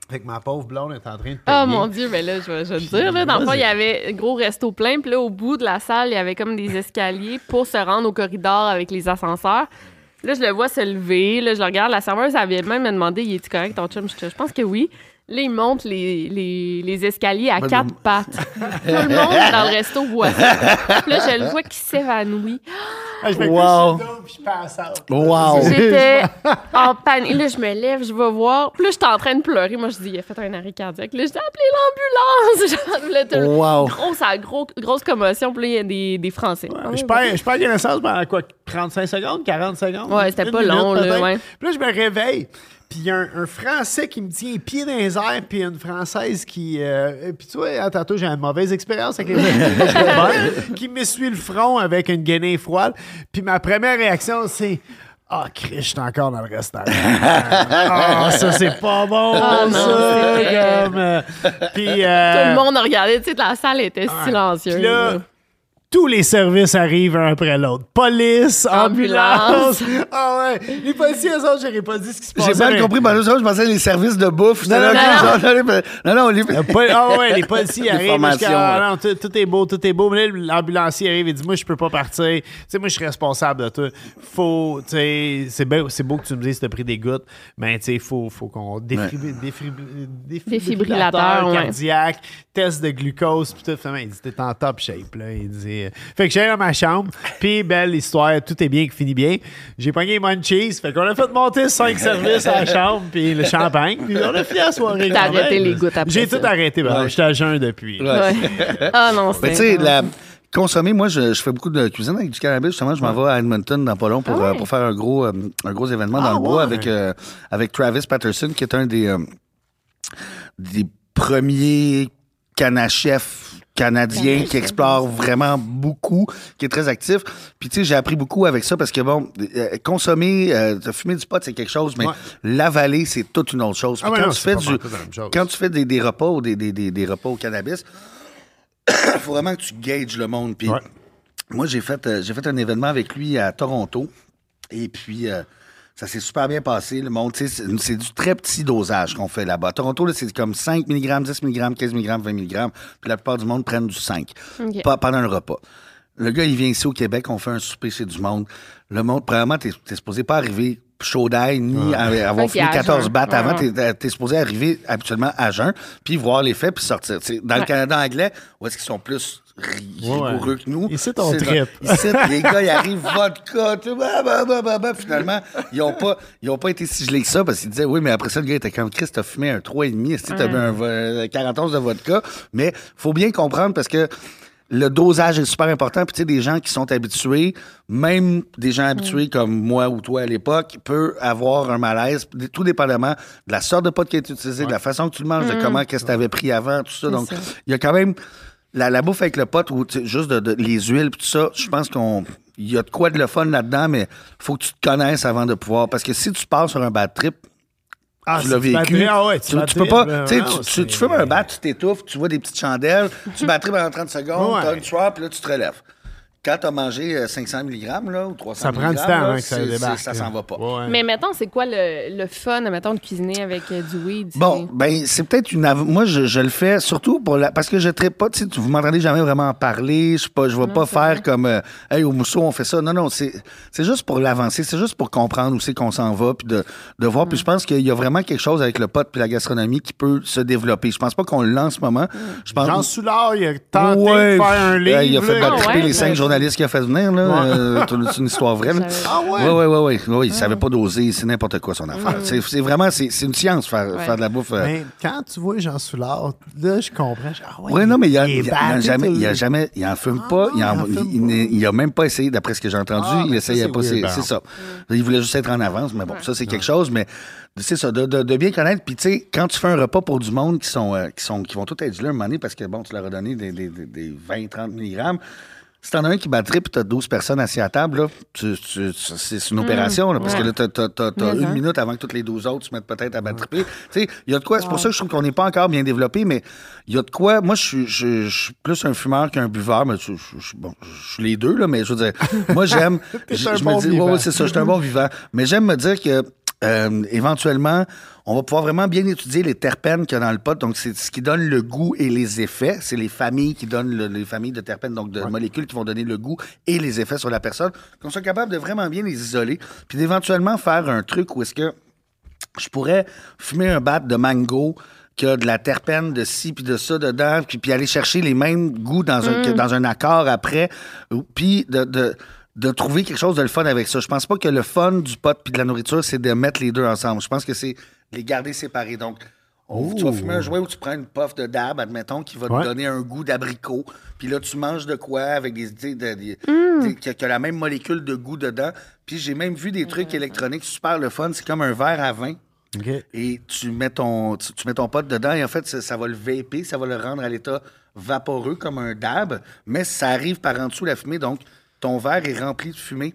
Fait que ma pauvre blonde est en train de payer. Oh mon Dieu, mais là, je vais, je vais te dire, là, dans le fond, il y avait un gros resto plein, puis là, au bout de la salle, il y avait comme des escaliers pour se rendre au corridor avec les ascenseurs. Là, je le vois se lever, là, je le regarde, la serveuse, elle vient même me demander, il est-tu correct, ton chum? Je, je pense que oui. Là, il monte les, les, les escaliers à quatre pattes. Tout le monde dans le resto voit ça. Puis là, je le vois qui s'évanouit. Ah, je Wow. je suis dos, puis je passe out. Wow. J'étais en panique. Là, je me lève, je vais voir. Puis là, j'étais en train de pleurer. Moi, je dis, il a fait un arrêt cardiaque. Là, je dis, appelez l'ambulance. Wow. Grosse, gros- grosse commotion. Puis là, il y a des, des Français. Je perds, je perds connaissance pendant quoi, 35 secondes, 40 secondes? Ouais, c'était pas minute, long, là, ouais. Puis là, je me réveille. Puis il y a un, un Français qui me tient les pieds dans les airs, puis une Française qui. euh, puis tu vois, à tantôt, j'ai une mauvaise expérience avec les qui m'essuie le front avec une guenille froide. Puis ma première réaction, c'est. Ah, Chris, je suis encore dans le restaurant. Ah, ça, c'est pas bon, Ah, non, ça. comme, euh, puis, Tout euh, le monde a regardé. Tu sais, la salle était silencieuse. là, là. Tous les services arrivent un après l'autre. Police, ambulance. Ah ouais. Les policiers, eux autres, j'aurais pas dit ce qui se passait. J'ai mal mais- compris, ça, je pensais les services de bouffe. Non, non, non. non, non, non, les- Ah ouais, les policiers arrivent. ah ouais. non, tout, tout est beau, tout est beau. Mais là, l'ambulancier arrive et dit Moi, je peux pas partir. Tu sais, moi, je suis responsable de tout. Faut, tu sais, c'est beau, c'est beau que tu me dises que tu as pris des gouttes, mais tu sais, faut, faut qu'on défibri- défibri- Défibrillateur, ouais. cardiaque, test de glucose, puis tout. Finalement, il dit T'es en top shape. Là. Il dit Fait que j'allais dans ma chambre, puis belle histoire, tout est bien qui finit bien. J'ai pogné Munchies, fait qu'on a fait monter cinq services à la chambre, puis le champagne, puis on a fini la soirée. T'as arrêté les gouttes après J'ai tout arrêté. ben, Ouais. J'étais à jeun depuis. Ouais. Ouais. Ah non, c'est. Mais tu sais, la- consommer, moi, je, je fais beaucoup de cuisine avec du cannabis. Justement, je m'en vais à Edmonton dans pas long pour, Ah ouais? euh, pour faire un gros, euh, un gros événement dans Ah le bois ouais? avec, euh, avec Travis Patterson, qui est un des, euh, des premiers canachefs canadiens qui explore vraiment beaucoup, qui est très actif. Puis, tu sais, j'ai appris beaucoup avec ça parce que, bon, euh, consommer, euh, fumer du pot, c'est quelque chose, mais Ouais. l'avaler, c'est toute une autre chose. Ah ouais, quand non, tu fais pas du, pantoute la même chose. quand tu fais des, des repas ou des, des, des, des repas au cannabis, il faut vraiment que tu gages le monde. Puis Ouais. moi, j'ai fait, euh, j'ai fait un événement avec lui à Toronto. Et puis, euh, ça s'est super bien passé. Le monde, tu sais, c'est du très petit dosage qu'on fait là-bas. À Toronto, là, c'est comme 5 mg, 10 mg, 15 mg, 20 mg. Puis la plupart du monde prennent du 5 Ok. pas pendant le repas. Le gars, il vient ici au Québec, on fait un souper chez du monde. Le monde, premièrement, t'es t'es supposé pas arriver chaud d'ail, ni avoir Fait fini qu'il est à 14 jeun. battes avant. T'es t'es supposé arriver habituellement à jeun, puis voir les faits, puis sortir. Tu sais, dans le. Canada anglais, où est-ce qu'ils sont plus ri- Ouais. rigoureux que nous? Ici, on C'est trippe. dans- Ici, les gars, ils arrivent vodka, tu sais, bah, bah, bah, bah, bah. finalement, ils ont pas, ils ont pas été si gelés que ça, parce qu'ils disaient, oui, mais après ça, le gars était comme, Chris, t'as fumé un 3,5, est-ce que t'as bu un vo- 40 onces de vodka? Mais faut bien comprendre, parce que le dosage est super important. Puis, tu sais, des gens qui sont habitués, même des gens habitués comme moi ou toi à l'époque, peut avoir un malaise, tout dépendamment de la sorte de pot qui est utilisé, de la façon que tu le manges, de comment, qu'est-ce que tu avais pris avant, tout ça. Donc, il y a quand même la, la bouffe avec le pot ou juste de, de- les huiles puis tout ça. Je pense qu'on il y a de quoi de le fun là-dedans, mais faut que tu te connaisses avant de pouvoir. Parce que si tu pars sur un bad trip, Ah, tu l'as vécu. Ah ouais, tu, peux pas. là. Tu Non, fumes un bat, tu t'étouffes, tu vois des petites chandelles, tu bats pendant 30 secondes, Ouais. tu as une puis là, tu te relèves. Quand tu as mangé euh, 500 mg là, ou 300 Ça prend du temps avant que ça débarque. Ça s'en va pas. Ouais. Mais mettons, c'est quoi le, le fun, mettons, de cuisiner avec euh, du weed? Bon, ben c'est peut-être une. av- Moi, je, je le fais surtout pour la parce que je traite pas. Tu sais, vous m'entendez jamais vraiment en parler. Je sais pas, je vais pas faire comme euh, Hey au mousseau on fait ça. Non, non, c'est c'est juste pour l'avancer. C'est juste pour comprendre où c'est qu'on s'en va puis de, de voir. Puis je pense qu'il y a vraiment quelque chose avec le pot puis la gastronomie qui peut se développer. Je pense pas qu'on l'a en ce moment. Je pense. Jean Soulard, il a tenté Ouais, de faire un livre. il a fait là. battre Ah ouais? les cinq Ouais. Journalistes qu'il a fait venir. Là, Euh, c'est une histoire vraie. là. Ah ouais? Oui, oui, oui. oui. Oui, il savait pas doser. C'est n'importe quoi, son affaire. C'est c'est vraiment, c'est une science, faire, Ouais. faire de la bouffe. euh, Mais quand tu vois Jean Soulard, là, je comprends. Ah ouais, Oui, non, mais il il a- il a battu jamais, il a jamais, il en fume Ah pas, non, il, en- il en fume il- a même pas essayé, d'après ce que j'ai entendu, Ah, il essayait pas, c'est ça. Il voulait juste être en avance, mais bon, ça c'est quelque chose, mais c'est ça, de, de- de bien connaître, puis tu sais, quand tu fais un repas pour du monde qui sont, euh, qui sont, qui vont tout être gelés un moment donné, parce que bon, tu leur as donné des, des, des- des 20, 30 mg, si t'en as un qui battrait puis t'as 12 personnes assises à table, là, tu- tu- c'est une opération, là, parce que là, t'as, une hein. minute avant que toutes les 12 autres se mettent peut-être à battre Tu sais, il y a de quoi, c'est pour ça que je trouve qu'on n'est pas encore bien développé, mais il y a de quoi, moi, je suis, je, je suis plus un fumeur qu'un buveur, mais je, bon, suis les deux, là, mais je veux dire, moi, j'aime, je, bon me dis, ouais, c'est ça, je suis un bon vivant, mais j'aime me dire que, euh, éventuellement, on va pouvoir vraiment bien étudier les terpènes qu'il y a dans le pot. Donc, c'est ce qui donne le goût et les effets. C'est les familles qui donnent le- les familles de terpènes, donc de molécules qui vont donner le goût et les effets sur la personne. Qu'on soit capable de vraiment bien les isoler. Puis d'éventuellement faire un truc où est-ce que je pourrais fumer un bat de mango qui a de la terpène de ci puis de ça dedans, puis, puis aller chercher les mêmes goûts dans un, que dans un accord après, puis de, de, de trouver quelque chose de le fun avec ça. Je pense pas que le fun du pot puis de la nourriture, c'est de mettre les deux ensemble. Je pense que c'est les garder séparés. Donc, on- tu vas fumer un jouet où tu prends une puff de dab, admettons, qui va Ouais. te donner un goût d'abricot. Puis là, tu manges de quoi avec des, des- qui a, qui a la même molécule de goût dedans. Puis j'ai même vu des trucs électroniques super le fun. C'est comme un verre à vin. OK. Et tu mets ton, tu, tu mets ton pot dedans et en fait, ça, ça va le vaper, ça va le rendre à l'état vaporeux comme un dab, mais ça arrive par en dessous la fumée. Donc, ton verre est rempli de fumée.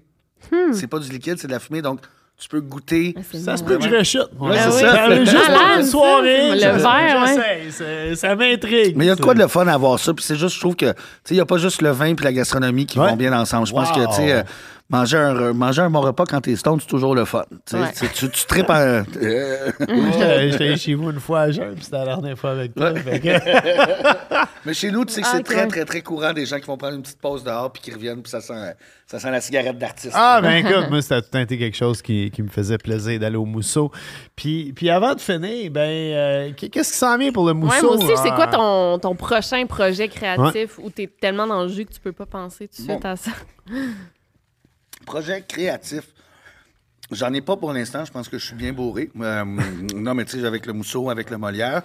C'est pas du liquide, c'est de la fumée. Donc, tu peux goûter. Ah, Ça se peut que je rechute. Ouais, Ah c'est oui, ça. C'est juste pour une soirée. Le verre, ouais. ça- m'intrigue. Mais il y a de quoi de le fun à avoir ça. Puis c'est juste, je trouve que, tu sais, il n'y a pas juste le vin puis la gastronomie qui Ouais. vont bien ensemble. Je pense Wow. que, tu sais, euh, manger, un, manger un bon repas quand t'es stone, c'est toujours le fun. Tu Ouais. tu, tu tripes euh, J'étais chez vous une fois à jeun, puis c'était la dernière fois avec toi. Que- Mais chez nous, tu sais que c'est très, ouais. très, très courant des gens qui vont prendre une petite pause dehors puis qui reviennent, puis ça sent, ça sent la cigarette d'artiste. Ah, ben écoute, moi, c'était tout été quelque chose qui, qui me faisait plaisir d'aller au mousseau. Puis, puis avant de finir, ben, euh, qu'est-ce qui s'en vient pour le Ouais, mousseau? moi aussi, c'est quoi ton, ton prochain projet créatif où t'es tellement dans le jus que tu peux pas penser tout de suite à ça? Projet créatif. J'en ai pas pour l'instant. Je pense que je suis bien bourré. Euh, non, mais tu sais, avec le mousseau, avec le Molière.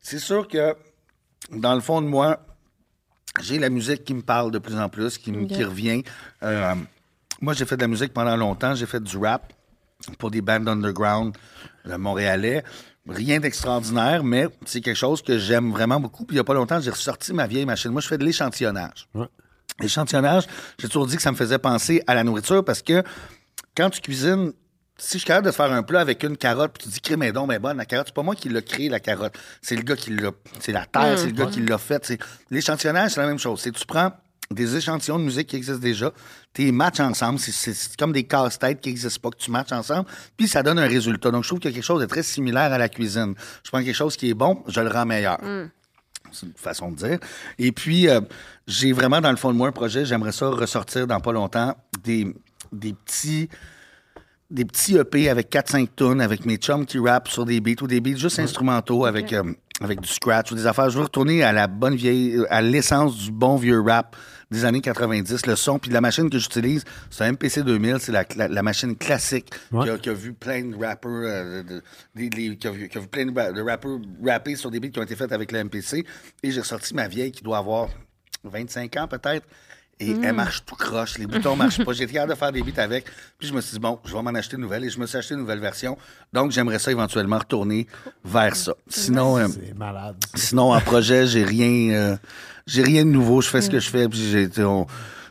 C'est sûr que, dans le fond de moi, j'ai la musique qui me parle de plus en plus, qui, me- qui revient. Euh, moi, j'ai fait de la musique pendant longtemps. J'ai fait du rap pour des bands underground euh, montréalais. Rien d'extraordinaire, mais c'est quelque chose que j'aime vraiment beaucoup. Puis il n'y a pas longtemps, j'ai ressorti ma vieille machine. Moi, je fais de l'échantillonnage. L'échantillonnage, j'ai toujours dit que ça me faisait penser à la nourriture parce que quand tu cuisines, si je suis capable de faire un plat avec une carotte, puis tu dis est donc ben bonne, la carotte, c'est pas moi qui l'ai créé, la carotte. C'est le gars qui l'a. C'est la terre, c'est le gars qui l'a fait. C'est- L'échantillonnage, c'est la même chose. C'est tu prends des échantillons de musique qui existent déjà, tu les matches ensemble, c'est- comme des casse-têtes qui n'existent pas, que tu matches ensemble, puis ça donne un résultat. Donc, je trouve qu'il y a quelque chose de très similaire à la cuisine. Je prends quelque chose qui est bon, je le rends meilleur. C'est une façon de dire. Et puis, euh, j'ai vraiment dans le fond de moi un projet. J'aimerais ça ressortir dans pas longtemps des, des petits des petits EP avec 4-5 tonnes, avec mes chums qui rappent sur des beats ou des beats juste instrumentaux avec, euh, avec du scratch ou des affaires. Je veux retourner à la bonne vieille, à l'essence du bon vieux rap des années 90. Le son, puis la machine que j'utilise, c'est un MPC 2000, c'est la, la- la machine classique qui, a, qui a vu plein de rappeurs, euh, de- qui, a vu, qui a vu plein de, ra- de rappeurs rapper sur des beats qui ont été faits avec le MPC. Et j'ai ressorti ma vieille qui doit avoir 25 ans peut-être. Et elle marche tout croche, les boutons marchent pas. J'ai été capable de faire des beats avec. Puis je me suis dit, bon, je vais m'en acheter une nouvelle. Et je me suis acheté une nouvelle version. Donc, j'aimerais ça éventuellement retourner vers ça. Sinon, euh, malade. sinon en projet, j'ai rien, euh, j'ai rien de nouveau. Je fais ce que je fais. Puis j'ai, on-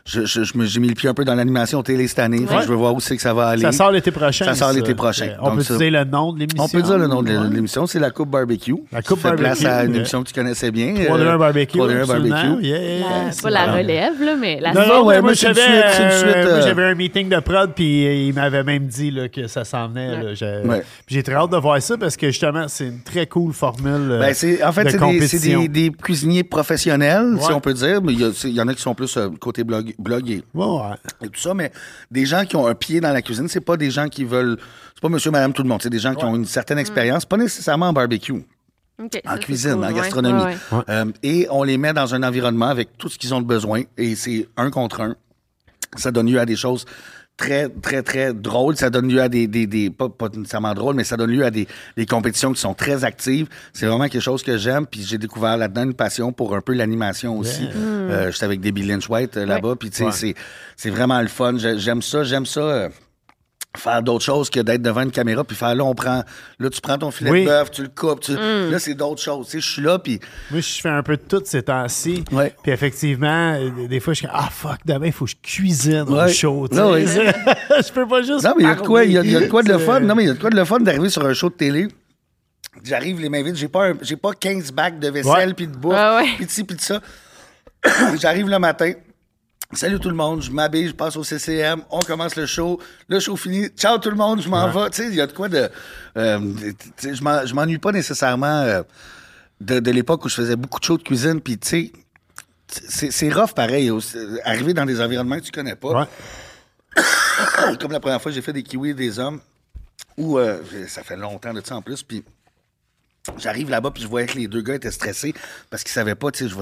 je, je- je j'ai mis le pied un peu dans l'animation télé cette année. Je veux voir où c'est que ça va aller. Ça sort l'été prochain. Ça sort l'été prochain. On Donc, peut ça- dire le nom de l'émission? On peut dire le nom de l'émission, c'est la Coupe Barbecue. La Coupe Qui fait place Barbecue, à une émission que tu connaissais bien. 3-2-1 barbecue. 3-2-1 absolument. barbecue. Yeah, La- pas la relève, là, mais la Non, non, ouais, moi, moi, c'est une j'avais, euh, euh, un meeting de prod, puis euh, il m'avait même dit là, que ça s'en venait. là. J'ai Ouais. j'ai très hâte de voir ça parce que justement, c'est une très cool formule euh, Ben, c'est, en fait, de c'est, des, cuisiniers professionnels, si on peut dire. Mais il y, a- il y en a qui sont plus euh, côté blog, blog et, Ouais, et tout ça. Mais des gens qui ont un pied dans la cuisine, c'est pas des gens qui veulent. C'est pas monsieur, madame, tout le monde. C'est des gens qui ont une certaine expérience, pas nécessairement en barbecue. Ok, en cuisine, cool, en gastronomie. Ouais, ouais. Euh, et on les met dans un environnement avec tout ce qu'ils ont de besoin. Et c'est un contre un. Ça donne lieu à des choses très, très, très drôles. Ça donne lieu à des, des, des- pas, pas nécessairement drôles, mais ça donne lieu à des, des compétitions qui sont très actives. C'est vraiment quelque chose que j'aime. Puis j'ai découvert là-dedans une passion pour un peu l'animation aussi. Euh, J'étais avec Debbie Lynch White euh, là-bas. Puis tu sais, Ouais. c'est, c'est vraiment le fun. J'ai- J'aime ça. J'aime ça. euh, faire d'autres choses que d'être devant une caméra puis faire là on prend là tu prends ton filet Oui. de bœuf tu le coupes tu- là c'est d'autres choses tu sais je suis là puis Moi, je fais un peu de tout ces temps-ci. Ouais. Puis effectivement, euh, des fois, je suis ah fuck, demain, il faut que je cuisine au Ouais. show. tu sais. Ouais, ouais. je peux pas juste. Non, mais il y a de quoi, il y a, il y a de quoi de le fun. Non, mais il y a de quoi de le fun d'arriver sur un show de télé. J'arrive les mains vides, j'ai pas, un- j'ai pas 15 bacs de vaisselle puis de bouffe, ouais. puis de ci, puis de ça. J'arrive le matin. Salut tout le monde, je m'habille, je passe au CCM, on commence le show, le show fini, ciao tout le monde, je m'en vais. Tu sais, il y a de quoi de. euh, je m'en- je m'ennuie pas nécessairement euh, de, de l'époque où je faisais beaucoup de shows de cuisine, puis tu sais, c'est rough pareil, arriver dans des environnements que tu connais pas. Ouais. Comme la première fois, j'ai fait des kiwis des hommes, où euh, ça fait longtemps de ça en plus, puis j'arrive là-bas, puis je voyais que les deux gars étaient stressés parce qu'ils savaient pas, tu sais,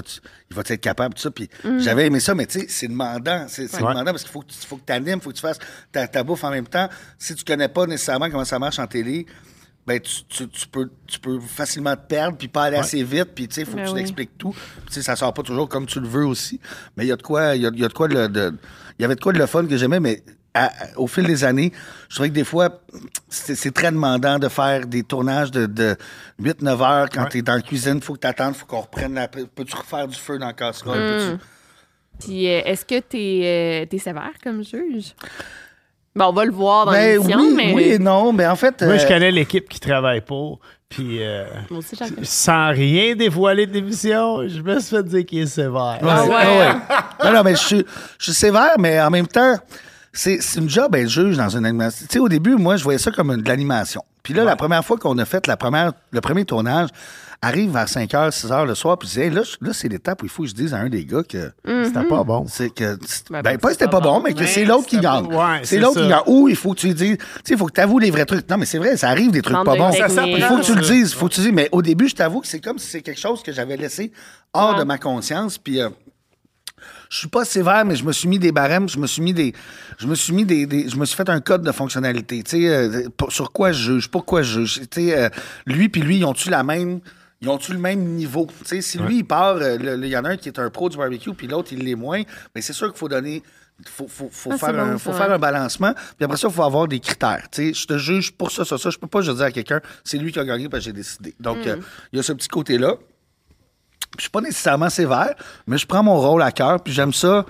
il va être capable, tout ça, puis j'avais aimé ça, mais tu sais, c'est demandant, c'est Ouais. demandant parce qu'il faut que tu faut que animes, il faut que tu fasses ta, ta bouffe en même temps. Si tu connais pas nécessairement comment ça marche en télé, ben tu, tu- tu peux, tu peux facilement te perdre, puis pas aller assez vite, puis tu sais, il faut Ben que tu oui. t'expliques tout. Tu sais, ça sort pas toujours comme tu le veux aussi, mais il y a de quoi, il y a, il y a de quoi de- il y avait de quoi de le fun que j'aimais, mais à- au fil des années, je trouvais que des fois, c'est très demandant de faire des tournages de, de 8-9 heures quand tu es dans la cuisine, faut que tu attendes, faut qu'on reprenne la... Peux-tu refaire du feu dans la casserole? Peux-tu- Puis euh, est-ce que t'es euh, t'es sévère comme juge? Ben, on va le voir dans Ben l'émission, oui, mais. oui non, mais en fait. Moi, je euh, connais l'équipe qui travaille pour. Puis, euh, aussi, sans rien dévoiler de l'émission, je me suis fait dire qu'il est sévère. Ah ouais. ouais. non, non, mais je suis, je suis sévère, mais en même temps, c'est c'est une job être juge dans une animation. Tu sais, au début, moi, je voyais ça comme une- de l'animation. Puis là, la première fois qu'on a fait la première, le premier tournage, arrive vers 5 h, 6 h le soir, puis je disais, Hey, là, là c'est l'étape où il faut que je dise à un des gars que. C'était pas bon. C'est que. Ben, Ben, pas pas que c'était c'est pas bon, mais que c'est l'autre qui gagne. ouais, c'est l'autre qui gagne. Ou il faut que tu lui dises. Tu sais, il faut que tu avoues les vrais trucs. Non, mais c'est vrai, ça arrive des trucs pas bons. Il faut que tu le dises. faut que tu le dises. Mais au début, je t'avoue que c'est comme si c'est quelque chose que j'avais laissé hors Ouais. de ma conscience. Puis. euh, je suis pas sévère, mais je me suis mis des barèmes, je me suis mis des, je me suis mis des, des- je me suis fait un code de fonctionnalité. Tu sais, euh, pour- sur quoi je juge, pourquoi je juge. Tu sais, euh, lui puis lui, ils ont-tu la même, ils ont-tu le même niveau? Tu sais, si lui il part, euh, il y en a un qui est un pro du barbecue, puis l'autre il l'est moins. Mais c'est sûr qu'il faut donner. Faut, faut, faut Ah, faire, bon, un, faut ouais. faire un balancement. Puis après ça, il faut avoir des critères. Tu sais, je te juge pour ça, ça, ça. Je peux pas juste dire à quelqu'un, c'est lui qui a gagné parce que j'ai décidé. Donc, Mm. euh, il y a ce petit côté-là. Je suis pas nécessairement sévère, mais je prends mon rôle à cœur, puis j'aime ça.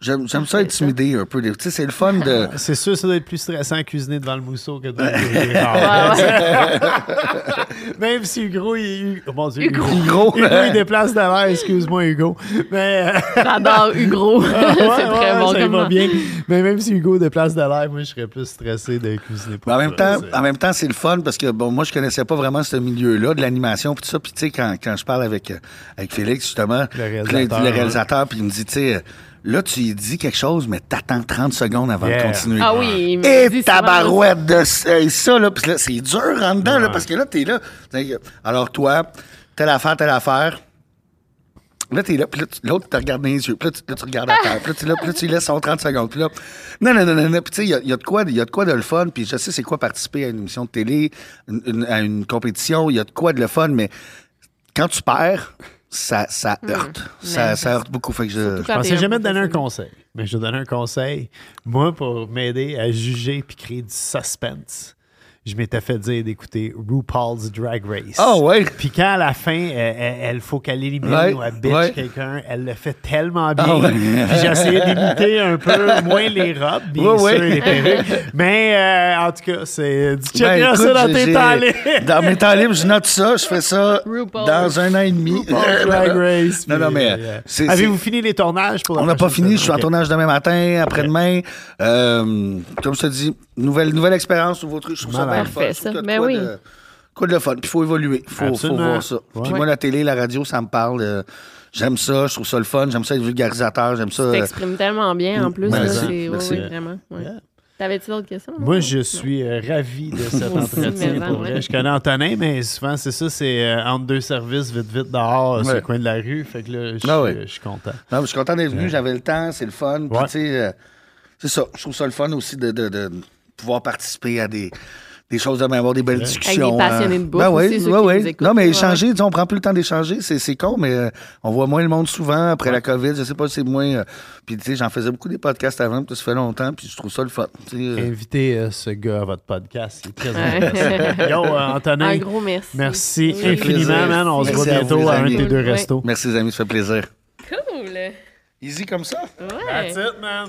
J'aime j'aime ça intimider un peu. Tu sais, c'est le fun de. C'est sûr, ça doit être plus stressant à cuisiner devant le mousseau que devant le grillard. Même si Hugo, il, oh mon Dieu, Hugo. Hugo. Hugo, il déplace de l'air, excuse-moi, Hugo. Mais. euh, J'adore Hugo. ouais, c'est très ouais, bon ça va bien. Mais même si Hugo déplace de l'air, moi, je serais plus stressé de cuisiner pour en même temps, c'est- en même temps, c'est le fun parce que bon, moi, je connaissais pas vraiment ce milieu-là de l'animation puis tout ça. Puis tu sais, quand, quand je parle avec, euh, avec Félix justement, Le réalisateur, puis il dit- le ouais. réalisateur, puis il me dit, tu sais, là, tu lui dis quelque chose, mais t'attends 30 secondes avant Yeah. de continuer. Ah oui, Et tabarouette de ça, et ça, là, puis là, c'est dur en dedans, là, parce que là, t'es là. Alors, toi, telle affaire, telle affaire. Là, t'es là, puis l'autre te regarde dans les yeux, puis là, tu, là, tu regardes à terre, puis là, tu, là, tu laisses son 30 secondes, puis là, non, non, non, non, non, puis tu sais, il y a, il y a de quoi, il y a de quoi de le fun, puis je sais c'est quoi participer à une émission de télé, une- une- à une compétition, il y a de quoi de le fun, mais quand tu perds, ça, ça heurte, ça, ça heurte beaucoup, fait que je... Je pensais jamais te donner un conseil, mais je vais donner un conseil. Moi, pour m'aider à juger puis créer du suspense, je m'étais fait dire d'écouter RuPaul's Drag Race. Ah ouais? Puis quand à la fin, elle, elle- elle faut qu'elle élimine Ouais, ou elle bitch ouais. quelqu'un, elle le fait tellement bien. Ah ouais. Puis j'ai essayé d'imiter un peu moins les robes, bien Ouais, sûr, ouais. les perruques. Mais euh, en tout cas, c'est tu Ben, checkeras écoute, ça dans tes temps libres. Dans mes temps libres, je note ça, je fais ça RuPaul. dans un an et demi. RuPaul's Drag Race. Non, non, mais euh, Avez-vous fini les tournages pour la On n'a pas fini, je suis en tournage demain matin, après-demain. Euh, comme je te dis, nouvelle, nouvelle expérience, nouveau truc, je trouve ça Parfait, ça. de Ben quoi oui. de- Quoi de le fun? Puis il faut évoluer. Il faut, faut voir ça. Ouais. Puis moi, la télé, la radio, ça me parle. euh, j'aime ça, je trouve ça le fun. J'aime ça être vulgarisateur. J'aime ça. Tu euh, t'exprimes tellement bien en plus. Là, merci, c'est- oui, merci. oui, vraiment. ouais. Yeah. T'avais-tu d'autres questions? Moi, je suis euh, ravi de cet entretien. mais pour ouais. vrai. Je connais Antonin, mais souvent, c'est ça, c'est euh, entre deux services, vite, vite, dehors, euh, sur Ouais. le coin de la rue. Fait que là, je Ah suis- ouais. je suis content. Non, mais je suis content d'être venu, j'avais le temps, c'est le fun. Puis, Ouais. tu sais, euh, c'est ça. Je trouve ça le fun aussi de, de- de pouvoir participer à des, des choses de même, avoir des belles discussions. passionnés hein. de bouffe Ben oui, nous écoutent. Non, mais Ouais. échanger, tu sais, on prend plus le temps d'échanger, c'est, c'est con, mais euh, on voit moins le monde souvent après la COVID. Je sais pas, c'est moins. euh, puis, tu sais, j'en faisais beaucoup des podcasts avant, puis ça fait longtemps, puis je trouve ça le fun. euh. Invitez euh, ce gars à votre podcast. Il est très intéressant. Yo, euh, Antonin. Un gros merci. Merci Oui. infiniment, man. On se voit bientôt vous, à, un de amis. tes deux restos. Merci, les amis, ça fait plaisir. Cool. Easy comme ça? Ouais. it, man.